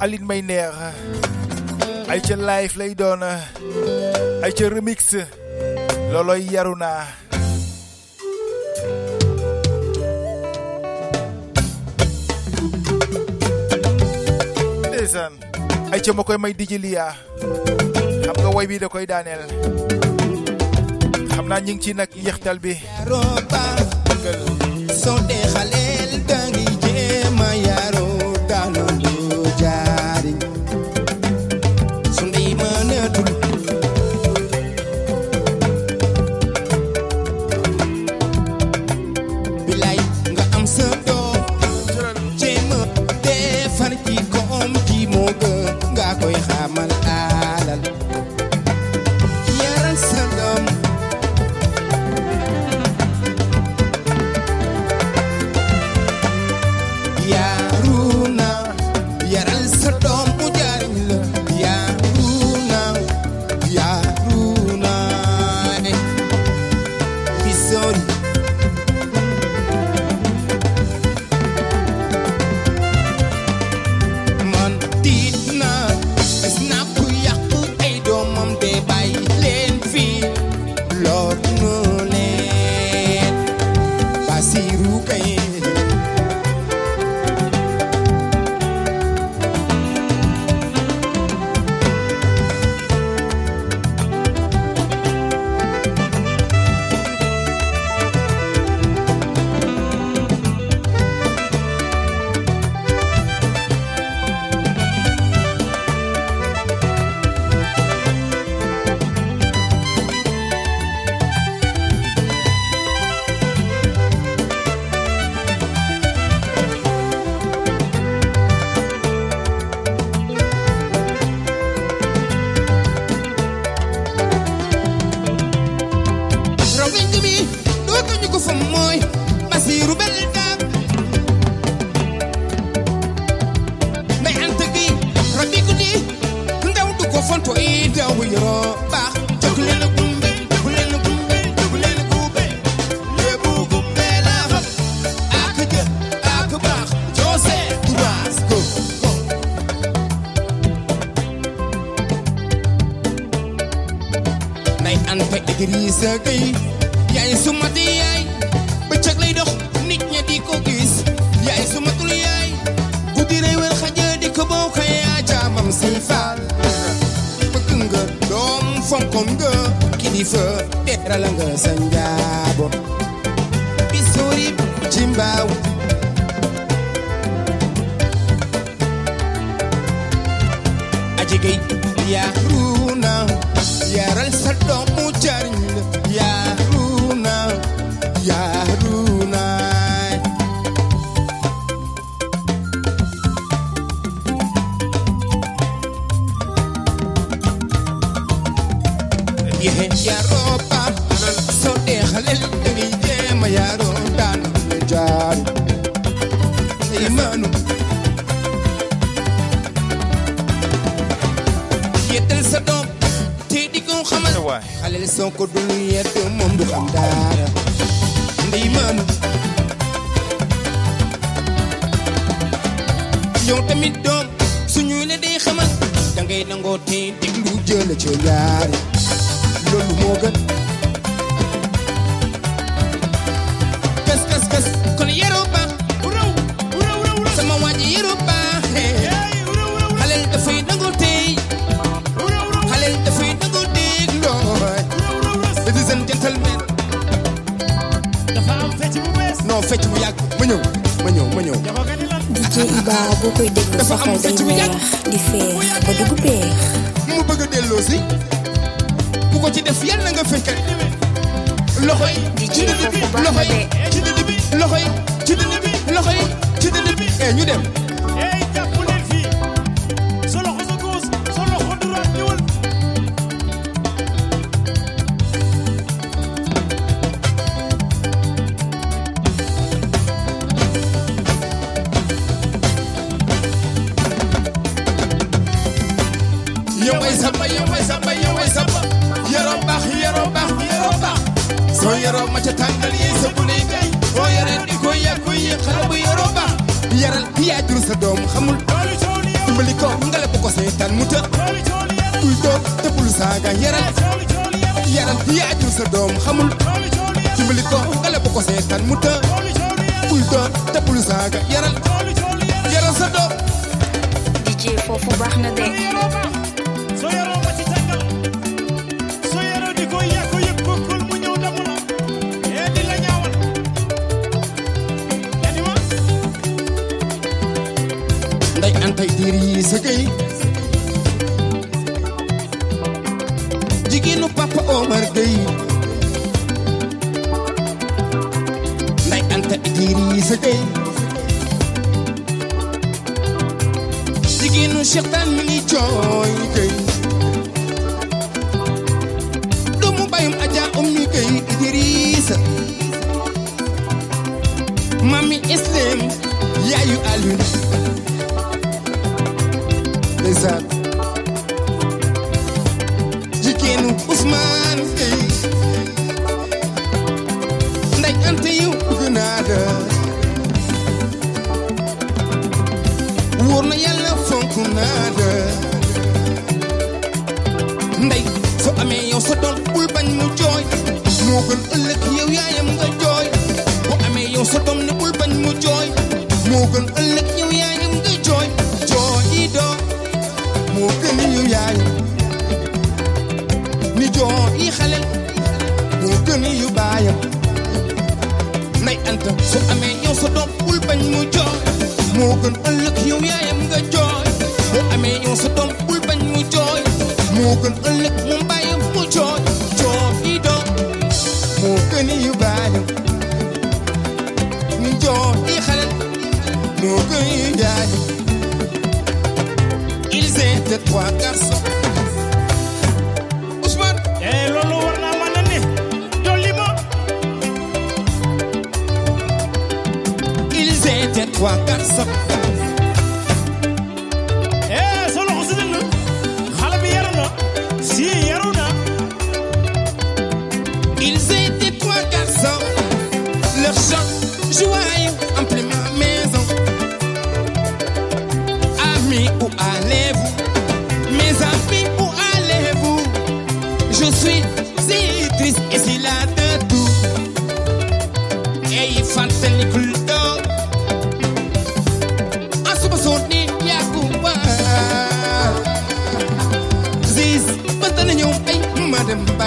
Aline may neex ay ca live lay doon. Ay ca remix. Looloy yaru naa ndeysaan. Ay ca ma koy may diji liyaa xam nga woy bi da koy daaneel. Xam naa ñu ngi ci nag yéextal bi aquí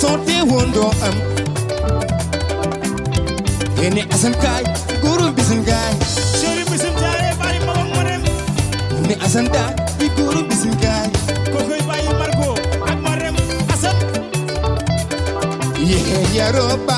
sote wondo am. Ene asam kai guru bisin kay sheri bisin jare bari mama marem ne asam da bi guru bisin kay ko koy bayi margo ak marem. Asan ye yaroba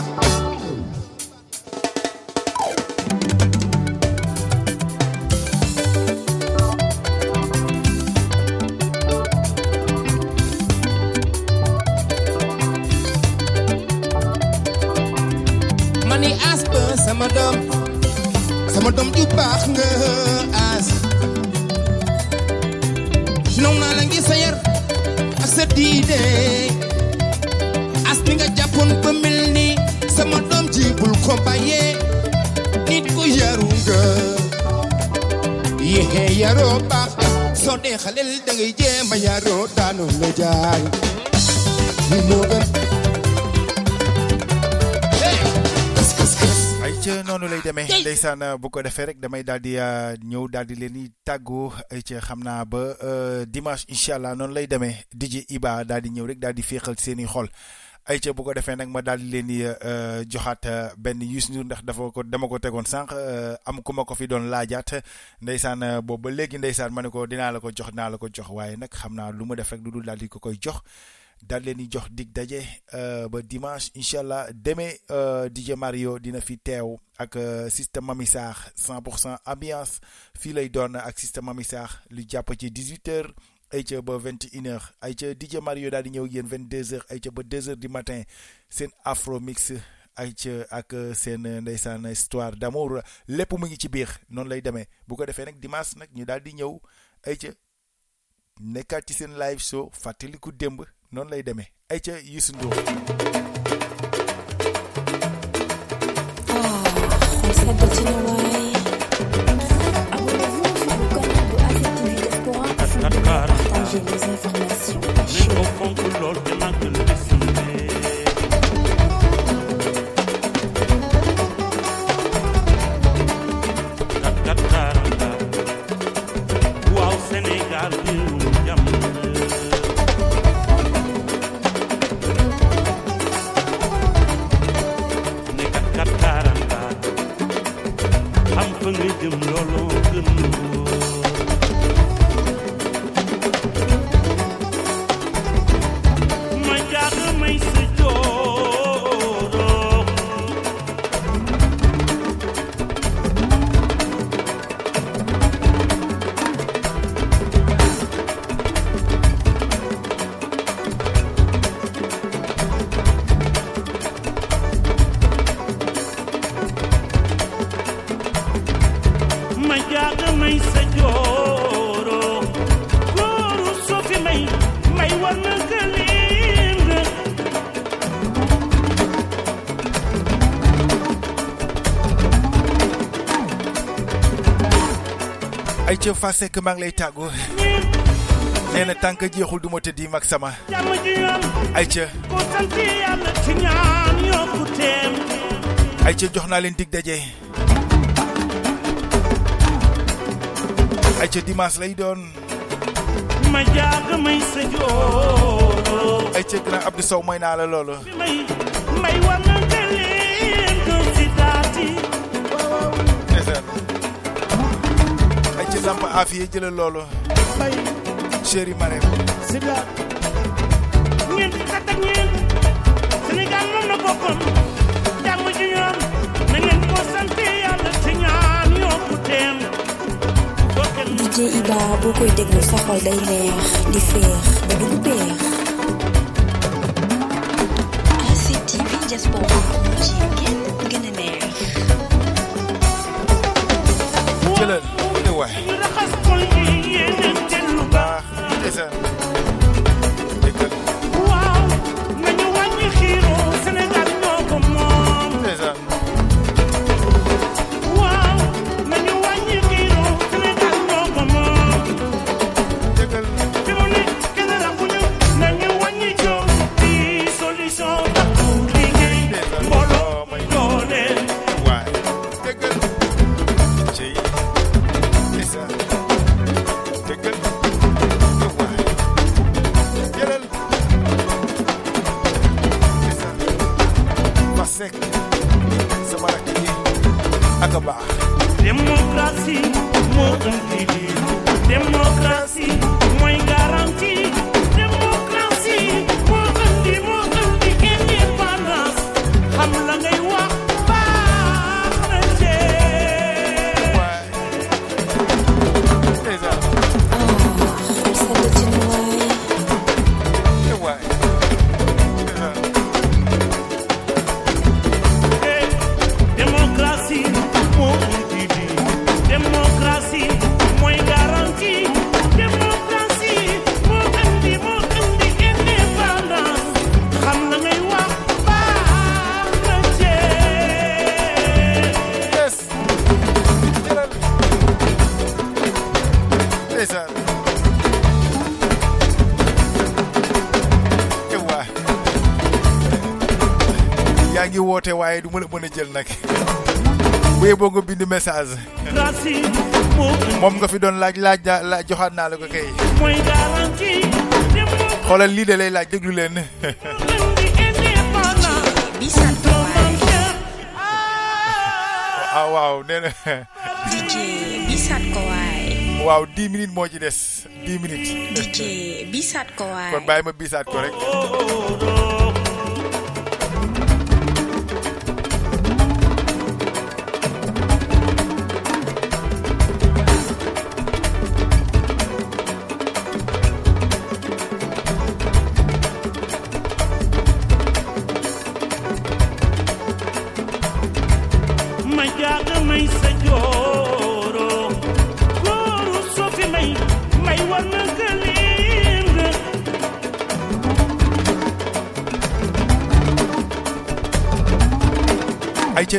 demee ndeysaan bu ko defee rek damay daal di euh, ñëw daal di leen di tàggoo ay xam naa ba euh, dimanche incha allah noonu lay demee. DJ Iba daal di ñëw rek daal di féexal seeni xol. Ay ca bu ko defee nag ma daal di leen di euh, joxaat euh, benn Youssou Ndour ndax dafa ko dama ko tegoon sànq euh, am ku ma ko fi doon laajaat. Ndeysaan euh, boobu ba léegi ndeysaan ma ne ko dinaa la ko jox dinaa la ko jox. Waaye nag xam naa lu ma def rek lu dul daal di ko koy jox. Daal leen di jox dig daje euh, ba dimanche incha allah. Demee euh, DJ Mario dina fi teew ak euh, système Mami Sarr 100 pour cent ambiance. Fii lay doon ak système Mami Sarr lu jàpp ci 18h ay ca ba 21h ay ca DJ Mario daal di ñëw yéen 22h ay ca ba 2h du matin. Seen afro mix ay ca ak seen ndeysaan histoire d'amour. Lépp mu ngi ci biir noonu lay demee. Bu ko defee nag dimanche nag ñu daal di ñëw ay ca nekkaat ci seen live show fàttaliku démb noonu lay demee. Ay ca Youssou Ndour. Sabatino ca fa sekk maa ngi lay tàggu nee na tànk jeexul du ma tëddi mag sama. Ay ca ay ca jox naa leen dig daje ay ca dimanche lay doon ma jaaga may sa jooro ay ca grand Abdou Sow mooy naa la loolu may may afiye jëlal loolu. Chéri Marème. Ñeent kat ak ñeent. Sénégal moom la bokkoon jàmm ji yoon na ngeen ko sant yàlla ci ñaan yokkuteem. DJ Iba boo koy déglu sa xol day neex di féex ba du peex. ACTV Diaspora angel nak way bo nga bind message. Mom nga fi don laaj laaj la joxat na la ko kay. Xolal li de lay laaj deglu len ah waaw neena DJ bisat waaw 10 minutes mo ci dess 10 minutes. DJ bisat ko way kon bayima bisat ko rek.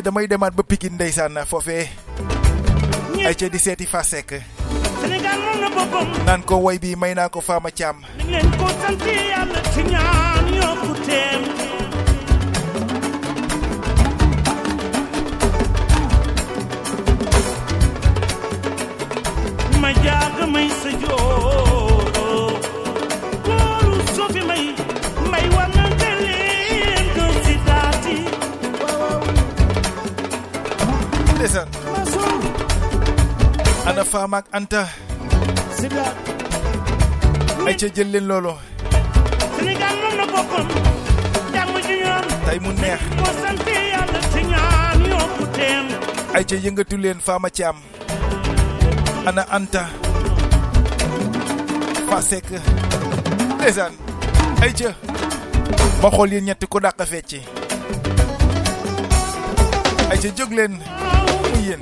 Damay demaat ba Pikine ndeysaan foofee. Ay ca di seeti fa sekk Sénégal moom na boppam. Naan ko woy bi may naa ko Fama ak Anta. Ay ca jël leen loolu. Sénégal moom na boppam. Jàmm ji ñoom tey mu neex. Ko sant yàlla ci ñaan yokkuteem. Ay ca yëngatu leen Fama Thiam. Ana Anta. Fa sekk ndeysaan. Ay ca. Ma xool yéen ñetti ko dàq fecci. Ay ca jóg leen. Mu yéen.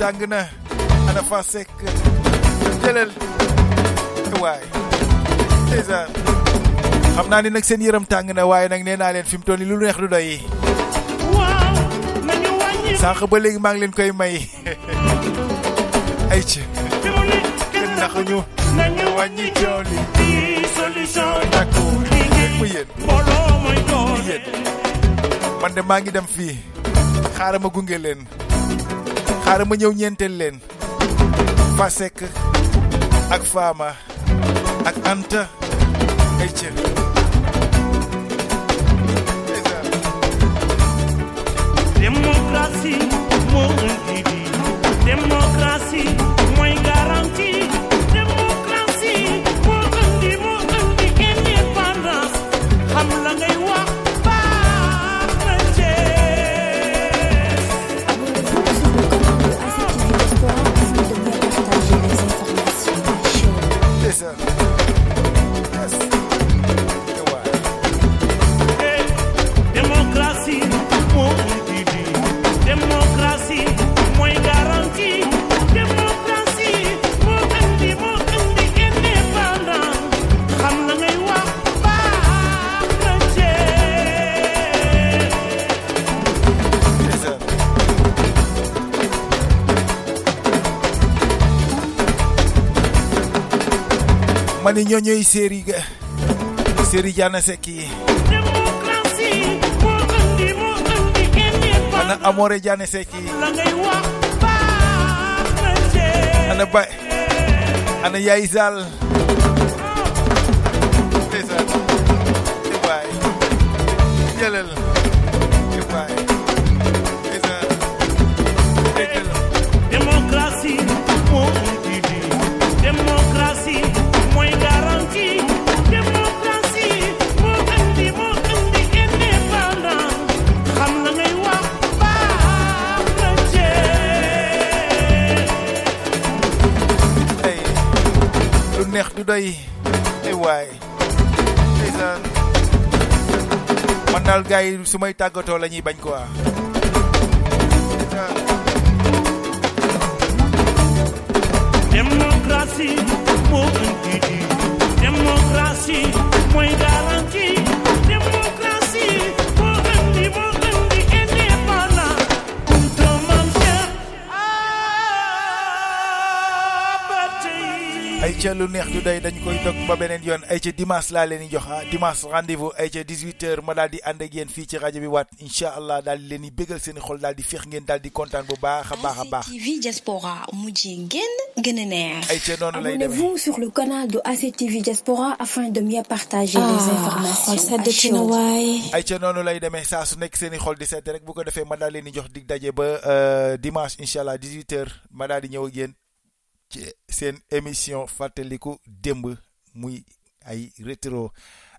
tàng na ana fa sekk jëlal waay ndeysaan xam naa ni nag seen yaram tàng na waaye nag nee naa leen fi lu neex du doy léegi maa ngi koy may ay ci kenn naxuñu wàññi coow li takku mu yéen yéen man de maa ngi dem xaaral ma ñëw ñeenteel leen. Fa sekk ak Fama ak Anta ay ci nyonye seri ga seri jana seki ana amore jana seki ana ba ana yaizal. day, anyway. Listen, man dal gay sumay tagato lañuy bañ quoi. Democracy, democracy, democracy, moy garan ca lu neex du day dañ koy dog ba beneen yoon ay ca dimanche laa leen di jox ah dimanche rendez-vous ay ca 18h ma daal di ànd ak yéen fii ci rajo bi waat incha allah daal di leen di bégal seen i xol daal di féex ngeen daal di kontaan bu baax a baax a baax. TV Diaspora mujjee ngeen gën a neex. ay ca noonu lay demee Abonnez-vous sur le canal de ACTV Diaspora afin de mieux partager Ah, les informations. à chaud. waay. ay ca noonu lay demee saa su nekk seen i xol di sedd rek bu ko defee ma daal leen di jox dig daje ba dimanche incha allah 18h ma daal di ñëw ak yéen ci seen émission fàttaliku démb muy ay rétro.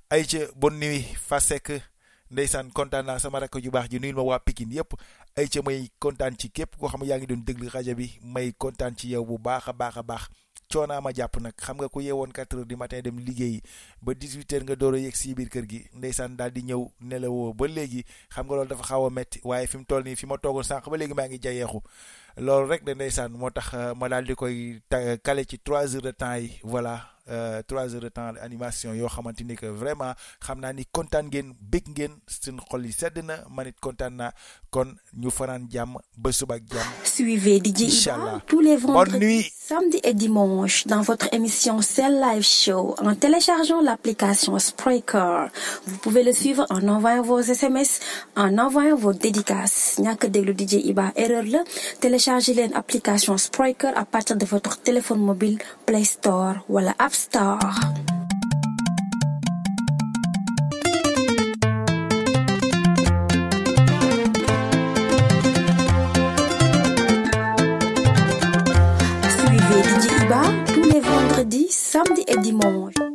Ay ca bonne nuit Fasek ndeysaan kontaan naa sama rakk ju baax ji nuyul ma waa Pikine yépp. Ay ca may kontaan ci képp koo xam ne yaa ngi doon déglu rajo bi may kontaan ci yow bu baax a baax a baax. Coonaa ma jàpp nag xam nga ku yeewoon quatre heures du matin dem liggéeyi ba 18 heures nga door a yegg si biir kër gi ndeysaan daal di ñëw nelawoo ba léegi. Xam nga loolu dafa xaw a metti waaye fi mu toll nii fi ma toogoon sànq ba léegi maa ngi jayeexu loolu rek de ndeysaan moo tax euh, ma daal di koy kale ci 3 heures de temps yi voilà euh, 3 heures de temps animation yoo xamante ni que vraiment xam naa ni kontaan ngeen bég ngeen seen xol yi sedd na man it kontaan naa kon ñu fanaan jàmm ba suba ak jàmm Suivez DJ. Iba tous les vendredis, nuit. samedis et dimanches dans votre émission Cell Live Show en téléchargeant l'application Spreaker. Vous pouvez le suivre en envoyant vos SMS, en envoyant vos dédicaces. ñàkk a déglu DJ Iba erreur la téléchargez leen application Spreaker à partir de votre téléphone mobile Play Store wala Suivez DJ Iba tous les vendredis, samedis et dimanches.